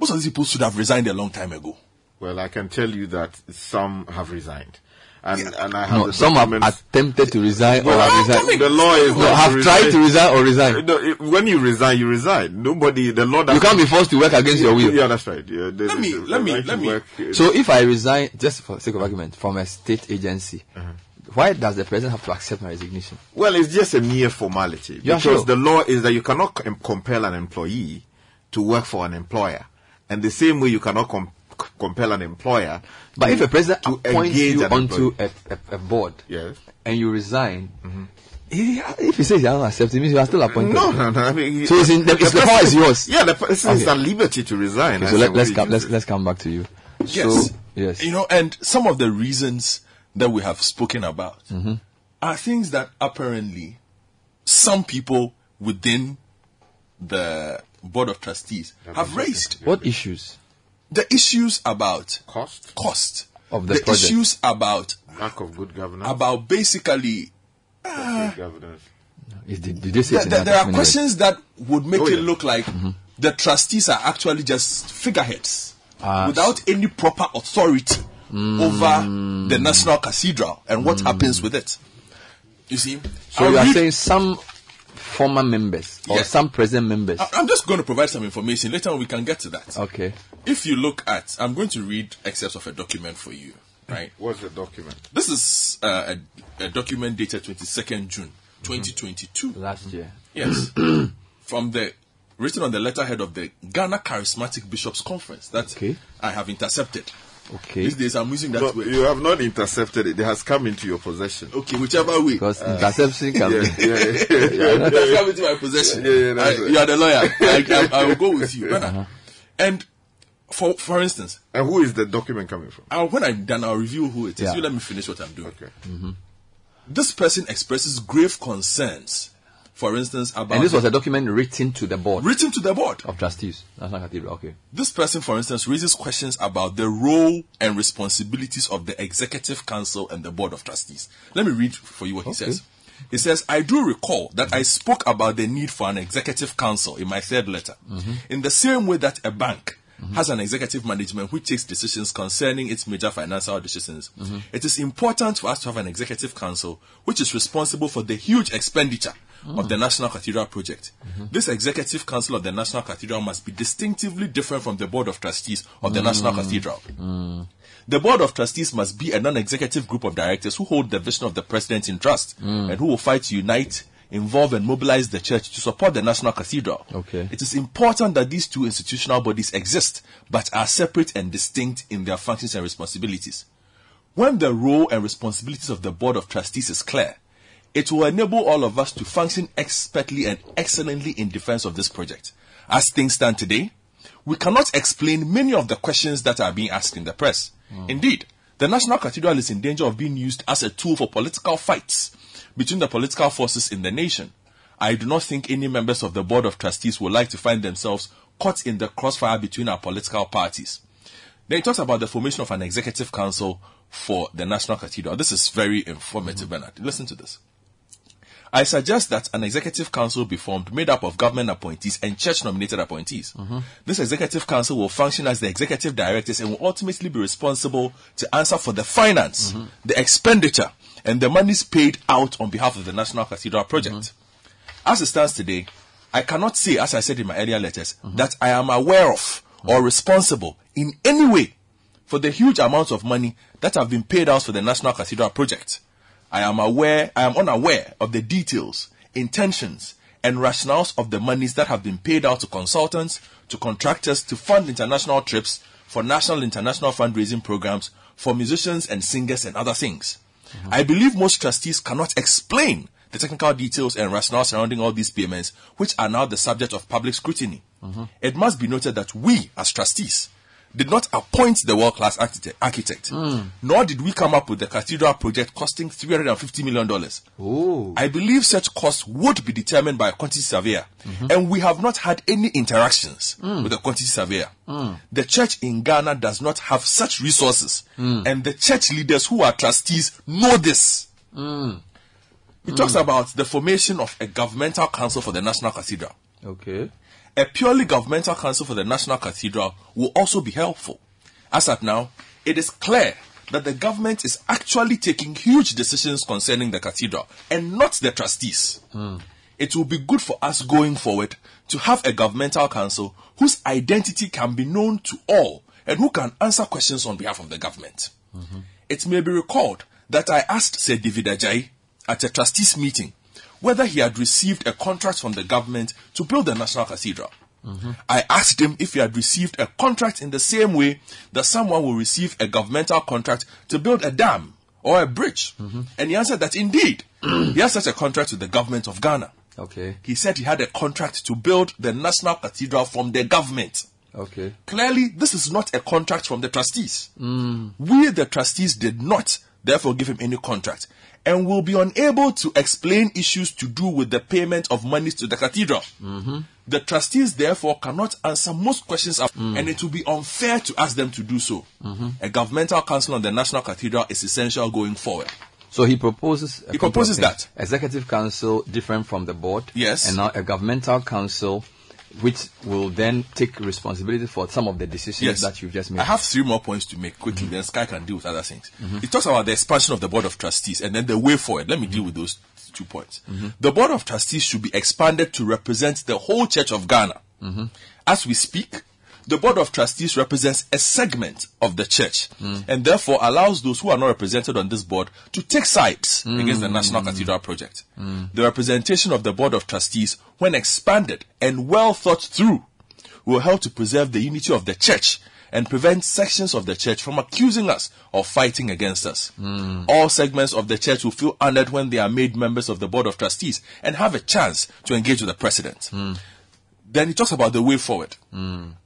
most of these people should have resigned a long time ago. Well, I can tell you that some have resigned. And, and I have No, the some have documents- attempted to resign or have resigned. The law is No, not have tried to resign or resign. No, it- when you resign, you resign. Nobody, the law. You can't be forced to work against your will. Yeah, that's right. Yeah, the- Let the- me- the let me- right to let me- So if I resign, just for sake of argument, from a state agency, uh-huh. why does the president have to accept my resignation? Well, it's just a mere formality Yeah, because sure. the law is that you cannot com- compel an employee to work for an employer, and the same way you cannot com- c- compel an employer. But if a president to appoints you an onto a, a, a board yes. and you resign, he, if he says he doesn't accept, it means you are still appointed. No, no, no. I mean, So it's in, the, it's the, power is yours. Yeah, the person is Okay. at liberty to resign. Okay, so let, let's, come. Let's let's come back to you. Yes. So, yes. You know, and some of the reasons that we have spoken about Mhm. are things that apparently some people within the board of trustees have raised. What issues? The issues about cost, cost Of the the project. issues about lack of good governance, about basically good governance. Is the, did they say there, there- are document? questions that would make Oh, it yeah. look like the trustees are actually just figureheads Ah, without any proper authority Mm. over the national cathedral and what happens with it. You see, So I'll you are read- saying some former members or Yes. some present members? I- I'm just going to provide some information. Later on, we can get to that. Okay. If you look at, I'm going to read excerpts of a document for you. Right. What's the document? This is uh, a, a document dated 22nd June 2022. Last year. Yes. From the written on the letterhead of the Ghana Charismatic Bishops Conference that okay. I have intercepted. Okay. These days I'm using that No, word. you have not intercepted it. It has come into your possession. Okay, whichever way. Because uh, interception can yeah, be. yeah, yeah, yeah, yeah. That's come into my possession. Yeah, yeah, that's I- it. you are the lawyer. I, I, I will go with you. Brother. And for for instance, And who is the document coming from? I'll, when I'm done, I'll review who it is. Yeah. You let me finish what I'm doing. Okay. Mm-hmm. This person expresses grave concerns, for instance, about And this was a document written to the board written to the board. of trustees. National Cathedral. Okay. This person, for instance, raises questions about the role and responsibilities of the executive council and the board of trustees. Let me read for you what he says. He says, I do recall that I spoke about the need for an executive council in my third letter. Mm-hmm. In the same way that a bank has an executive management which takes decisions concerning its major financial decisions, it is important for us to have an executive council which is responsible for the huge expenditure of the National Cathedral project. This executive council of the National Cathedral must be distinctively different from the board of trustees of the National mm. Cathedral. Mm. The board of trustees must be a non-executive group of directors who hold the vision of the president in trust mm. and who will fight to unite, involve and mobilize the church to support the national cathedral. Okay. It is important that these two institutional bodies exist but are separate and distinct in their functions and responsibilities. When the role and responsibilities of the board of trustees is clear, it will enable all of us to function expertly and excellently in defense of this project. As things stand today, we cannot explain many of the questions that are being asked in the press. Hmm. Indeed, the National Cathedral is in danger of being used as a tool for political fights between the political forces in the nation. I do not think any members of the Board of Trustees would like to find themselves caught in the crossfire between our political parties. Then he talks about the formation of an executive council for the National Cathedral. This is very informative, mm-hmm. Bernard. Listen to this. I suggest that an executive council be formed made up of government appointees and church nominated appointees. Mm-hmm. This executive council will function as the executive directors and will ultimately be responsible to answer for the finance, mm-hmm. the expenditure, and the monies paid out on behalf of the National Cathedral project. Mm-hmm. As it stands today, I cannot say, as I said in my earlier letters, mm-hmm. that I am aware of mm-hmm. or responsible in any way for the huge amounts of money that have been paid out for the National Cathedral project. I am aware, I am unaware of the details, intentions, and rationales of the monies that have been paid out to consultants, to contractors to fund international trips, for national and international fundraising programs, for musicians and singers and other things. I believe most trustees cannot explain the technical details and rationale surrounding all these payments, which are now the subject of public scrutiny. Mm-hmm. It must be noted that we, as trustees, did not appoint the world class architect, architect nor did we come up with the cathedral project costing $350 million. Oh. I believe such costs would be determined by a quantity surveyor, mm-hmm. and we have not had any interactions hmm. with a quantity surveyor. Hmm. The church in Ghana does not have such resources, and the church leaders who are trustees know this. He talks about the formation of a governmental council for the National Cathedral. Okay. A purely governmental council for the National Cathedral will also be helpful. As at now, it is clear that the government is actually taking huge decisions concerning the cathedral and not the trustees. Hmm. It will be good for us going forward to have a governmental council whose identity can be known to all and who can answer questions on behalf of the government. Mm-hmm. It may be recalled that I asked Sir David Adjaye at a trustees meeting whether he had received a contract from the government to build the National Cathedral. I asked him if he had received a contract in the same way that someone will receive a governmental contract to build a dam or a bridge. And he answered that indeed, he has such a contract with the government of Ghana. Okay. He said he had a contract to build the National Cathedral from the government. Okay. Clearly, this is not a contract from the trustees. Mm. We, the trustees, did not therefore give him any contract and will be unable to explain issues to do with the payment of monies to the cathedral. Mm-hmm. The trustees therefore cannot answer most questions of- mm. and it will be unfair to ask them to do so. Mm-hmm. A governmental council on the National Cathedral is essential going forward. So he proposes. a He proposes that. executive council different from the board. Yes. And now a governmental council, which will then take responsibility for some of the decisions Yes. that you've just made. I have three more points to make quickly, mm-hmm. then Sky can deal with other things. Mm-hmm. It talks about the expansion of the Board of Trustees and then the way forward. Let me deal mm-hmm. with those two points. The Board of Trustees should be expanded to represent the whole Church of Ghana. As we speak, the board of trustees represents a segment of the church and therefore allows those who are not represented on this board to take sides against the National mm. Cathedral project. Mm. The representation of the board of trustees, when expanded and well thought through, will help to preserve the unity of the church and prevent sections of the church from accusing us of fighting against us. Mm. All segments of the church will feel honored when they are made members of the board of trustees and have a chance to engage with the president. Then he talks about the way forward.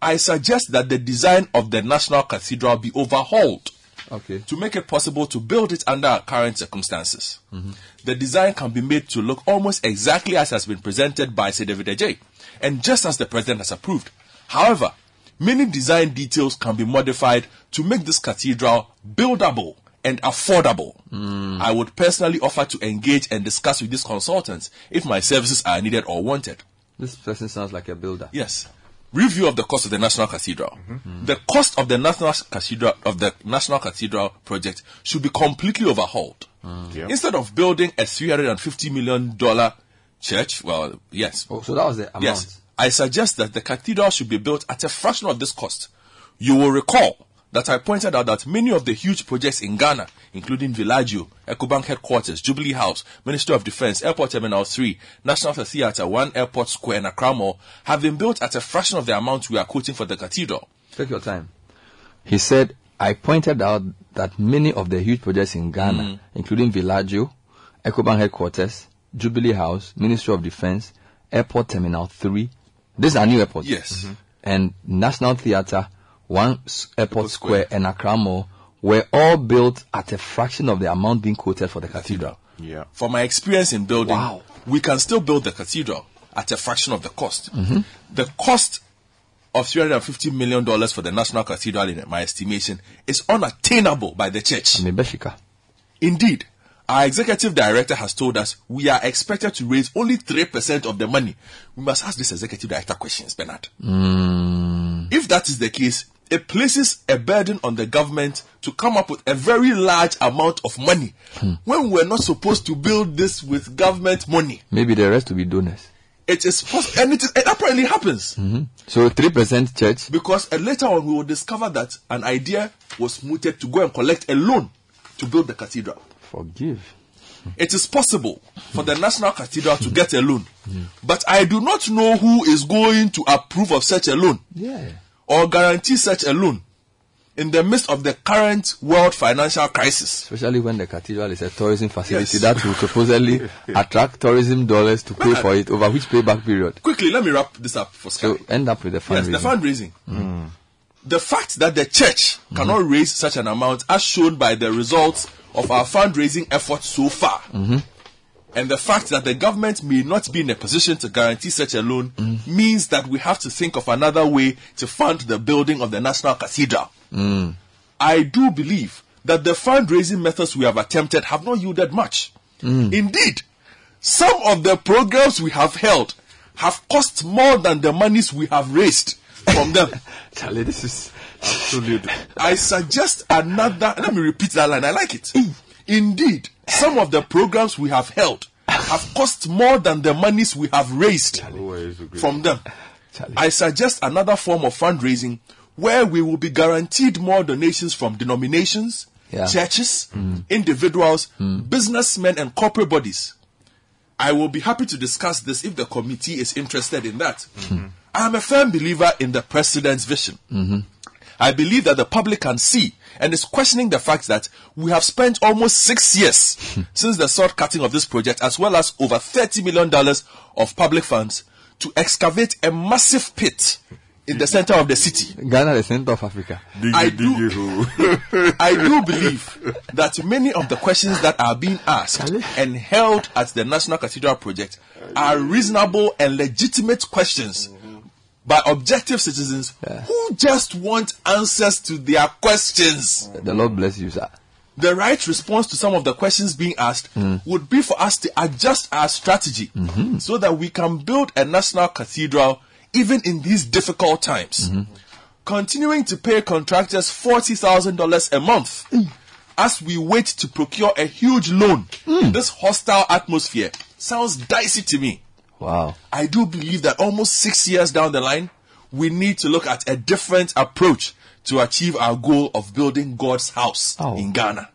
I suggest that the design of the National Cathedral be overhauled Okay. to make it possible to build it under our current circumstances. Mm-hmm. The design can be made to look almost exactly as has been presented by Sir David Adjaye, and just as the president has approved. However, many design details can be modified to make this cathedral buildable and affordable. Mm. I would personally offer to engage and discuss with these consultants if my services are needed or wanted. This person sounds like a builder. Yes. Review of the cost of the National Cathedral. Mm-hmm. Mm-hmm. The cost of the National Cathedral of the National Cathedral project should be completely overhauled. Mm. Instead of building a 350 million dollar church, well, yes. Oh, so that was the amount. Yes. I suggest that the cathedral should be built at a fraction of this cost. You will recall that I pointed out that many of the huge projects in Ghana, including Villaggio, EcoBank headquarters, Jubilee House, Ministry of Defense, Airport Terminal 3, National Theatre, One Airport Square, and Accra Mall, have been built at a fraction of the amount we are quoting for the cathedral. Take your time. He said, I pointed out that many of the huge projects in Ghana, Mm. including Villaggio, EcoBank headquarters, Jubilee House, Ministry of Defense, Airport Terminal 3, these are new airports. Yes. Mhm. And National Theatre, One Airport Square, and Mall were all built at a fraction of the amount being quoted for the cathedral. Yeah. From my experience in building, wow. we can still build the cathedral at a fraction of the cost. Mhm. The cost of $350 million for the National Cathedral, in my estimation, is unattainable by the church. Indeed, our executive director has told us we are expected to raise only 3% of the money. We must ask this executive director questions, Bernard. Mm. If that is the case, it places a burden on the government to come up with a very large amount of money when we're not supposed to build this with government money. Maybe the rest will be donors. It is possible, and it, is, it apparently happens hmm So 3% church. because uh, later on we will discover that an idea was mooted to go and collect a loan to build the cathedral. Forgive. It is possible for the National Cathedral to get a loan, but I do not know who is going to approve of such a loan Yeah. Or guarantee such a loan in the midst of the current world financial crisis. Especially when the cathedral is a tourism facility Yes. that will supposedly attract tourism dollars to pay for it over which payback period? Quickly, let me wrap this up for Sky. So end up with the fundraising. Yes, the fundraising. The fact that the church cannot raise such an amount, as shown by the results of our fundraising efforts so far, Mhm. And the fact that the government may not be in a position to guarantee such a loan, means that we have to think of another way to fund the building of the National Cathedral. Mm. I do believe that the fundraising methods we have attempted have not yielded much. Indeed, some of the programs we have held have cost more than the monies we have raised from them. Charlie, this is absolute. I suggest another. Let me repeat that line. I like it. Indeed, some of the programs we have held have cost more than the monies we have raised from them. I suggest another form of fundraising where we will be guaranteed more donations from denominations, Yeah. churches, individuals, businessmen, and corporate bodies. I will be happy to discuss this if the committee is interested in that. I am a firm believer in the president's vision. Mhm. I believe that the public can see and is questioning the fact that we have spent almost six years since the sword cutting of this project, as well as over $30 million of public funds to excavate a massive pit in the center of the city. Ghana, the center of Africa. I do, I do believe that many of the questions that are being asked and held at the National Cathedral project are reasonable and legitimate questions by objective citizens who just want answers to their questions. The Lord bless you, sir. The right response to some of the questions being asked hmm. would be for us to adjust our strategy mm-hmm. so that we can build a national cathedral even in these difficult times. Mm-hmm. Continuing to pay contractors $40,000 a month hmm. as we wait to procure a huge loan in this hostile atmosphere sounds dicey to me. Wow. I do believe that almost six years down the line, we need to look at a different approach to achieve our goal of building God's house in Ghana.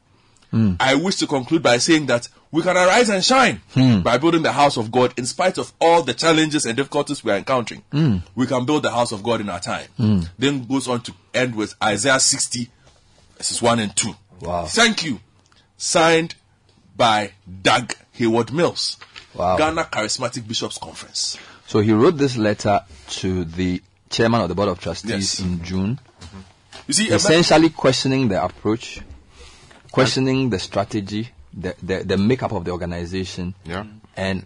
Hmm. I wish to conclude by saying that we can arise and shine Hmm. by building the house of God in spite of all the challenges and difficulties we are encountering. Hmm. We can build the house of God in our time. Hmm. Then goes on to end with Isaiah 60, verses 1 and 2. Wow. Thank you. Signed by Doug Hayward Mills. Wow. Ghana Charismatic Bishops Conference. So he wrote this letter to the chairman of the board of trustees Yes. in June. Mm-hmm. You see, essentially questioning the approach, questioning the strategy, the, the, the makeup of the organization, Yeah. and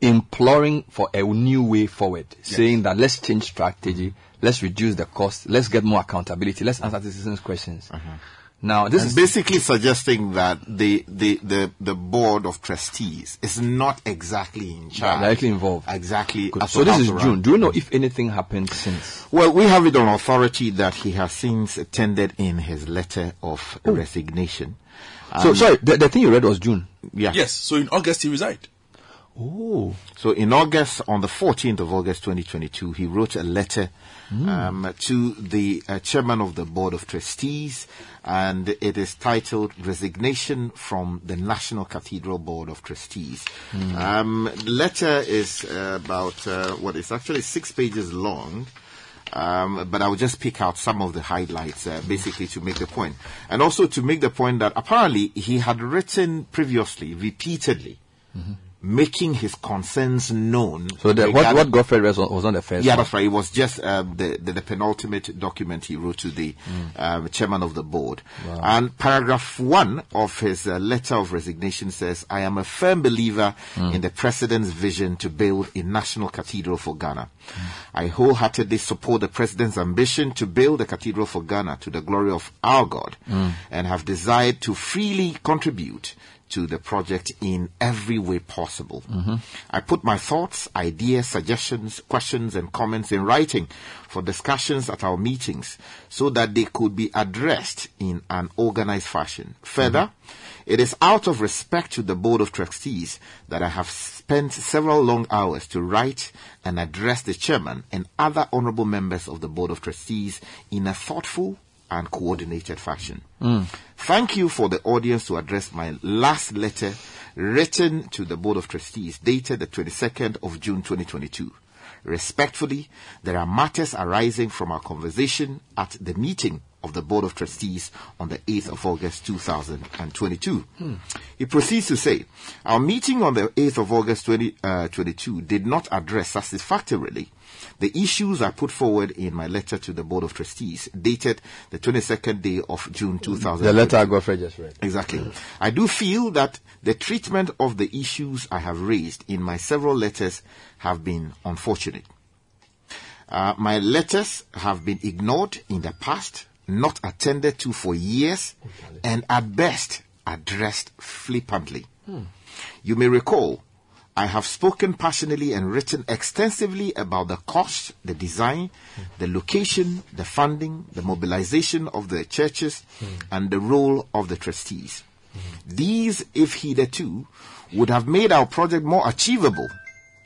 imploring for a new way forward, saying that let's change strategy, let's reduce the cost, let's get more accountability, let's answer the citizens' questions. Mm-hmm. Now, this and is basically suggesting that the, the, the, the board of trustees is not exactly in charge. directly involved. Exactly. So this is to run. June. Do you know if anything happened since? Well, we have it on authority that he has since tendered in his letter of resignation. so Um, sorry, the, the thing you read was June. Yeah. Yes, so in August he resigned. Oh. So in August, on the 14th of August 2022, he wrote a letter um, to the uh, chairman of the board of trustees, and it is titled "Resignation from the National Cathedral Board of Trustees." Um, the letter is uh, about uh, what is actually six pages long. Um, but I will just pick out some of the highlights, uh, basically to make the point, and also to make the point that apparently he had written previously, repeatedly, making his concerns known. So the, what, what Godfred was, was not the first yeah, one. that's right. It was just um, the, the the penultimate document he wrote to the um, chairman of the board. Wow. And paragraph one of his uh, letter of resignation says, "I am a firm believer in the president's vision to build a national cathedral for Ghana. I wholeheartedly support the president's ambition to build a cathedral for Ghana to the glory of our God, Mm. and have desired to freely contribute." To the project in every way possible. Mm-hmm. I put my thoughts, ideas, suggestions, questions, and comments in writing for discussions at our meetings so that they could be addressed in an organized fashion. Further, mm-hmm. it is out of respect to the Board of Trustees that I have spent several long hours to write and address the chairman and other honorable members of the Board of Trustees in a thoughtful and coordinated fashion. Mm. Thank you for the audience to address my last letter written to the Board of Trustees dated the 22nd of June 2022. Respectfully, there are matters arising from our conversation at the meeting of the Board of Trustees on the 8th of August 2022. He proceeds to say, Our meeting on the 8th of August 2022 did not address satisfactorily the issues I put forward in my letter to the Board of Trustees, dated the 22nd day of June 2000. The letter Godfred just read. Exactly. I do feel that the treatment of the issues I have raised in my several letters have been unfortunate. Uh, my letters have been ignored in the past, not attended to for years, and at best addressed flippantly. You may recall, I have spoken passionately and written extensively about the cost, the design, the location, the funding, the mobilization of the churches, and the role of the trustees. These, if hitherto, would have made our project more achievable.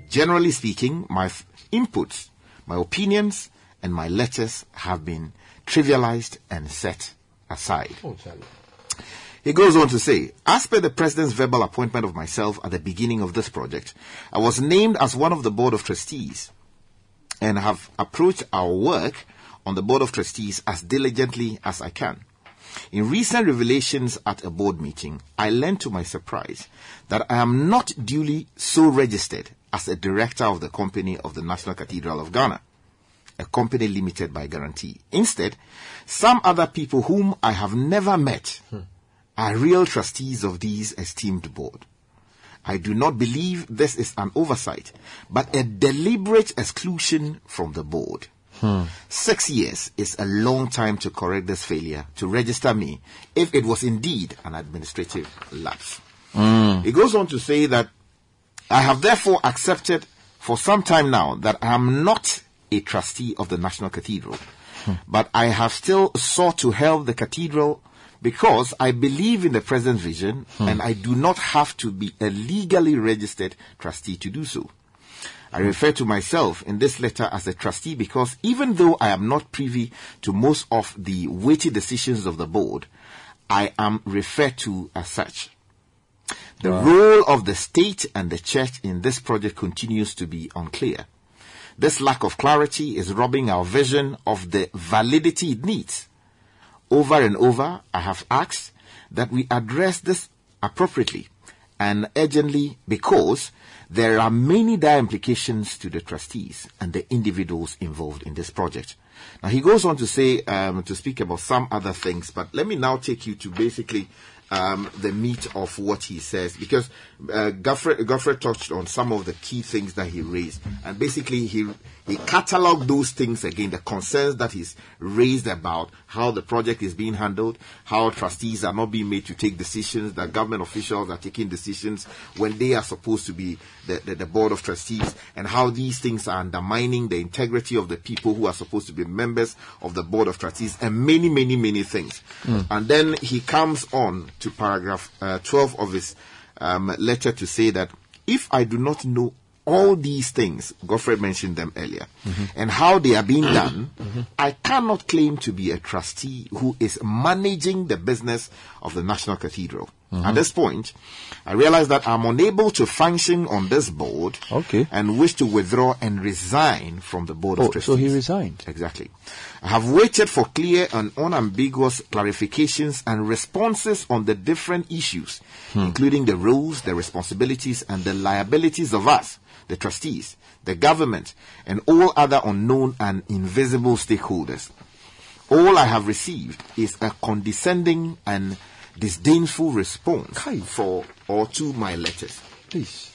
Generally speaking, my f- inputs, my opinions, and my letters have been trivialized and set aside. Oh, He goes on to say, as per the president's verbal appointment of myself at the beginning of this project, I was named as one of the board of trustees and have approached our work on the board of trustees as diligently as I can. In recent revelations at a board meeting, I learned to my surprise that I am not duly so registered as a director of the company of the National Cathedral of Ghana, a company limited by guarantee. Instead, some other people whom I have never met hmm. Are real trustees of this esteemed board. I do not believe this is an oversight, but a deliberate exclusion from the board. Hmm. Six years is a long time to correct this failure to register me if it was indeed an administrative lapse. Hmm. He goes on to say that I have therefore accepted for some time now that I am not a trustee of the National Cathedral, hmm. but I have still sought to help the cathedral because I believe in the present vision hmm. and I do not have to be a legally registered trustee to do so. I hmm. refer to myself in this letter as a trustee because even though I am not privy to most of the weighty decisions of the board, I am referred to as such. The Wow. role of the state and the church in this project continues to be unclear. This lack of clarity is robbing our vision of the validity it needs. Over and over, I have asked that we address this appropriately and urgently because there are many dire implications to the trustees and the individuals involved in this project. Now he goes on to say um, to speak about some other things, but let me now take you to basically um, the meat of what he says because uh, Godfred touched on some of the key things that he raised, and basically he he catalogued those things again, the concerns that he's raised about how the project is being handled, how trustees are not being made to take decisions, that government officials are taking decisions when they are supposed to be the, the, the board of trustees, and how these things are undermining the integrity of the people who are supposed to be members of the board of trustees, and many, many, many things. Mm. And then he comes on to paragraph uh, 12 of his um, letter to say that if I do not know all these things, Godfred mentioned them earlier, and how they are being done, I cannot claim to be a trustee who is managing the business of the National Cathedral. Mhm. At this point, I realize that I'm unable to function on this board Okay. and wish to withdraw and resign from the board Oh, of trustees. so he resigned. Exactly. I have waited for clear and unambiguous clarifications and responses on the different issues, including the roles, the responsibilities, and the liabilities of us, the trustees, the government, and all other unknown and invisible stakeholders. All I have received is a condescending and disdainful response for or to my letters. Please.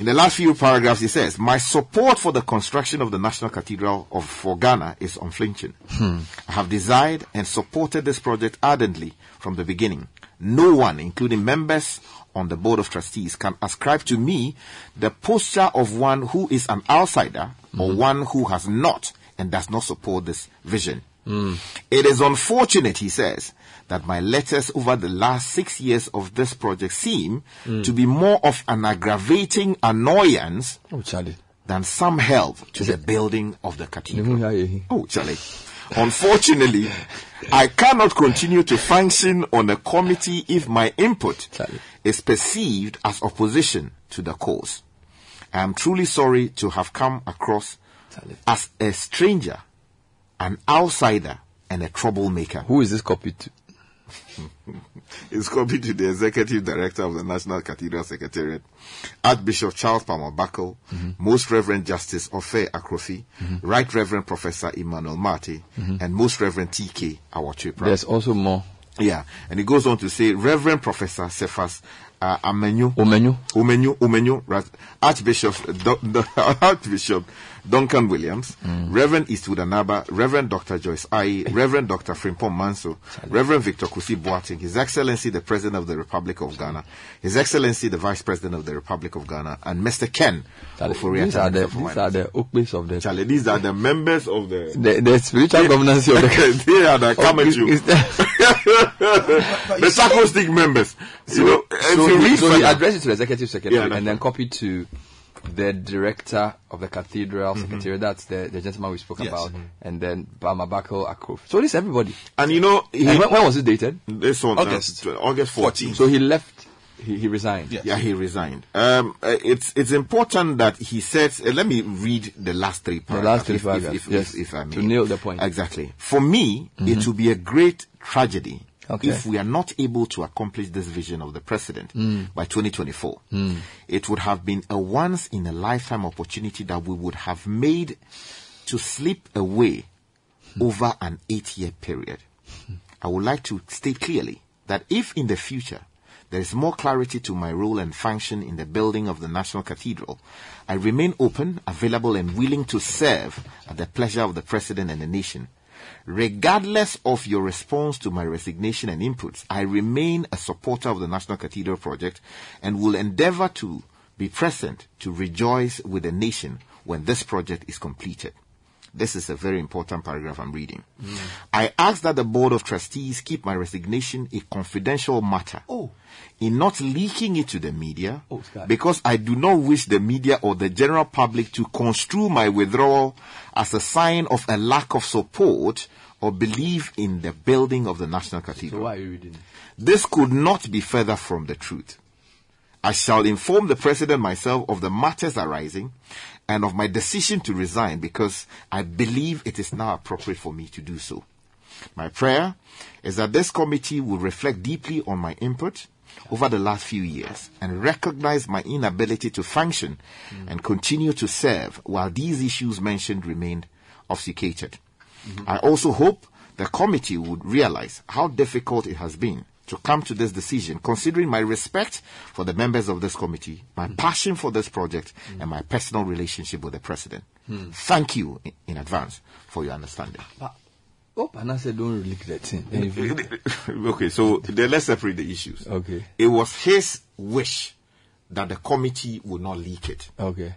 In the last few paragraphs, he says, My support for the construction of the National Cathedral of for Ghana is unflinching. Hmm. I have desired and supported this project ardently from the beginning. No one, including members on the Board of Trustees, can ascribe to me the posture of one who is an outsider or one who has not and does not support this vision. It is unfortunate, he says, that my letters over the last six years of this project seem Mm. to be more of an aggravating annoyance Oh, Charlie. than some help to the building of the cathedral. Oh, Charlie. Unfortunately, I cannot continue to function on a committee if my input is perceived as opposition to the cause. I am truly sorry to have come across as a stranger, an outsider, and a troublemaker. Who is this copied to? It's copied to the Executive Director of the National Cathedral Secretariat, Archbishop Charles Palmer Buckle, mm-hmm. Most Reverend Justice Ofei Akrofi, mm-hmm. Right Reverend Professor Emmanuel Martey, mm-hmm. and Most Reverend T.K. Awotwi Pratt. There's also more. Yeah, and it goes on to say Reverend Professor Cephas uh, Amenyu, Omenyo, Omenyo, Omenyo, Archbishop Do- Do- Archbishop Duncan Williams, mm. Reverend Eastwood Anaba, Reverend Dr. Joyce Aryee, Reverend Dr. Frimpong Manso, Reverend Victor Kusi Boateng, His Excellency the President of the Republic of Ghana, His Excellency the Vice President of the Republic of Ghana, and Mr. Ken Ofori These are the Atamina these are the okbes of the Charlie, these are the members of the the, the spiritual governance of the they are the come at Is- you. is the circle stick members. So, you know, if so, he, so he further- addressed it to the executive secretary Yeah, and then copied to the director of the cathedral Mhm. secretary. That's the, the gentleman we spoke Yes. about, and then Bama Bakal Akrof. So this everybody. And you know, he- and when, when was it dated? This one, uh, August. tw- August 14th. So he left. He, he resigned. Yeah, he resigned. Um, uh, it's it's important that he says. Uh, let me read the last three paragraphs. The last three paragraphs, if, if, yes, if, if I may. to nail the point. Exactly. For me, it Mhm. will be a great tragedy Okay. if we are not able to accomplish this vision of the president Mm. by 2024. Mm. It would have been a once in a lifetime opportunity that we would have made to slip away over an eight year period. I would like to state clearly that if in the future there is more clarity to my role and function in the building of the National Cathedral, I remain open, available, and willing to serve at the pleasure of the President and the nation. Regardless of your response to my resignation and inputs, I remain a supporter of the National Cathedral project and will endeavor to be present to rejoice with the nation when this project is completed. This is a very important paragraph I'm reading. Hmm. I ask that the Board of Trustees keep my resignation a confidential matter Oh. in not leaking it to the media Oh, because I do not wish the media or the general public to construe my withdrawal as a sign of a lack of support or belief in the building of the National Cathedral. So why are you reading? This could not be further from the truth. I shall inform the president myself of the matters arising and of my decision to resign because I believe it is now appropriate for me to do so. My prayer is that this committee will reflect deeply on my input over the last few years and recognize my inability to function and continue to serve while these issues mentioned remain obfuscated. Mm-hmm. I also hope the committee would realize how difficult it has been to come to this decision, considering my respect for the members of this committee, my passion for this project, and my personal relationship with the president. Hmm. Thank you in, in advance for your understanding. Oh, and I said don't leak that thing. Then if you- okay, so then let's separate the issues. Okay. It was his wish that the committee would not leak it. Okay.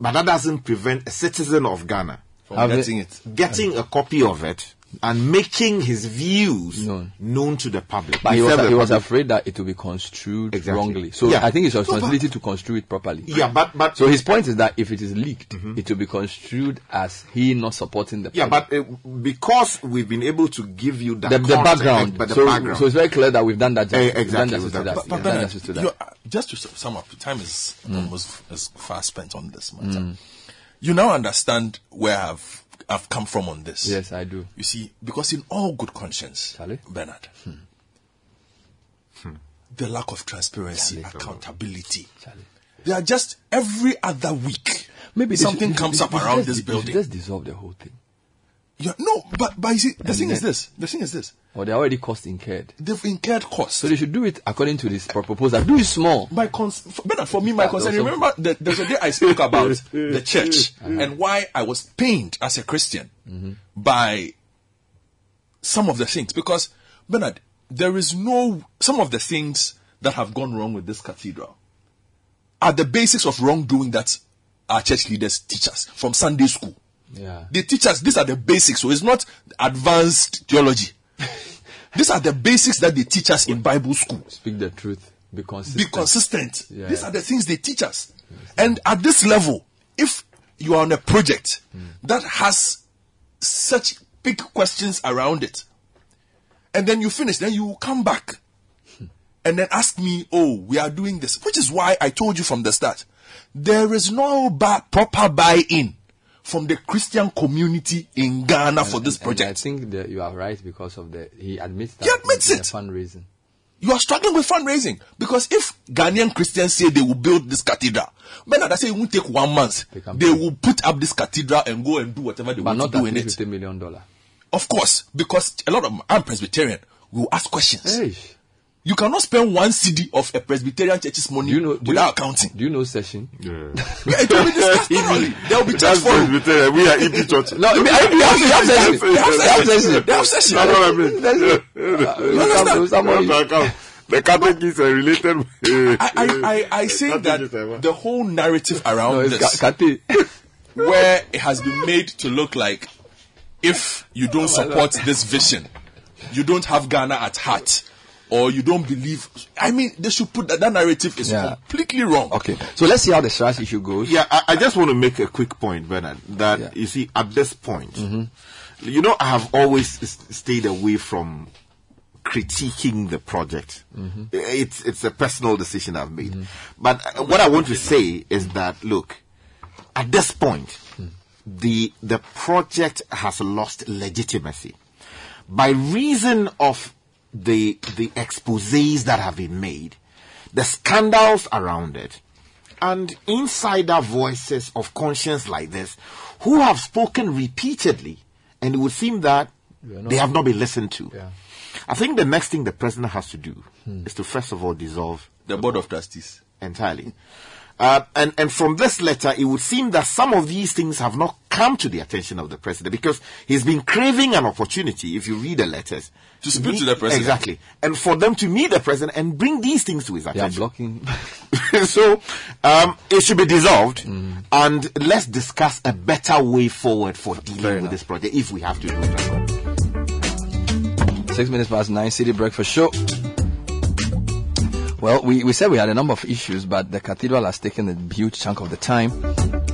But that doesn't prevent a citizen of Ghana From Have getting it. getting a copy of it and making his views known, to the public. But he was, the he was afraid that it would be construed Exactly. wrongly. So Yeah. I think it's your No, responsibility to construe it properly. Yeah, but- but- so his point is that if it is leaked, it will be construed as he not supporting the. Yeah, project. but uh, because we've been able to give you that the, the background. but the so, background. so it's very clear that we've done that. Justice. We've exactly, done justice we've to done that. justice. We've done to you uh, just to sum up, time is almost as fast spent on this matter. Mm. You now understand where I've I've come from on this. Yes, I do. You see, because in all good conscience, Charlie? Bernard, hmm. Hmm. the lack of transparency, accountability, they are just every other week. Maybe something should- comes they up around this building. Just dissolve the whole thing. Yeah, no, but but you see, the And thing is this. The thing is this. Well, they already cost incurred. They've incurred costs. So they should do it according to this proposal. Do it small. My cons- for, Bernard, for me, my That concern. Remember, the, there's a day I spoke about the church uh-huh. and why I was pained as a Christian mm-hmm. by some of the things. Because, Bernard, there is no some of the things that have gone wrong with this cathedral are the basics of wrongdoing that our church leaders teach us from Sunday school. Yeah. They teach us these are the basics, so it's not advanced theology. these are the basics that they teach us in Bible school. Speak the truth. Be consistent. Be consistent. Yeah. These are the things they teach us. And at this level, if you are on a project hmm. that has such big questions around it, and then you finish, then you come back hmm. and then ask me, oh, we are doing this, which is why I told you from the start, there is no ba- proper buy-in from the Christian community in Ghana for this And project. I think that you are right because of the. He admits that. He admits it. Fundraising. You are struggling with fundraising because if Ghanaian Christians say they will build this cathedral, Bernard, I say it won't take one month. They will put up this cathedral and go and do whatever they But want not to do in it. fifty million dollar. Of course, because a lot of I'm Presbyterian. We will ask questions. You cannot spend one cedi of a Presbyterian church's money without accounting. Do you know session? Yeah. Yeah, it will be discussed thoroughly. There will be That's charge for it. We are EP church. No, I mean, I- we have- we have session. They have session. They have session. That's what I mean. You understand? Somebody- The Catholics are related. I, I, I, I say that the whole narrative around No, this, Ka- where it has been made to look like if you don't support this vision, you don't have Ghana at heart, or you don't believe. I mean, they should put that. That narrative is Yeah. completely wrong. Okay, so let's see how the Strash issue goes. Yeah, I, I just want to make a quick point, Bernard. That you see, at this point, Mm-hmm. you know, I have always stayed away from critiquing the project. Mm-hmm. It's it's a personal decision I've made. But uh, what I want to say is that look, at this point, the the project has lost legitimacy by reason of the the exposés that have been made, the scandals around it, and insider voices of conscience like this, who have spoken repeatedly, and it would seem that We are not- they have not been listened to. Yeah. I think the next thing the president has to do hmm. is to first of all dissolve The board of trustees entirely. Uh, and and from this letter, it would seem that some of these things have not come to the attention of the president because he's been craving an opportunity, if you read the letters, To speak meet- to the president. Exactly. And for them to meet the president and bring these things to his They are attention. blocking. so um, it should be dissolved Mm. and let's discuss a better way forward for dealing with this project if we have to do it. Six minutes past nine, Citi Breakfast Show. Well, we, we said we had a number of issues, but the cathedral has taken a huge chunk of the time.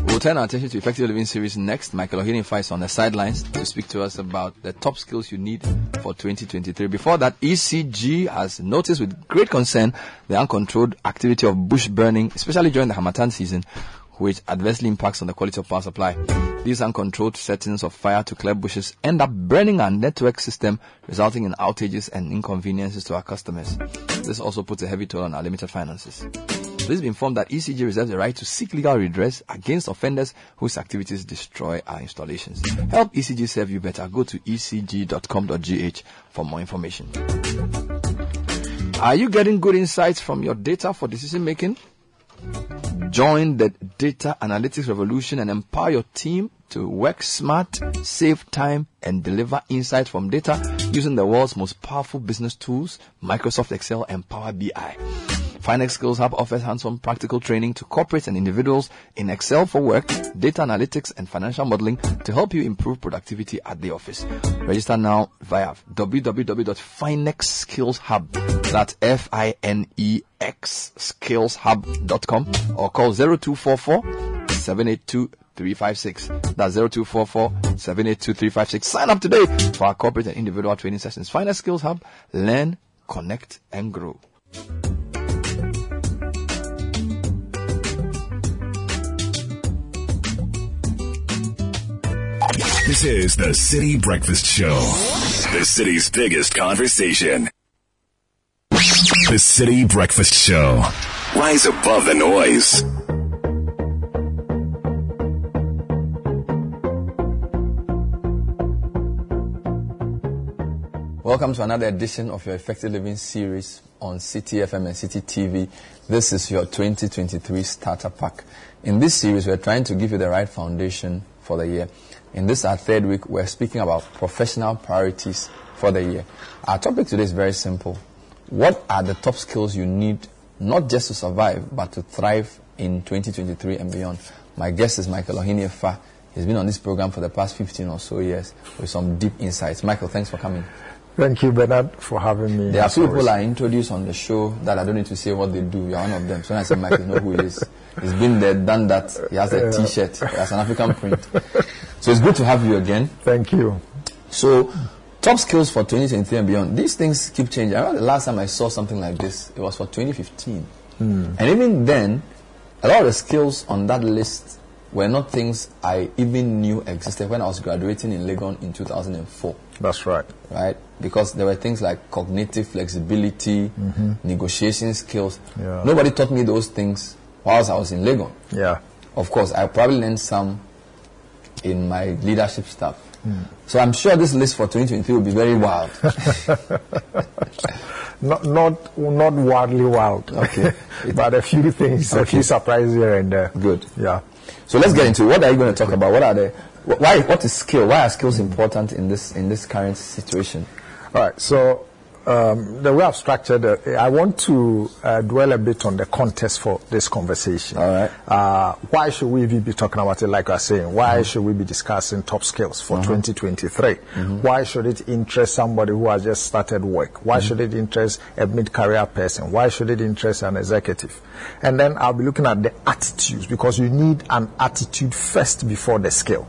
We'll turn our attention to Effective Living Series next. Michael Ohene-Effah is on the sidelines to speak to us about the top skills you need for 2023. Before that, ECG has noticed with great concern the uncontrolled activity of bush burning, especially during the Harmattan season, which adversely impacts on the quality of power supply. These uncontrolled settings of fire to clear bushes end up burning our network system, resulting in outages and inconveniences to our customers. This also puts a heavy toll on our limited finances. Please be informed that ECG reserves the right to seek legal redress against offenders whose activities destroy our installations. Help ECG serve you better. Go to ecg.com.gh for more information. Are you getting good insights from your data for decision making? Join the data analytics revolution and empower your team to work smart, save time, and deliver insights from data using the world's most powerful business tools, Microsoft Excel and Power BI. Finex Skills Hub offers hands-on practical training to corporates and individuals in Excel for work, data analytics, and financial modeling to help you improve productivity at the office. Register now via www.finexskillshub. That's F-I-N-E-X skillshub.com or call 0244 782 356. That's 0244 782 356. Sign up today for our corporate and individual training sessions. Finex Skills Hub. Learn, connect, and grow. This is the Citi Breakfast Show. The city's biggest conversation. The Citi Breakfast Show. Rise above the noise. Welcome to another edition of your Effective Living series on Citi FM and Citi TV. This is your 2023 starter pack. In this series, we're trying to give you the right foundation for the year. In this, our third week, we're speaking about professional priorities for the year. Our topic today is very simple. What are the top skills you need not just to survive, but to thrive in 2023 and beyond? My guest is Michael Ohene-Effah. He's been on this program for the past 15 or so years with some deep insights. Michael, thanks for coming. Thank you, Bernard, for having me. There are people. I introduce on the show that I don't need to say what they do. You're one of them. So when I say Mike, you know who he is. He's been there, done that. He has a Yeah. T-shirt. He has an African print. So it's good to have you again. Thank you. So, top skills for 2023 and beyond. These things keep changing. I remember the last time I saw something like this, it was for 2015. Hmm. And even then, a lot of the skills on that list were not things I even knew existed when I was graduating in Legon in 2004. That's right. Right? Because there were things like cognitive flexibility, Mhm. negotiation skills. Yeah. Nobody taught me those things whilst I was in Legon. Yeah. Of course, I probably learned some in my leadership staff. Hmm. So I'm sure this list for 2023 will be very wild. Not not not wildly wild. Okay. but a few things, a few surprises here and there. Good. Yeah. So let's get into it. What are you going to talk about? What are the why what is skill? Why are skills important in this in this current situation? All right. So um, the way I've structured it, I want to uh, dwell a bit on the context for this conversation. All right. Uh, why should we be talking about it like I was saying? Why should we be discussing top skills for Mhm. 2023? Mhm. Why should it interest somebody who has just started work? Why Mhm. should it interest a mid-career person? Why should it interest an executive? And then I'll be looking at the attitudes because you need an attitude first before the skill.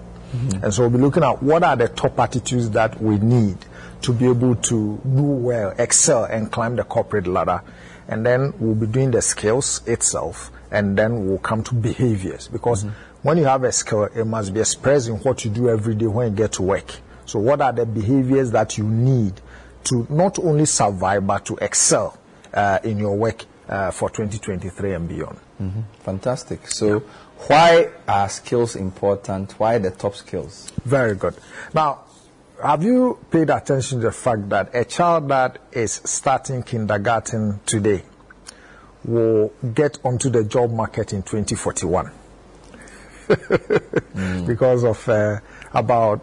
And so we'll be looking at what are the top attitudes that we need to be able to do well, excel, and climb the corporate ladder. And then we'll be doing the skills itself, and then we'll come to behaviors. Because when you have a skill, it must be expressed in what you do every day when you get to work. So, what are the behaviors that you need to not only survive but to excel uh, in your work uh, for 2023 and beyond? Mhm. Fantastic. So why are skills important? Why the top skills? Very good. Now, have you paid attention to the fact that a child that is starting kindergarten today will get onto the job market in 2041? because of uh, about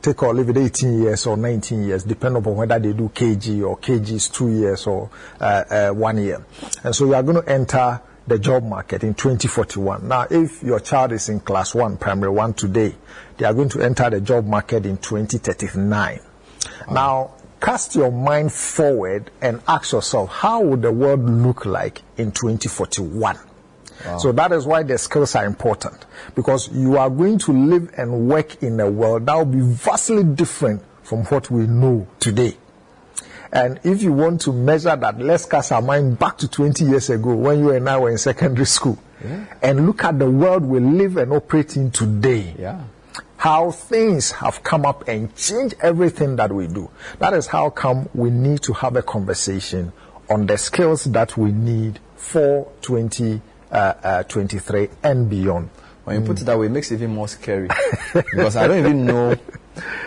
take or leave it 18 years or 19 years, depending upon whether they do KG or KG is two years or uh, uh, one year. And so you are going to enter the job market in 2041. Now, if your child is in class one, primary one today, they are going to enter the job market in 2039. Now, cast your mind forward and ask yourself, how would the world look like in 2041? So that is why the skills are important because you are going to live and work in a world that will be vastly different from what we know today. And if you want to measure that, let's cast our mind back to 20 years ago when you and I were in secondary school and look at the world we live and operate in today. Yeah. How things have come up and changed everything that we do. That is how come we need to have a conversation on the skills that we need for 2023 uh, uh, 23 and beyond. When you put it that way, it makes it even more scary because I don't even know.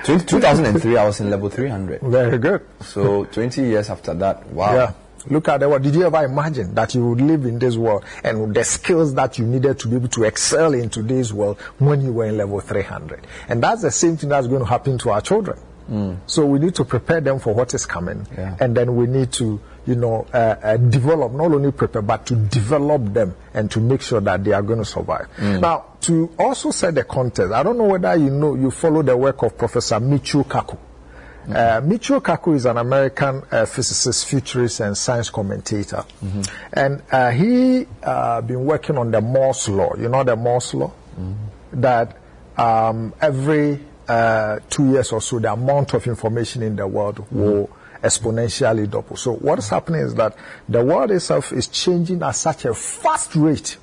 20, 2003, I was in level 300. Very good. So 20 years after that, wow. Yeah. Look at the world. Did you ever imagine that you would live in this world and the skills that you needed to be able to excel in today's world when you were in level 300? And that's the same thing that's going to happen to our children. Hmm. So we need to prepare them for what is coming, Yeah. and then we need to, you know, uh, uh, develop not only prepare but to develop them and to make sure that they are going to survive. Mm. Now, to also set the context, I don't know whether you know you follow the work of Professor Michio Kaku. Uh, Michio Kaku is an American uh, physicist, futurist, and science commentator, and uh, he uh, been working on the Moore's law. You know the Moore's law that um, every uh, two years or so, the amount of information in the world will exponentially double. So what is happening is that the world itself is changing at such a fast rate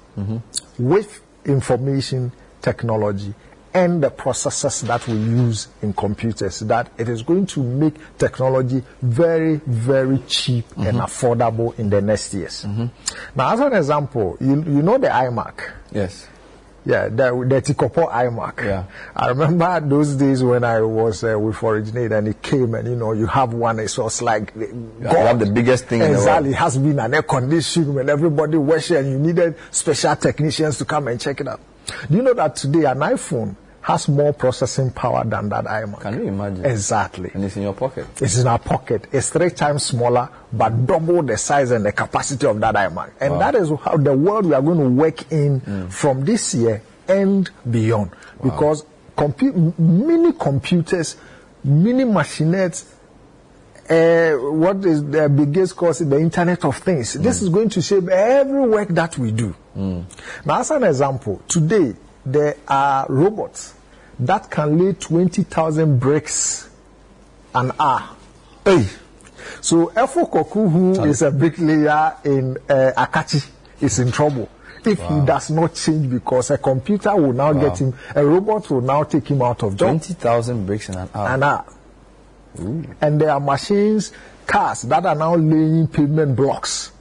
with information technology and the processes that we use in computers that it is going to make technology very, very cheap and mm-hmm. affordable in the next years. Mm-hmm. Now, as an example, you, you know the iMac. Yes. Yeah, the, the Tikopo iMac. Yeah. I remember those days when I was uh, with Originate and it came and, you know, you have one, it was like, You have the biggest thing in the world. Exactly. It has been an air conditioning when everybody was and you needed special technicians to come and check it out. Do you know that today an iPhone has more processing power than that iMac? Can you imagine? Exactly. And it's in your pocket. It's in our pocket. It's three times smaller, but double the size and the capacity of that iMac. And Wow. that is how the world we are going to work in mm. from this year and beyond. Because compu- mini computers, mini machinettes, uh, what is uh, the biggest cause? The Internet of Things. This mm. is going to shape every work that we do. Mm. Now, as an example, today there are robots that can lay 20,000 bricks an hour. Hey. So, Efo Koku, who is a bricklayer in uh, Akatsi, is in trouble. If he does not change because a computer will now Wow. get him, a robot will now take him out of job. 20,000 bricks in an hour. An hour. And there are machines, cars that are now laying pavement blocks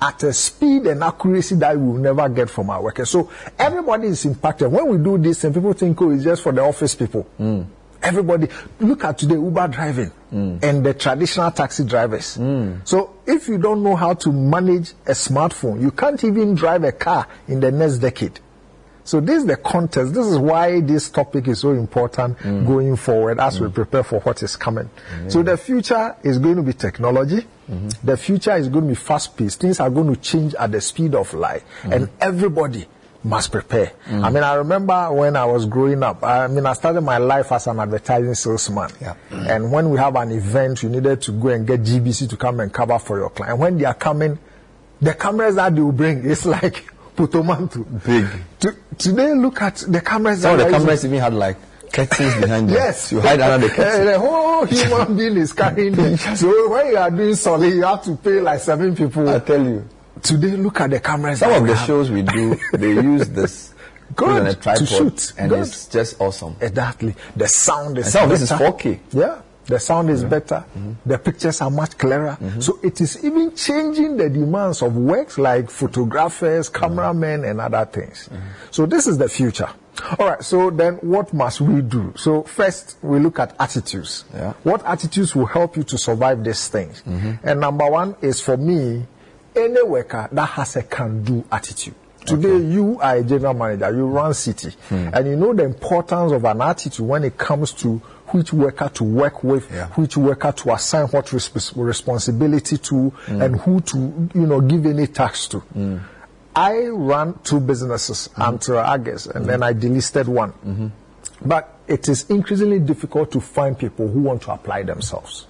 at a speed and accuracy that we will never get from our workers. So everybody is impacted. When we do this, and people think, oh, it's just for the office people. Hmm. Everybody, look at today Uber driving hmm. and the traditional taxi drivers. Hmm. So if you don't know how to manage a smartphone, you can't even drive a car in the next decade. So this is the context. This is why this topic is so important going forward as we prepare for what is coming. So the future is going to be technology. The future is going to be fast paced. Things are going to change at the speed of light, and everybody must prepare. I mean, I remember when I was growing up. I mean, I started my life as an advertising salesman. And when we have an event, you needed to go and get GBC to come and cover for your client. When they are coming, the cameras that they will bring, it's like Putomantu. Big. To, today, look at the cameras. Some of the cameras even had like curtains behind them. Yes. You hide under the Uh, curtain. the whole human being is carrying it. So when you are doing solid, you have to pay like seven people. I tell you. Today, look at the cameras. Some of the have. shows we do, they use this Good, to shoot. and Good. it's just awesome. Exactly. The sound is And some of this is better. 4K. Yeah. The sound is better. Mm-hmm. The pictures are much clearer. Mm-hmm. So it is even changing the demands of works like photographers, mm-hmm. cameramen, and other things. So this is the future. All right. So then what must we do? So first we look at attitudes. What attitudes will help you to survive these things? And number one is for me, any worker that has a can-do attitude. Today, you are a general manager, you run Citi, Hmm. and you know the importance of an attitude when it comes to which worker to work with, which worker to assign what resp- responsibility to, Hmm. and who to, you know, give any tax to. I ran two businesses Hmm. until August, and then I delisted one. Mm-hmm. But it is increasingly difficult to find people who want to apply themselves.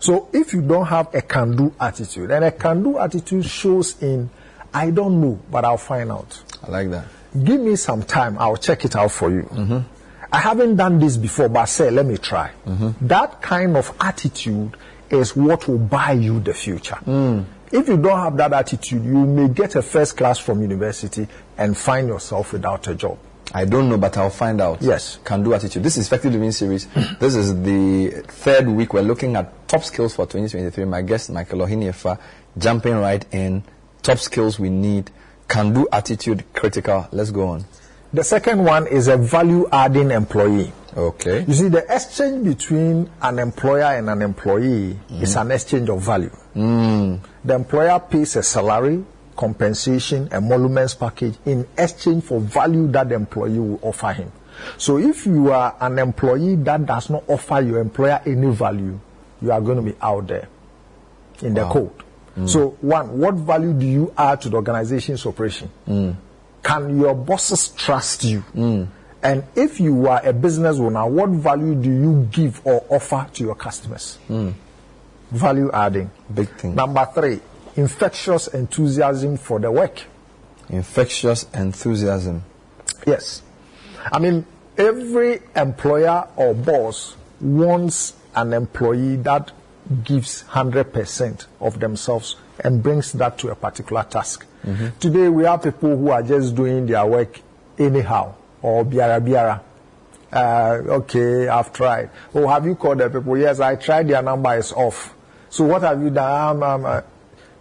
So if you don't have a can-do attitude, and a can-do attitude shows in, I don't know, but I'll find out. I like that. Give me some time, I'll check it out for you. I haven't done this before, but say, let me try. Mm-hmm. That kind of attitude is what will buy you the future. Mm. If you don't have that attitude, you may get a first class from university and find yourself without a job. I don't know, but I'll find out. Yes. Can do attitude. This is Effective Living Series. this is the third week. We're looking at top skills for 2023. My guest, Michael Ohene-Effah, jumping right in. Top skills we need. Can do attitude critical. Let's go on. The second one is a value adding employee. Okay. You see, the exchange between an employer and an employee is mm. an exchange of value. Mm. The employer pays a salary, compensation, emoluments package in exchange for value that the employee will offer him. So if you are an employee that does not offer your employer any value, you are going to be out there in the cold. code. So one, what value do you add to the organization's operation? Can your bosses trust you? And if you are a business owner, what value do you give or offer to your customers? Value adding. Big thing. Number three, infectious enthusiasm for the work. Infectious enthusiasm. Yes. I mean, every employer or boss wants an employee that gives 100% of themselves and brings that to a particular task. Today, we have people who are just doing their work anyhow or biara biara. Uh, okay, I've tried. Oh, have you called the people? Yes, I tried. Their number is off. So what have you done? Um, um, uh,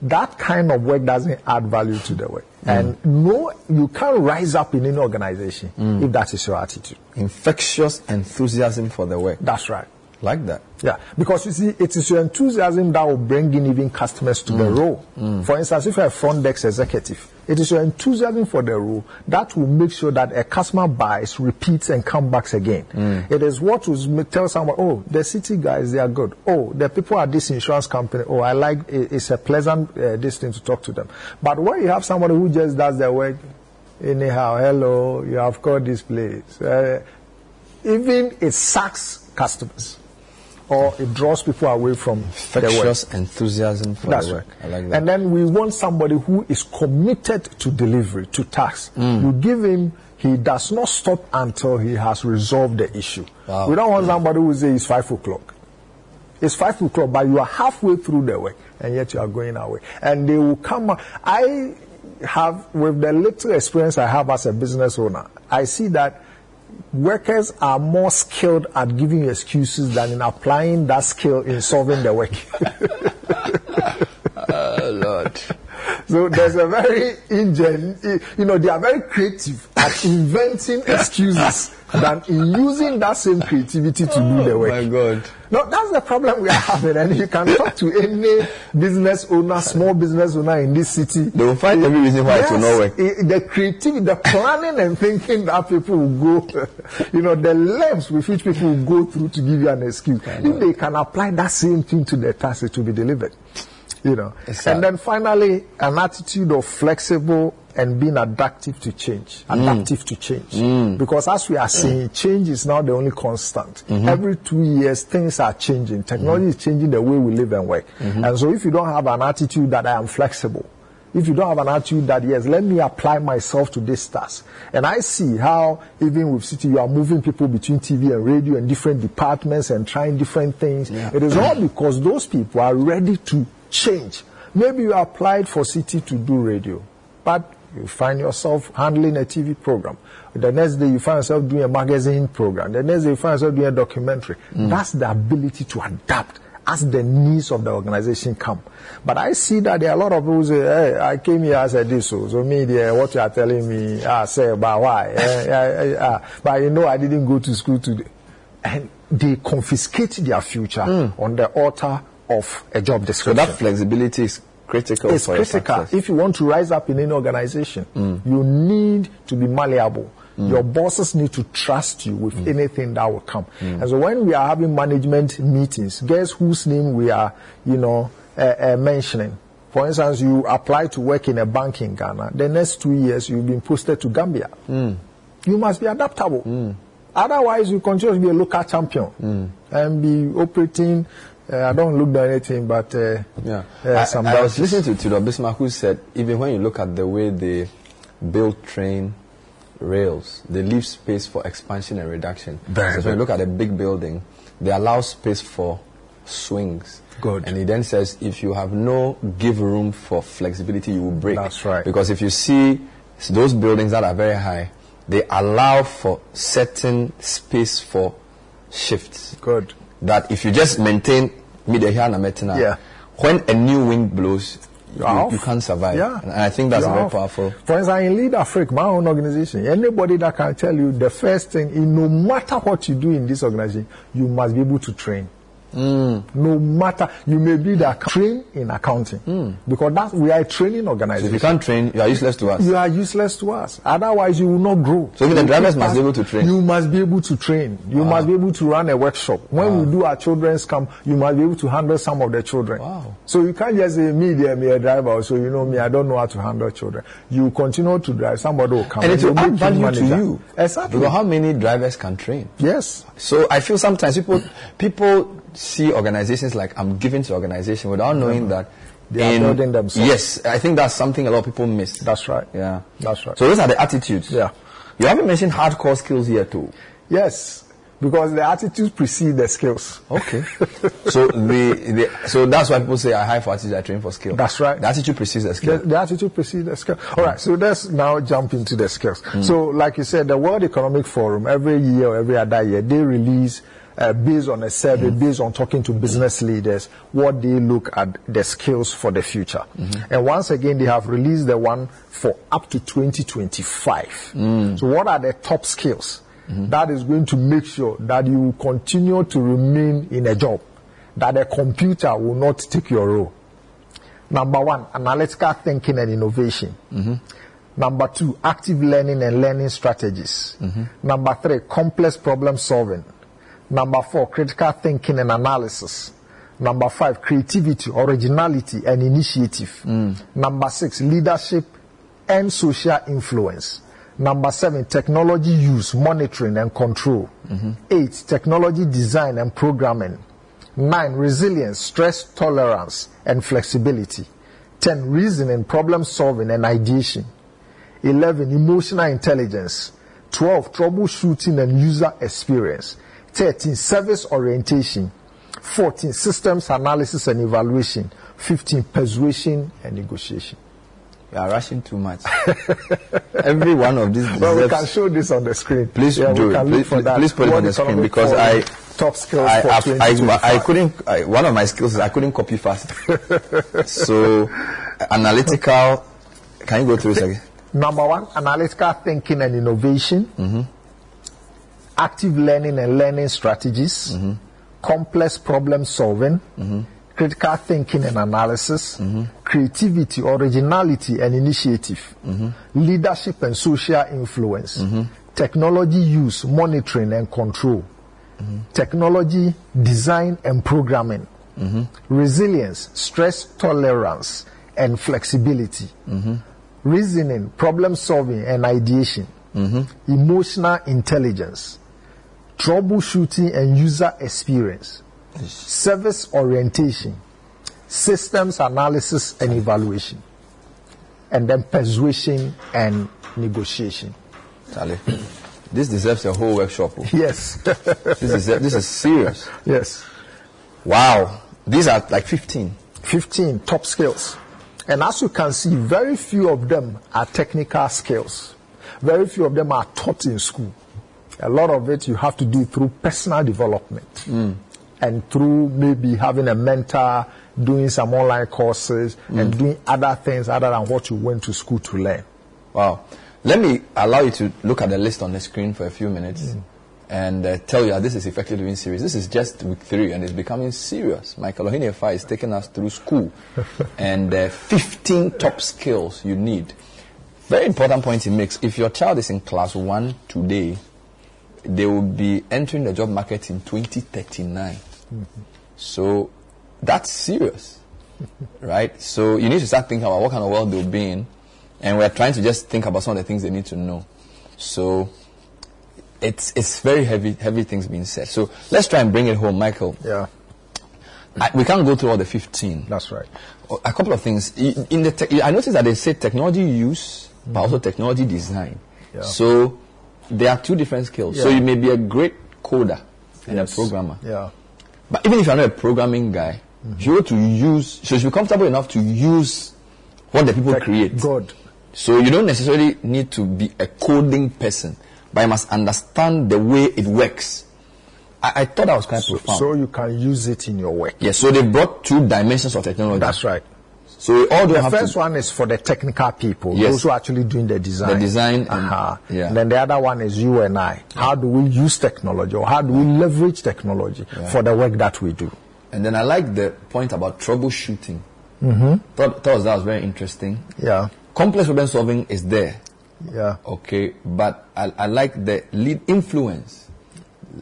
that kind of work doesn't add value to the work. And no, you can't rise up in any organization if that is your attitude. Infectious enthusiasm for the work. That's right. Like that. Yeah, because you see, it is your enthusiasm that will bring in even customers to the role. For instance, if you're a front desk executive, it is your enthusiasm for the role that will make sure that a customer buys, repeats, and comes back again. It is what will tell someone, oh, the Citi guys, they are good. Oh, the people at this insurance company, oh, I like, it- it's a pleasant uh, this thing to talk to them. But when you have somebody who just does their work, anyhow, hello, you have called this place. Uh, even it sucks customers or it draws people away from. Infectious enthusiasm for That's the work. right. I like that. And then we want somebody who is committed to delivery, to task. Mm. You give him, he does not stop until he has resolved the issue. Wow. We don't want somebody who says it's five o'clock. It's five o'clock, but you are halfway through the work, and yet you are going away. And they will come. I have, with the little experience I have as a business owner, I see that workers are more skilled at giving excuses than in applying that skill in solving the work. oh, Lord. So there's a very ingen, you know, they are very creative at inventing excuses than in using that same creativity to do the oh work. Oh, my God. No, that's the problem we are having. And you can talk to any business owner, small business owner in this city. They will find every reason why it will not work. The creativity, the planning and thinking that people will go, you know, the lengths with which people will go through to give you an excuse. If they can apply that same thing to their task, it will be delivered. You know. And then finally, an attitude of flexible and being adaptive to change. Mm. Adaptive to change. Mm. Because as we are seeing, change is not the only constant. Mm-hmm. Every two years, things are changing. Technology is changing the way we live and work. Mm-hmm. And so if you don't have an attitude that I am flexible, if you don't have an attitude that yes, let me apply myself to this task. And I see how even with Citi, you are moving people between TV and radio and different departments and trying different things. It is all because those people are ready to change. Maybe you applied for Citi to do radio, but you find yourself handling a TV program. The next day you find yourself doing a magazine program. The next day you find yourself doing a documentary. That's the ability to adapt as the needs of the organization come. But I see that there are a lot of people who say, hey, I came here as a this, so, so me, there, what you are telling me, ah, say, but why? Eh, eh, eh, ah, but you know, I didn't go to school today. And they confiscate their future on the altar of a job description. So that flexibility is critical It's for critical. If you want to rise up in any organization, mm. you need to be malleable. Mm. Your bosses need to trust you with mm. anything that will come. And so when we are having management meetings, guess whose name we are, you know, uh, uh, mentioning? For instance, you apply to work in a bank in Ghana. The next two years, you've been posted to Gambia. You must be adaptable. Otherwise, you continue to be a local champion and be operating. Uh, I don't look at anything, but uh, Yeah. uh, I, some I was listening to Tudor Bismark who said even when you look at the way they build train rails, they leave space for expansion and reduction. Very so when you look at a big building, they allow space for swings. Good. And he then says if you have no give room for flexibility, you will break. That's right. Because if you see those buildings that are very high, they allow for certain space for shifts. Good. That if you just maintain middle and metina, Yeah. when a new wind blows, you, you can't survive. Yeah. And I think that's You're very off. powerful. For instance, in Lead Africa, my own organization, anybody that can tell you the first thing, in no matter what you do in this organization, you must be able to train. Mm. No matter, you may be the train in accounting. Because that, we are a training So organization. if you can't train, you are useless to us. You are useless to us. Otherwise, you will not grow. So even the drivers must be able to train. You must be able to train. You must be able to run a workshop. When we do our children's camp, you must be able to handle some of the children. Wow. So you can't just say, me, there, me, a driver, so you know me, I don't know how to handle children. You continue to drive, somebody will come. And it will add value to you. Exactly. Because how many drivers can train? Yes. So I feel sometimes people people see organizations like I'm giving to organization without knowing that They are building themselves. Yes, I think that's something a lot of people miss. That's right. Yeah. That's right. So those are the attitudes. Yeah. You haven't mentioned hardcore skills here too. Yes. Because the attitudes precede the skills. Okay. so the, the so that's why people say I hire for attitude, I train for skill. That's right. The attitude precedes the skill. The, the attitude precedes the skill. All right, so let's now jump into the skills. Hmm. So, like you said, the World Economic Forum, every year or every other year, they release, uh, based on a survey, mm. based on talking to business leaders, what they look at the skills for the future. Mm-hmm. And once again, they have released the one for up to 2025. Mm. So, what are the top skills? Mm-hmm. That is going to make sure that you will continue to remain in a job, that a computer will not take your role. Number one, analytical thinking and innovation. Mm-hmm. Number two, active learning and learning strategies. Number three, complex problem solving. Number four, critical thinking and analysis. Number five, creativity, originality, and initiative. Mm. Number six, leadership and social influence. Number seven, technology use, monitoring, and control. Mm-hmm. Eight, technology design and programming. Nine, resilience, stress tolerance, and flexibility. Ten, reasoning, problem solving, and ideation. 11 emotional intelligence 12 troubleshooting and user experience 13 service orientation 14 systems analysis and evaluation 15 persuasion and negotiation You are rushing too much. Every one of these well we can show this on the screen Please Yeah, do it. Please, look for that. please put it on the screen because I top skills I, for I, I, I couldn't. I, one of my skills is I couldn't copy fast. so analytical. Can you go through this again? Number one, analytical thinking and innovation. Mm-hmm. Active learning and learning strategies. Complex problem solving. Critical thinking and analysis. Creativity, originality, and initiative. Leadership and social influence. Technology use, monitoring, and control. Technology design and programming. Resilience, stress tolerance, and flexibility reasoning, problem solving, and ideation, emotional intelligence, troubleshooting and user experience, service orientation, systems analysis and evaluation, and then persuasion and negotiation. Charlie, this deserves a whole workshop. oh. Yes. this is this is serious. Yes. Wow. These are like 15. 15 top skills. And as you can see, very few of them are technical skills. Very few of them are taught in school. A lot of it you have to do through personal development and through maybe having a mentor, doing some online courses, and doing other things other than what you went to school to learn. Wow. Let me allow you to look at the list on the screen for a few minutes. and uh, tell you that this is effective living series. This is just week three and it's becoming serious. Michael Ohene-Effah is taking us through school and uh, 15 top skills you need. Very important point he makes. If your child is in class one today, they will be entering the job market in 2039. So that's serious, right? So you need to start thinking about what kind of world they'll be in, and we're trying to just think about some of the things they need to know. So it's it's very heavy heavy things being said. So let's try and bring it home, Michael. Yeah. I, we can't go through all the 15. That's right. Oh, a couple of things. I- In the tech I noticed that they say technology use, but mm-hmm. also technology design. Yeah. So there are two different skills. So you may be a great coder and Yes. a programmer. Yeah. But even if you're not a programming guy, mm-hmm. you have to use, so you should be comfortable enough to use what the people create. God. So you don't necessarily need to be a coding person, but you must understand the way it works. I, I thought I was quite profound. So you can use it in your work. yes, so they brought two dimensions of technology. That's right. So we all the first to. one is for the technical people, Yes. those who are actually doing the design. The design and- uh-huh. yeah. And then the other one is you and I. How do we use technology or how do we leverage technology Yeah. for the work that we do? And then I like the point about troubleshooting. Mm-hmm. Thought, thought that was very interesting. Yeah. Complex problem solving is there. Yeah. Okay, but I, I like the lead influence,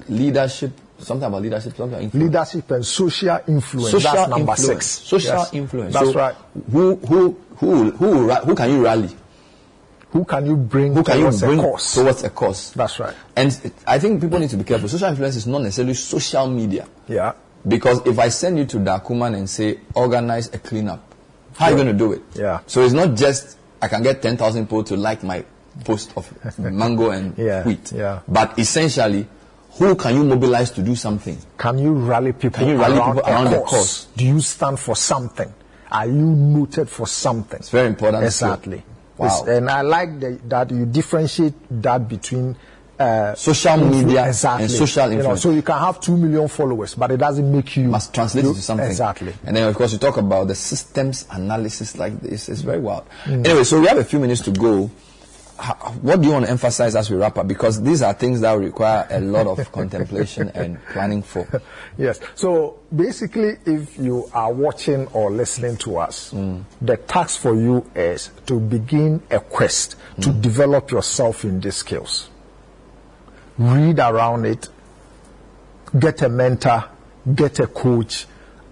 leadership, something about leadership, something about influence. Leadership and social influence. Social That's number influence. six. Social Yes. influence. That's So right. Who who who who who can you rally? Who can you bring Who can you towards a bring cause? towards a cause? That's right. And I think people need to be careful. Social influence is not necessarily social media. Yeah. Because if I send you to Darkuman and say organize a cleanup, how are you going to do it? Yeah. So it's not just I can get ten thousand people to like my post of mango and Yeah, wheat. yeah. But essentially, who can you mobilize to do something? Can you rally people, Can you rally around, people a around the cause? Do you stand for something? Are you noted for something? It's very important. Exactly. Wow. And I like the, that you differentiate that between uh, Social media exactly. and social You know, influence. so you can have two million followers, but it doesn't make you must translate you- to something. Exactly. And then, of course, you talk about the systems analysis like this. It's very wild. Mm. Anyway, so we have a few minutes to go. What do you want to emphasize as we wrap up? Because these are things that require a lot of contemplation and planning for. Yes. So basically, if you are watching or listening to us, mm. the task for you is to begin a quest to mm. develop yourself in these skills. Read around it, get a mentor, get a coach,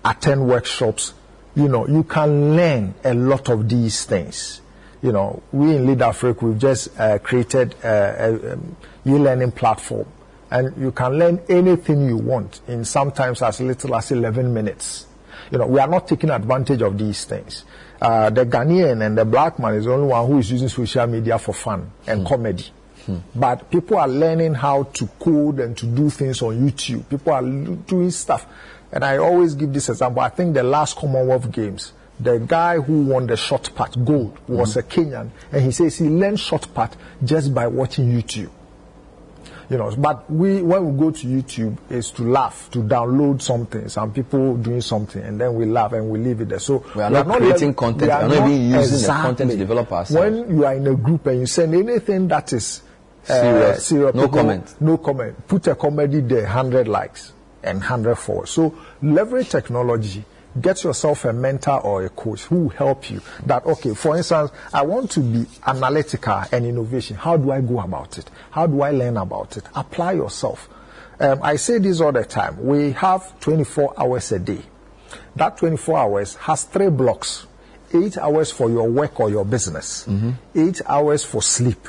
attend workshops. You know, you can learn a lot of these things. You know, we in Lead Africa, we've just uh, created uh, a, um, e-learning platform and you can learn anything you want in sometimes as little as 11 minutes. You know, we are not taking advantage of these things. Uh, the Ghanaian and the black man is the only one who is using social media for fun and comedy. But people are learning how to code and to do things on YouTube. People are doing stuff. And I always give this example. I think the last Commonwealth Games, the guy who won the shot put gold was a Kenyan. And he says he learned shot put just by watching YouTube. You know, but we when we go to YouTube is to laugh, to download something, some people doing something, and then we laugh and we leave it there. So We are not creating content, we are not even using the content to develop ourselves. When you are in a group and you send anything that is uh, Serious. serious, No people- comment. no comment. Put a comedy there, hundred likes and hundred followers. So leverage technology. Get yourself a mentor or a coach who will help you. That okay, for instance, I want to be analytical and innovation. How do I go about it? How do I learn about it? Apply yourself. Um, I say this all the time. We have 24 hours a day. That 24 hours has three blocks. Eight hours for your work or your business. Eight hours for sleep.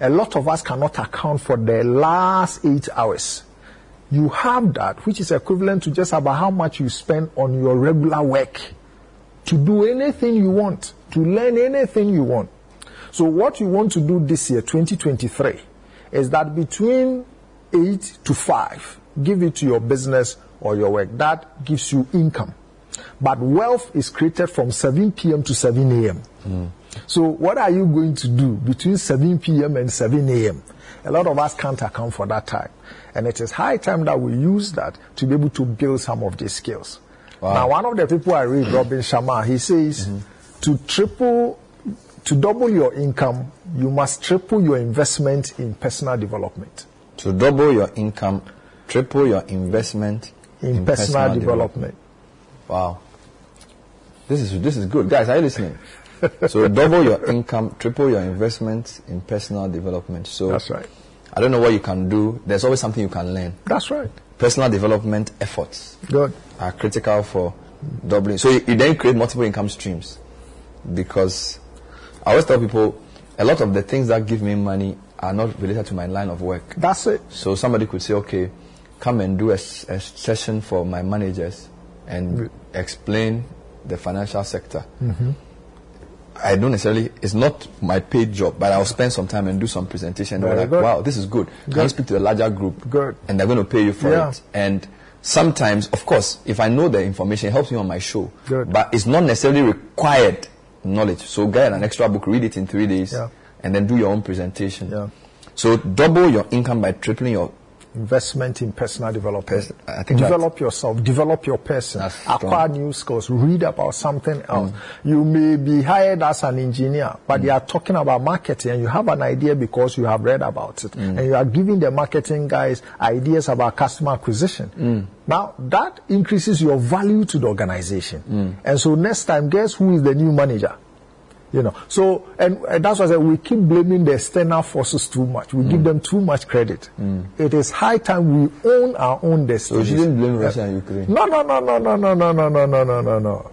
A lot of us cannot account for the last eight hours. You have that, which is equivalent to just about how much you spend on your regular work to do anything you want, to learn anything you want. So, what you want to do this year, 2023, is that between 8 to 5, give it to your business or your work. That gives you income. But wealth is created from 7 p.m. to 7 a.m. Hmm. So, what are you going to do between 7 p.m. and 7 a.m.? A lot of us can't account for that time. And it is high time that we use that to be able to build some of these skills. Wow. Now, one of the people I read, Robin Sharma, he says mm-hmm. to triple, to double your income, you must triple your investment in personal development. To double your income, triple your investment In personal development. Wow. This is this is good. Guys, are you listening? so double your income, triple your investment in personal development. So That's right. I don't know what you can do. There's always something you can learn. That's right. Personal development efforts Good. are critical for doubling. So you, you then create multiple income streams because I always tell people a lot of the things that give me money are not related to my line of work. That's it. So somebody could say, okay, come and do a session for my managers and explain the financial sector. Mhm. I don't necessarily, it's not my paid job, but I'll spend some time and do some presentation. They're Very like, good. wow, this is good. Can Good. you speak to a larger group? Good. And they're going to pay you for Yeah. it. And sometimes, of course, if I know the information, it helps me on my show. Good. But it's not necessarily required knowledge. So get an extra book, read it in three days, Yeah. and then do your own presentation. So double your income by tripling your investment in personal development. I think develop yourself, develop your person, acquire new skills, read about something else. Mm. You may be hired as an engineer, but you mm. are talking about marketing and you have an idea because you have read about it. Mm. And you are giving the marketing guys ideas about customer acquisition. Now, that increases your value to the organization. And so next time, guess who is the new manager? You know, so and, and that's why I said we keep blaming the external forces too much. We give them too much credit. It is high time we own our own destiny. So you shouldn't blame Russia and Ukraine. No, no, no, no, no, no, no, no, no, no, no, no, no.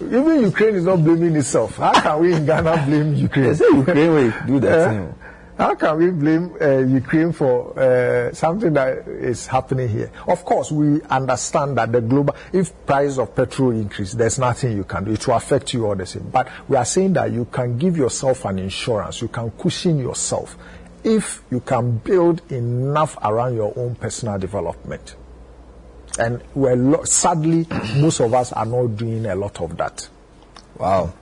Even Ukraine is not blaming itself. How can we in Ghana blame Ukraine? They say Ukraine will do that Eh? thing. How can we blame uh, Ukraine for uh, something that is happening here? Of course, we understand that the global, if price of petrol increase, there's nothing you can do. It will affect you all the same. But we are saying that you can give yourself an insurance. You can cushion yourself if you can build enough around your own personal development. And we're lo- sadly, most of us are not doing a lot of that. Wow.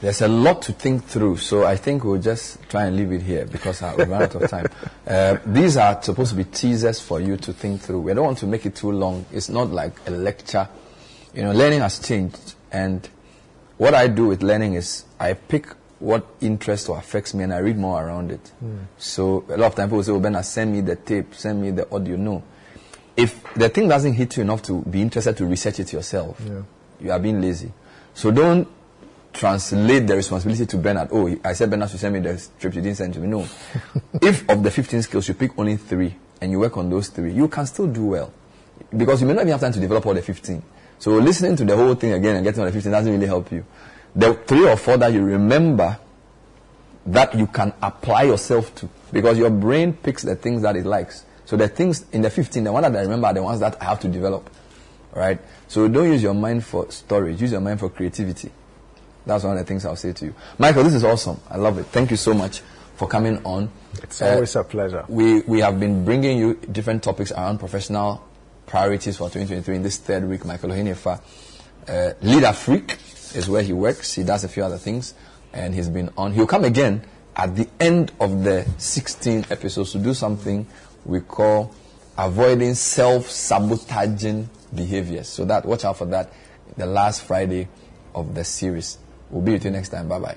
There's a lot to think through, so I think we'll just try and leave it here because uh, we've run out of time. Uh, these are supposed to be teasers for you to think through. We don't want to make it too long. It's not like a lecture. You know, learning has changed, and what I do with learning is I pick what interests or affects me and I read more around it. So a lot of times people say, "Oh, Bernard, send me the tape, send me the audio." No, if the thing doesn't hit you enough to be interested to research it yourself, Yeah. you are being lazy. So don't translate the responsibility to Bernard. Oh, I said Bernard should send me the script, you didn't send to me. No. if of the 15 skills you pick only three and you work on those three, you can still do well. Because you may not even have time to develop all the 15. So listening to the whole thing again and getting all the 15 doesn't really help you. The three or four that you remember that you can apply yourself to because your brain picks the things that it likes. So the things in the 15, the one that I remember are the ones that I have to develop. Right? So don't use your mind for storage, use your mind for creativity. That's one of the things I'll say to you. Michael, this is awesome. I love it. Thank you so much for coming on. It's always a pleasure. We, we have been bringing you different topics around professional priorities for 2023 in this third week. Michael Ohinefa, uh, Leader Freak is where he works. He does a few other things and he's been on. He'll come again at the end of the 16 episodes to do something we call avoiding self-sabotaging behaviors. So that, watch out for that, the last Friday of the series. We'll be with you next time. Bye bye.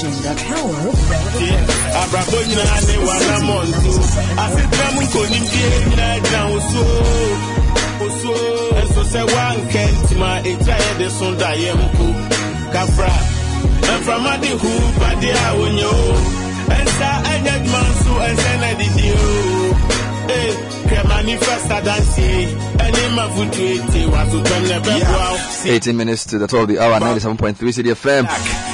The power of relevant abrabɔ nyinaa ne wanamɔnto asetena mu nkonimdie nyinaa gyina wo so osuo sɛ woankɛ ntima ɛgyina yɛde so daeɛ mpo kafra mframa de hu padeɛ a wonyɛ o ɛnsa ɛnyɛ adwuma nso ɛnsɛ na didi o hwɛ manifest adansie ɛne mafotuo tie wasotɔm ne ɛbɛboa wo 18 minutes to the 12 of the hour, 97.3 Citi FM.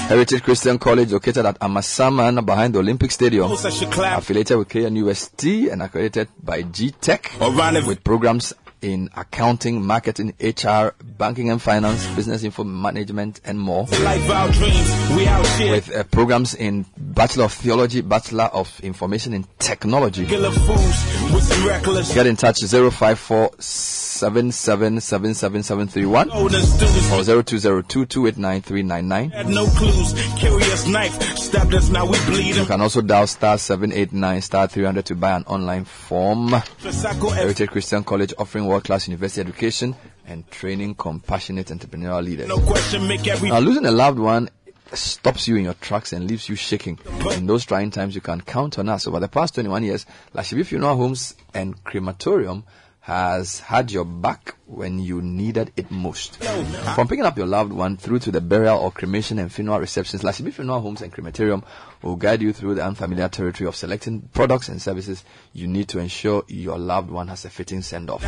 Heritage Christian College located at Amasaman behind the Olympic Stadium. Affiliated with KNUST and accredited by GTEC with programs in accounting, marketing, HR, banking and finance, business info management and more. Dreams, we out here. With uh, programs in Bachelor of Theology, Bachelor of Information in Technology. Fools with some reckless Get in touch 054 7777731 or 0202289399. no clues. Knife now we bleed. You can also dial star 789 star 300 to buy an online form. Heritage Christian College offering world class university education and training compassionate entrepreneurial leaders. No question, make every Now, losing a loved one stops you in your tracks and leaves you shaking. In those trying times, you can count on us. Over the past 21 years, Lashibi Funeral Homes and Crematorium has had your back when you needed it most. From picking up your loved one through to the burial or cremation and funeral receptions, Lashibi Funeral Homes and Crematorium will guide you through the unfamiliar territory of selecting products and services you need to ensure your loved one has a fitting send-off.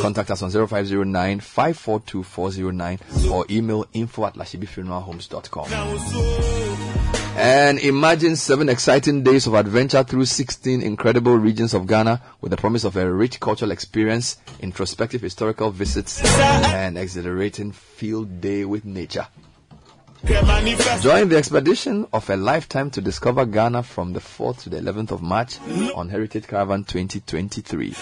Contact us on 0509 542 409 or email info at lashibifuneralhomes.com. And imagine seven exciting days of adventure through 16 incredible regions of Ghana with the promise of a rich cultural experience, introspective historical visits, and exhilarating field day with nature. Join the expedition of a lifetime to discover Ghana from the 4th to the 11th of March on Heritage Caravan 2023.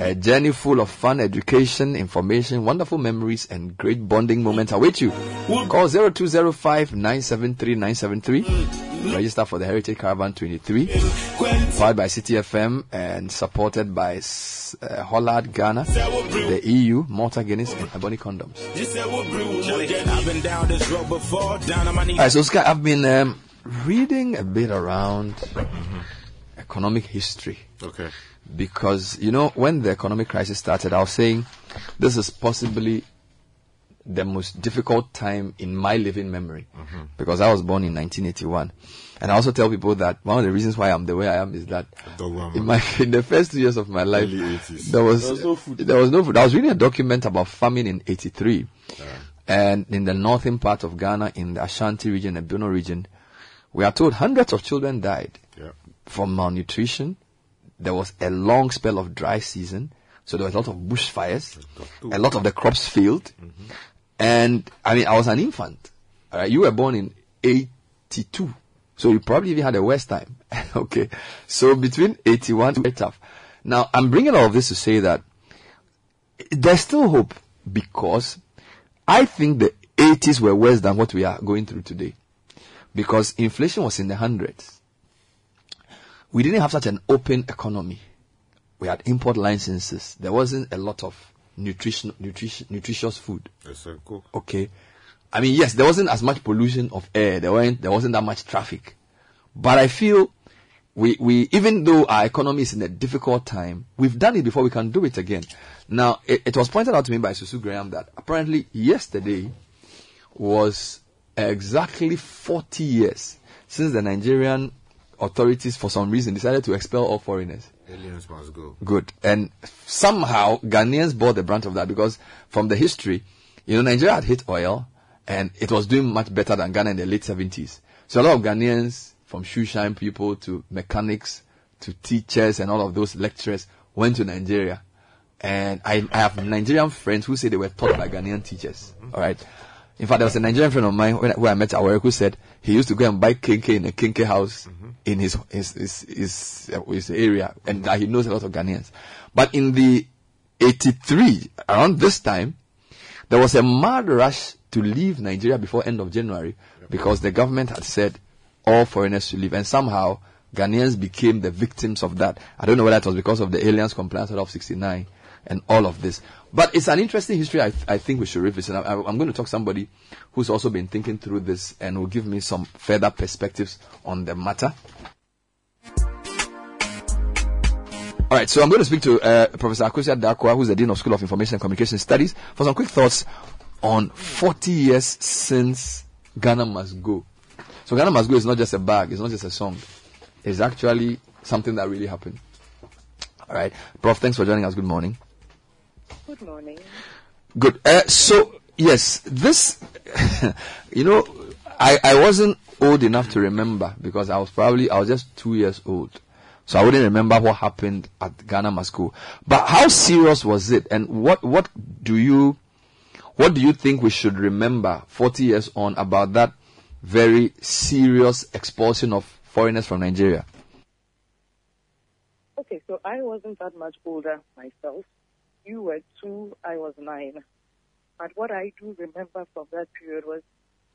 A journey full of fun, education, information, wonderful memories, and great bonding moments await you. Call 0205 973 973. Register for the Heritage Caravan 23. Powered by Citi FM and supported by uh, Hollard Ghana, the EU, Malta Guinness, and Ebony Condoms. I've been down this road before, down on my knees. Alright, so Sky, I've been um, reading a bit around economic history. Okay. Because, you know, when the economic crisis started, I was saying this is possibly the most difficult time in my living memory. Mhm. Because I was born in 1981. And I also tell people that one of the reasons why I'm the way I am is that in my in the first two years of my life, Early 80s. there was There was no food. There was no food. I was reading a document about famine in '83, and in the northern part of Ghana, in the Ashanti region, the Bono region, we are told hundreds of children died Yeah. from malnutrition. There was a long spell of dry season, so there was a lot of bushfires. A lot of the crops failed, and I mean, I was an infant. You were born in '82, so you probably even had a worse time. okay, so between '81 to tough. Now, I'm bringing all of this to say that there's still hope because I think the 80s were worse than what we are going through today because inflation was in the hundreds. We didn't have such an open economy. We had import licenses. There wasn't a lot of nutrition, nutrition, nutritious food. Yes. Cool. Okay. I mean, yes, there wasn't as much pollution of air. There weren't, there wasn't that much traffic. But I feel we, we, even though our economy is in a difficult time, we've done it before, we can do it again. Now, it, it was pointed out to me by Susu Graham that apparently yesterday was exactly 40 years since the Nigerian authorities, for some reason, decided to expel all foreigners. Aliens must go. Good. And somehow Ghanaians bore the brunt of that because from the history, you know, Nigeria had hit oil and it was doing much better than Ghana in the late 70s. So a lot of Ghanaians, from shoe shine people to mechanics to teachers and all of those lecturers went to Nigeria. And I, I have Nigerian friends who say they were taught by Ghanaian teachers. All right. In fact, there was a Nigerian friend of mine when, I- who I met at work who said he used to go and buy kenkey in a kenkey house in his his his his, uh, his area, and that he knows a lot of Ghanaians. But in the '83, around this time, there was a mad rush to leave Nigeria before end of January because the government had said all foreigners should leave, and somehow Ghanaians became the victims of that. I don't know whether it was because of the aliens compliance of '69 and all of this. But it's an interesting history I, th- I think we should revisit. I, I'm going to talk to somebody who's also been thinking through this and will give me some further perspectives on the matter. All right, so I'm going to speak to uh, Professor Akosua Darkwah, who's the Dean of School of Information and Communication Studies, for some quick thoughts on 40 years since Ghana Must Go. So Ghana Must Go is not just a bag, it's not just a song. It's actually something that really happened. All right, Prof, thanks for joining us. Good morning. Good morning. Good. Uh, so yes, this, you know, I I wasn't old enough to remember because I was probably I was just two years old, so I wouldn't remember what happened at Ghana Must Go. But how serious was it, and what what do you what do you think we should remember 40 years on about that very serious expulsion of foreigners from Nigeria? Okay, so I wasn't that much older myself. You were two, I was nine. But what I do remember from that period was,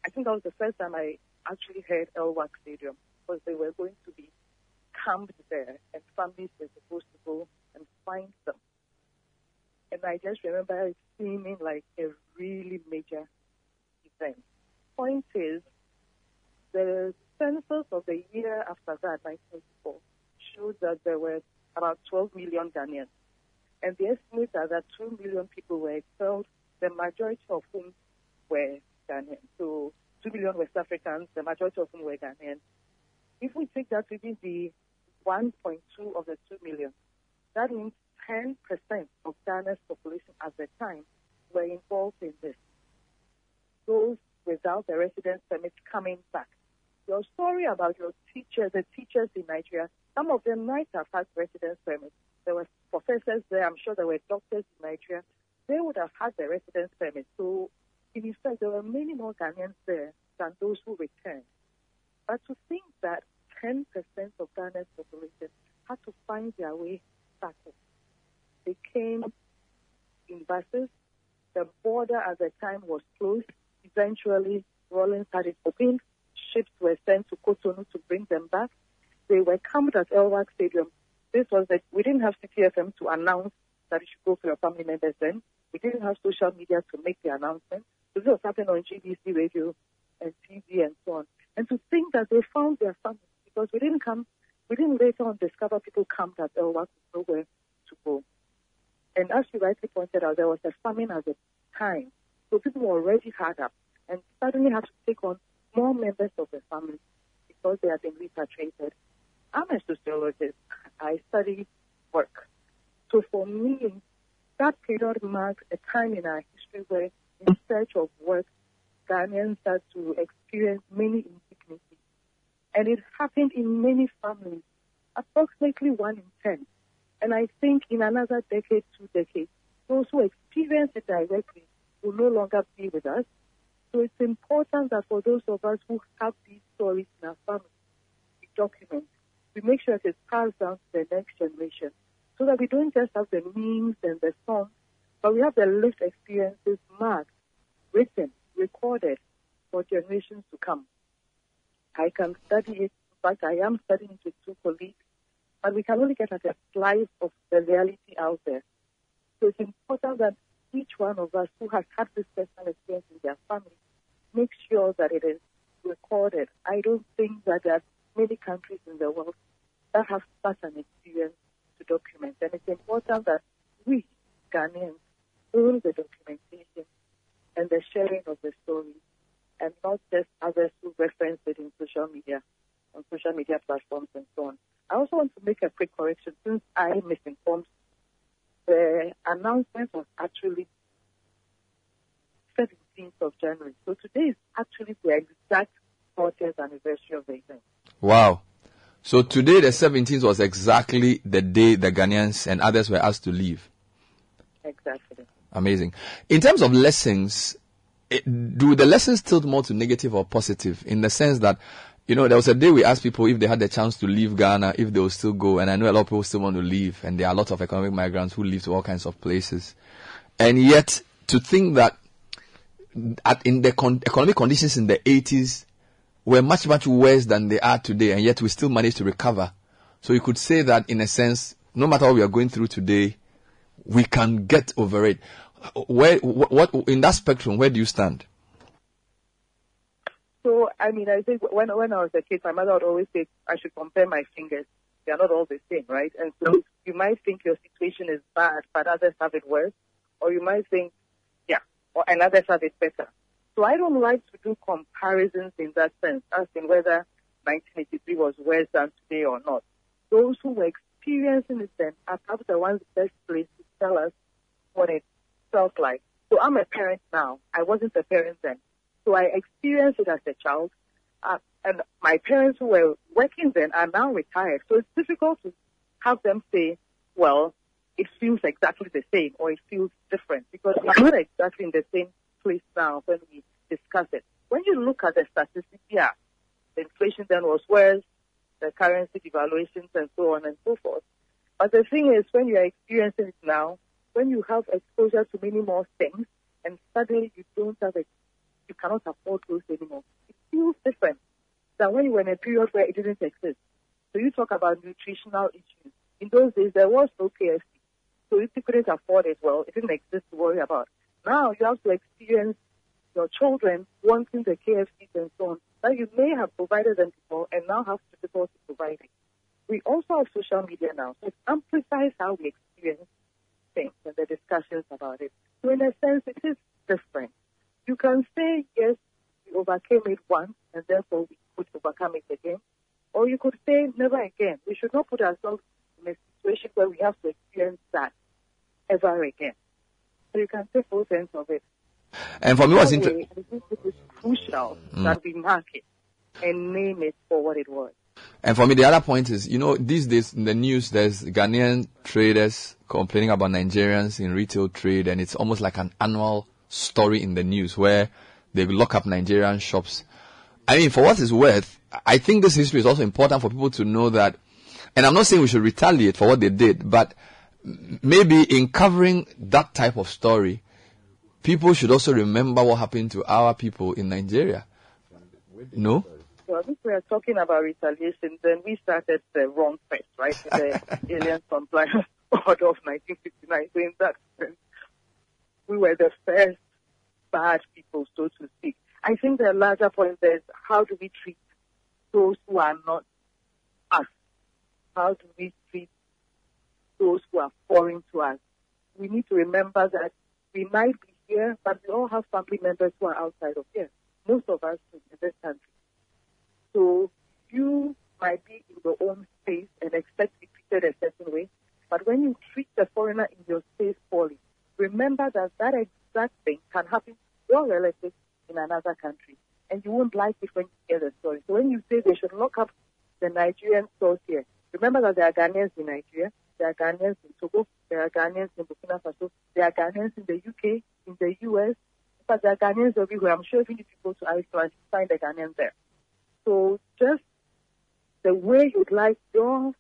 I think that was the first time I actually heard Elwak Stadium because they were going to be camped there and families were supposed to go and find them. And I just remember it seeming like a really major event. Point is, the census of the year after that, 1984, showed that there were about 12 million Ghanaians. And the estimates are that 2 million people were expelled, the majority of whom were Ghanaians. So 2 million West Africans, the majority of whom were Ghanaians. If we take that be the 1.2 of the 2 million, that means 10% of Ghana's population at the time were involved in this. Those without a residence permit coming back. Your story about your teachers, the teachers in Nigeria, some of them might have had residence permits. There were professors there, I'm sure there were doctors in Nigeria. They would have had their residence permit. So, in effect, there were many more Ghanaians there than those who returned. But to think that 10% of Ghana's population had to find their way back home. They came in buses. The border at the time was closed. Eventually, Rawlings had it opened. Ships were sent to Cotonou to bring them back. They were camped at Elwak Stadium. This was that we didn't have Citi FM to announce that you should go for your family members then. We didn't have social media to make the announcement. This was happening on GBC radio and TV and so on. And to think that they found their family because we didn't come, we didn't later on discover people camped at Elwak oh, with nowhere to go. And as you rightly pointed out, there was a famine at the time. So people were already hard up and suddenly had to take on more members of the family because they had been repatriated. I'm a sociologist. I study work. So for me, that period marks a time in our history where, in search of work, Ghanaians start to experience many indignities. And it happened in many families, approximately one in ten. And I think in another decade, two decades, those who experience it directly will no longer be with us. So it's important that for those of us who have these stories in our family, we document. We make sure that it is passed down to the next generation so that we don't just have the memes and the songs, but we have the lived experiences marked, written, recorded for generations to come. I can study it. In fact, I am studying it with two colleagues, but we can only get at a slice of the reality out there. So it's important that each one of us who has had this personal experience in their family make sure that it is recorded. I don't think that there are many countries in the world that have such an experience to document. And it's important that we, Ghanaians, own the documentation and the sharing of the story, and not just others who reference it in social media, on social media platforms and so on. I also want to make a quick correction since I misinformed. The announcement was actually 17th of January. So today is actually the exact 40th anniversary of the event. Wow. So today, the 17th, was exactly the day the Ghanaians and others were asked to leave. Exactly. Amazing. In terms of lessons, it, do the lessons tilt more to negative or positive? In the sense that, you know, there was a day we asked people if they had the chance to leave Ghana, if they would still go. And I know a lot of people still want to leave. And there are a lot of economic migrants who leave to all kinds of places. And yet, to think that at, in the con- economic conditions in the 80s were much, much worse than they are today, and yet we still managed to recover. So you could say that, in a sense, no matter what we are going through today, we can get over it. Where, what, what in that spectrum? Where do you stand? So, I mean, I think when when I was a kid, my mother would always say I should compare my fingers. They are not all the same, right? And so you might think your situation is bad, but others have it worse, or you might think, yeah, or and others have it better. So I don't like to do comparisons in that sense, as in whether 1983 was worse than today or not. Those who were experiencing it then are perhaps the ones best placed to tell us what it felt like. So I'm a parent now. I wasn't a parent then. So I experienced it as a child. Uh, and my parents who were working then are now retired. So it's difficult to have them say, well, it feels exactly the same or it feels different because we're not exactly in the same place now when we discuss it. When you look at the statistics, yeah, the inflation then was worse, the currency devaluations and so on and so forth. But the thing is, when you are experiencing it now, when you have exposure to many more things, and suddenly you don't have it, you cannot afford those anymore. It feels different than when you were in a period where it didn't exist. So you talk about nutritional issues. In those days, there was no KFC. So if you couldn't afford it, well, it didn't exist to worry about. Now you have to experience your children wanting the KFCs and so on that you may have provided them before and now have difficulty providing. We also have social media now, so it amplifies how we experience things and the discussions about it. So in a sense, it is different. You can say, yes, we overcame it once and therefore we could overcome it again. Or you could say, never again. We should not put ourselves in a situation where we have to experience that ever again. So you can take both ends of it. And for me, what's That interesting. way, I think it is crucial Mm. that we mark it and name it for what it was. And for me, the other point is, you know, these days in the news, there's Ghanaian traders complaining about Nigerians in retail trade, and it's almost like an annual story in the news where they lock up Nigerian shops. I mean, for what it's worth, I think this history is also important for people to know that, and I'm not saying we should retaliate for what they did, but maybe in covering that type of story, people should also remember what happened to our people in Nigeria. No? Well, if we are talking about retaliation, then we started the wrong first, right? The Alien Compliance Order of 1959. So in that sense, we were the first bad people, so to speak. I think the larger point is how do we treat those who are not us? How do we treat those who are foreign to us? We need to remember that we might be here, but we all have family members who are outside of here. Most of us in this country. So you might be in your own space and expect to be treated a certain way, but when you treat the foreigner in your space poorly, remember that that exact thing can happen to your relatives in another country, and you won't like it when you hear the story. So when you say they should lock up the Nigerian stores here, remember that there are Ghanaians in Nigeria, there are Ghanaians in Togo, there are Ghanaians in Burkina Faso, there are Ghanaians in the UK, in the US, but there are Ghanaians everywhere. I'm sure if you go to Iceland, you find a Ghanaian there. So just the way you'd like your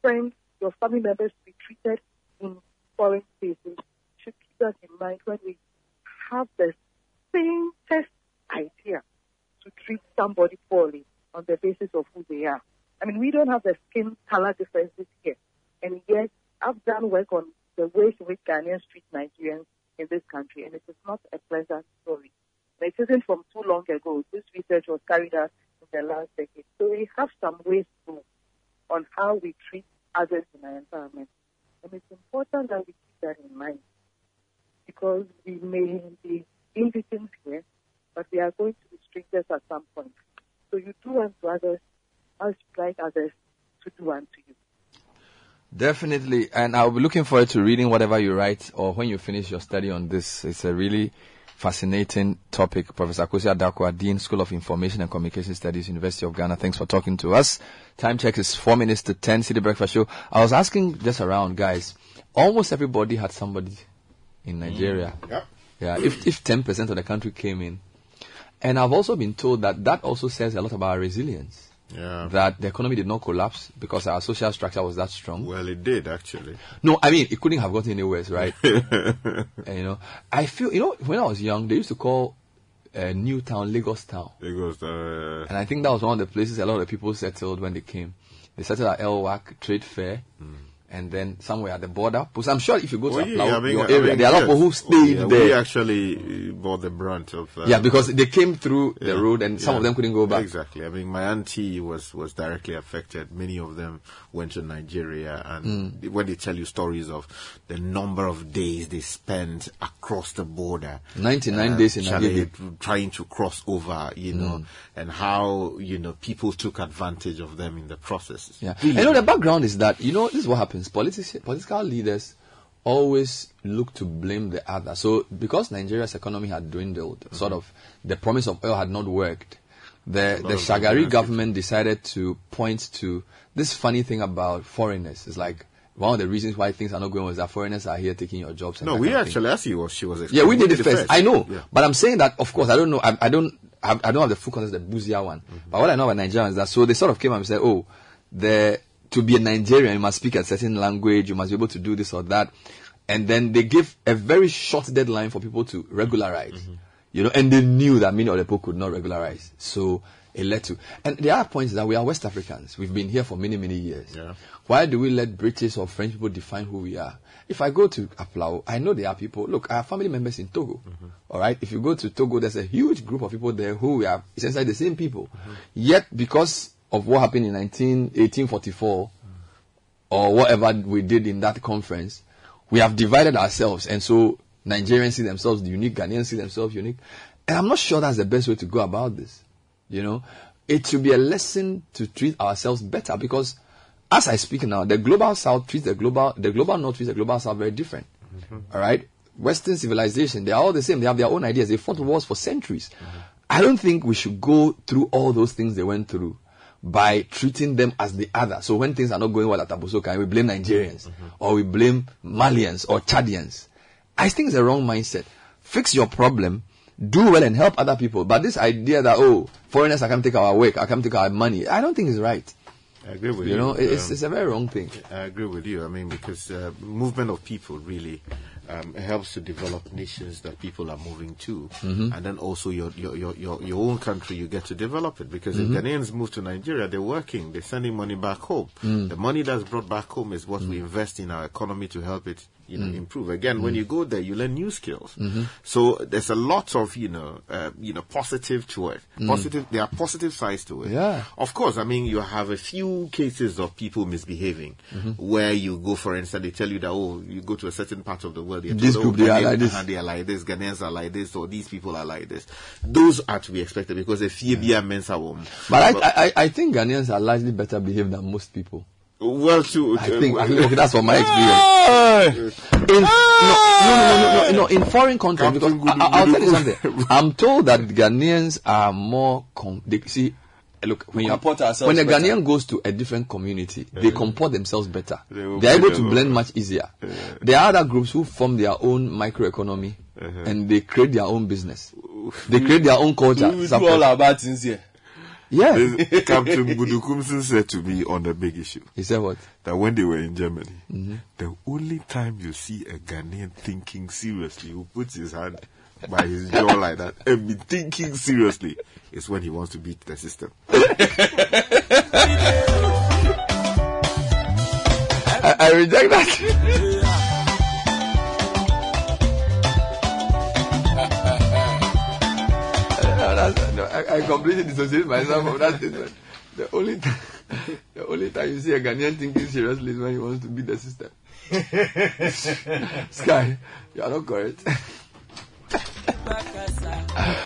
friends, your family members to be treated in foreign spaces should keep that in mind when we have the same test idea to treat somebody poorly on the basis of who they are. I mean, we don't have the skin color differences here. And yet, I've done work on the ways in which Ghanaians treat Nigerians in this country, and it is not a pleasant story. It isn't from too long ago. This research was carried out in the last decade. So we have some ways to on how we treat others in our environment. And it's important that we keep that in mind because we may be in victims here, but we are going to be strangers at some point. So you do unto others as you like others to do unto you. Definitely, and I'll be looking forward to reading whatever you write or when you finish your study on this. It's a really fascinating topic. Professor Akosua Darkwah, Dean, School of Information and Communication Studies, University of Ghana. Thanks for talking to us. Time check is four minutes to ten. Citi Breakfast Show. I was asking just around, guys. Almost everybody had somebody in mm. Nigeria. Yep. Yeah, if if ten percent of the country came in, and I've also been told that that also says a lot about our resilience. Yeah. That the economy did not collapse because our social structure was that strong. Well, it did actually. No, I mean it couldn't have gotten any worse, right? and, you know, I feel you know when I was young, they used to call uh, New Town Lagos Town, Lagos, uh, and I think that was one of the places a lot of people settled when they came. They settled at Elwak Trade Fair, and then somewhere at the border. Because I'm sure if you go to Well, yeah, I mean, your I area, mean, there are a lot of yes. people who stayed Yeah, there. We actually uh, bore the brunt of. Uh, yeah, because they came through the road and some of them couldn't go back. Exactly. I mean, my auntie was was directly affected. Many of them went to Nigeria, and Mm. when they tell you stories of the number of days they spent across the border, 99 days in Nigeria. trying to cross over, you know, Mm. and how you know people took advantage of them in the process. Yeah. Really And you know, the background is that, you know, this is what happens. Political leaders always look to blame the other. So, because Nigeria's economy had dwindled, mm-hmm. sort of, the promise of oil had not worked, the, the Shagari government decided to point to this funny thing about foreigners. It's like, one of the reasons why things are not going well is that foreigners are here taking your jobs. and No, we kind of thing. actually, asked you what she was. Yeah, we did explaining it the first. I know, Yeah. but I'm saying that of course I don't know. I, I don't. Have, I don't have the full context of the Busia one. Mm-hmm. But what I know about Nigerians is that so they sort of came and said, "Oh, the to be a Nigerian, you must speak a certain language. You must be able to do this or that." And then they give a very short deadline for people to regularize. Mm-hmm. You know, and they knew that many of the people could not regularize. So it led to. And the other point is that we are West Africans. We've been here for many many years. Yeah. Why do we let British or French people define who we are? If I go to Aflao, I know there are people. Look, I have family members in Togo. Mm-hmm. all right. If you go to Togo, there's a huge group of people there who are It's essentially the same people. Mm-hmm. Yet, because of what happened in 19, 1844, or whatever we did in that conference, we have divided ourselves. And so Nigerians see themselves unique, Ghanaians see themselves unique. And I'm not sure that's the best way to go about this. You know, it should be a lesson to treat ourselves better because as I speak now, the global south treats the global, the global north treats the global south very different. Mm-hmm. All right. Western civilization, they are all the same. They have their own ideas. They fought wars for centuries. Mm-hmm. I don't think we should go through all those things they went through by treating them as the other. So when things are not going well at Abusoka, we blame Nigerians or we blame Malians or Chadians. I think it's a wrong mindset. Fix your problem, do well and help other people. But this idea that, oh, foreigners are come take our work, are come take our money, I don't think is right. I agree with you. You know, it's, Um, it's a very wrong thing. I agree with you. I mean, because uh, movement of people really um, helps to develop nations that people are moving to, Mhm. and then also your, your your your your own country, you get to develop it. Because Mhm. if Ghanaians move to Nigeria, they're working, they're sending money back home. Mm. The money that's brought back home is what we invest in our economy to help it, you know, Mm. improve. Again, when Mm. you go there, you learn new skills. Mhm. So there's a lot of you know, uh, you know, positive to it. Mm. Positive. There are positive sides to it. Yeah. Of course, I mean, you have a few cases of people misbehaving Mhm. where you go, for instance, they tell you that, oh, you go to a certain part of the world, you're This told, group, they oh, are like this. they are like this, Ghanaians are like this, or these people are like this. Those are to be expected because if you be a mensa woman. But I, I- I think Ghanaians are largely better behaved than most people. Well, to I think okay, uh, that's from my experience. In, no, no, no, no, no, no, in foreign countries, because I, I- I'll tell you something. I'm told that Ghanaians are more. Com- they, see, eh, look when you comport ourselves when a better. Ghanaian goes to a different community, they comport themselves better. They, they are able to blend over. much easier. There are other groups who form their own microeconomy uh-huh. and they create their own business. They create their own culture. We do all our bad things here. Yeah. This- Captain Gudukumsin said to me on a big issue. He said what? That when they were in Germany, Mhm. the only time you see a Ghanaian thinking seriously, who puts his hand by his jaw like that, and be thinking seriously, is when he wants to beat the system. I, I reject that. No, I, I completely dissociate myself from that statement. The only time, the only time you see a Ghanaian thinking seriously is when he wants to beat the system. Sky, you are not correct.